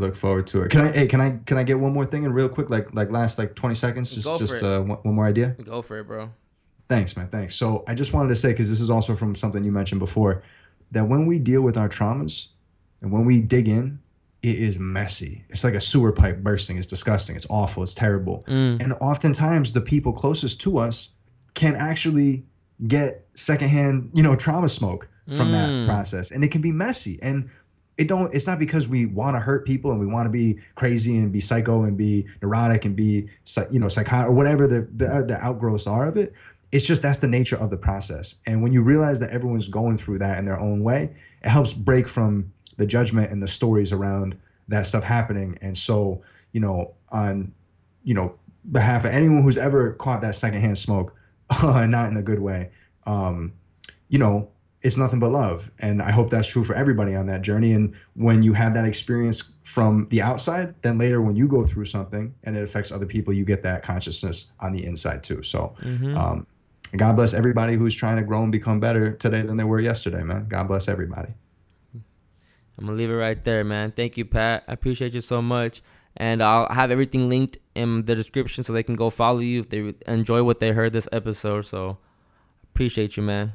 To it. I look forward to it. Can I? Hey, can I? Can I get one more thing in real quick? Like, like last like 20 seconds. Just, Go for just it. uh, one, one more idea. Go for it, bro. Thanks, man. Thanks. So I just wanted to say, because this is also from something you mentioned before, that when we deal with our traumas and when we dig in, it is messy. It's like a sewer pipe bursting. It's disgusting. It's awful. It's terrible. Mm. And oftentimes, the people closest to us can actually get secondhand, you know, trauma smoke from Mm. that process, and it can be messy. And it don't. It's not because we want to hurt people and we want to be crazy and be psycho and be neurotic and be, you know, psychotic or whatever the the, the outgrowths are of it. It's just that's the nature of the process. And when you realize that everyone's going through that in their own way, it helps break from the judgment and the stories around that stuff happening. And so, you know, on, you know, behalf of anyone who's ever caught that secondhand smoke, not in a good way, um, you know, it's nothing but love. And I hope that's true for everybody on that journey. And when you have that experience from the outside, then later when you go through something and it affects other people, you get that consciousness on the inside too. So, Mhm. um, God bless everybody who's trying to grow and become better today than they were yesterday, man. God bless everybody. I'm gonna leave it right there, man. Thank you, Pat. I appreciate you so much, and I'll have everything linked in the description so they can go follow you if they enjoy what they heard this episode. So appreciate you, man.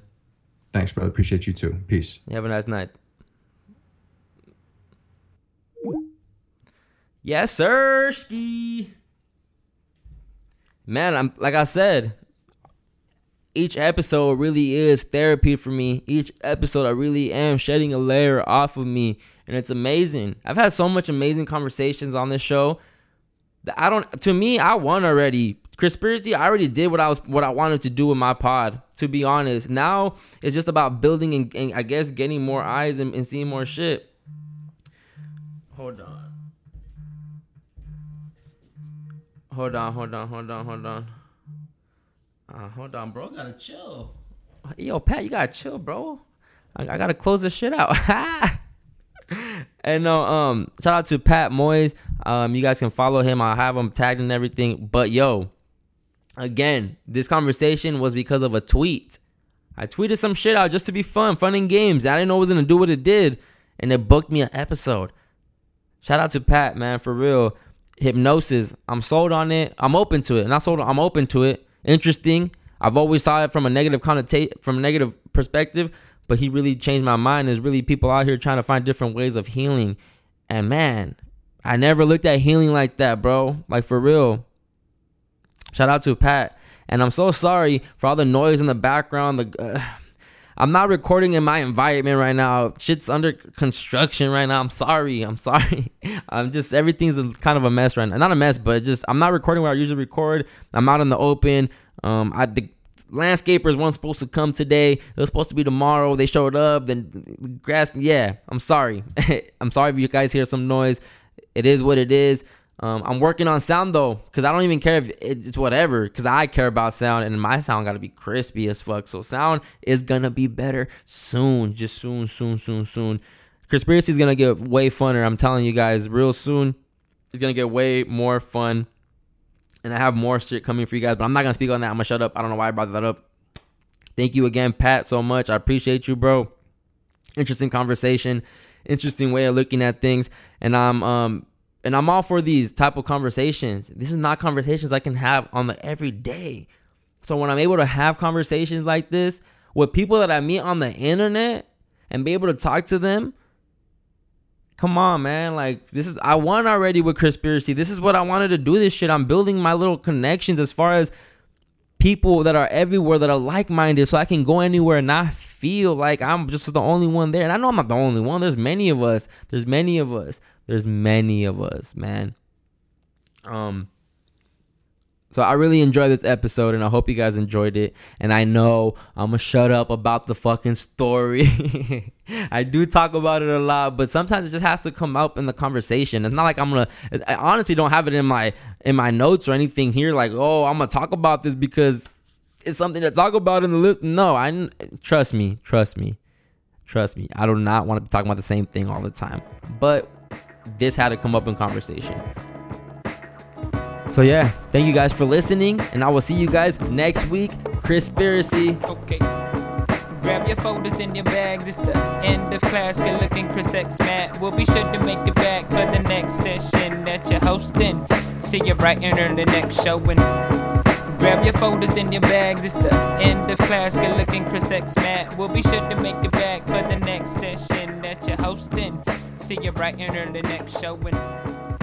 Thanks, brother. Appreciate you too. Peace. You have a nice night. Yes, sir. Ski. Man, I'm like I said, each episode really is therapy for me. Each episode I really am shedding a layer off of me and it's amazing. I've had so much amazing conversations on this show that I don't to me I won already. Conspiracy, I already did what I was what I wanted to do with my pod, to be honest. Now it's just about building and, and I guess getting more eyes and, and seeing more shit. Hold on. Hold on, hold on, hold on, hold on. Uh, hold on, bro. I Gotta chill. Yo, Pat, you gotta chill, bro. I, I gotta close this shit out. and no, um, shout out to Pat Moyes. Um, you guys can follow him. I'll have him tagged and everything. But yo, again, this conversation was because of a tweet. I tweeted some shit out just to be fun, fun and games. I didn't know it was gonna do what it did, and it booked me an episode. Shout out to Pat, man, for real hypnosis. I'm sold on it. I'm open to it. Not sold. I'm open to it. Interesting. I've always saw it from a negative connotation, from a negative perspective, but he really changed my mind. There's really people out here trying to find different ways of healing, and man, I never looked at healing like that, bro. Like for real. Shout out to Pat, and I'm so sorry for all the noise in the background. The uh, I'm not recording in my environment right now. Shit's under construction right now. I'm sorry. I'm sorry. I'm just everything's kind of a mess right now. Not a mess, but just I'm not recording where I usually record. I'm out in the open. Um, I the landscapers weren't supposed to come today. It was supposed to be tomorrow. They showed up. Then grass. Yeah, I'm sorry. I'm sorry if you guys hear some noise. It is what it is. Um, I'm working on sound though, cause I don't even care if it's whatever, cause I care about sound and my sound gotta be crispy as fuck. So sound is gonna be better soon, just soon, soon, soon, soon. Conspiracy is gonna get way funner. I'm telling you guys, real soon, it's gonna get way more fun, and I have more shit coming for you guys. But I'm not gonna speak on that. I'm gonna shut up. I don't know why I brought that up. Thank you again, Pat, so much. I appreciate you, bro. Interesting conversation, interesting way of looking at things, and I'm um and I'm all for these type of conversations. This is not conversations I can have on the everyday. So when I'm able to have conversations like this with people that I meet on the internet and be able to talk to them, come on, man. Like this is I won already with conspiracy. This is what I wanted to do. This shit. I'm building my little connections as far as people that are everywhere that are like minded, so I can go anywhere and not feel like I'm just the only one there. And I know I'm not the only one. There's many of us. There's many of us. There's many of us, man. Um so I really enjoyed this episode and I hope you guys enjoyed it. And I know I'm gonna shut up about the fucking story. I do talk about it a lot, but sometimes it just has to come up in the conversation. It's not like I'm gonna I honestly don't have it in my in my notes or anything here like, "Oh, I'm gonna talk about this because it's something to talk about in the list." No, I trust me, trust me. Trust me. I do not want to be talking about the same thing all the time. But this had to come up in conversation. So yeah, thank you guys for listening, and I will see you guys next week. Conspiracy. Okay. Grab your folders and your bags. It's the end of class. Good looking Chris X Matt. We'll be sure to make it back for the next session that you're hosting. See you right in the next show. And grab your folders and your bags. It's the end of class. Good looking Chris X Matt. We'll be sure to make it back for the next session that you're hosting. See you right in the next show. And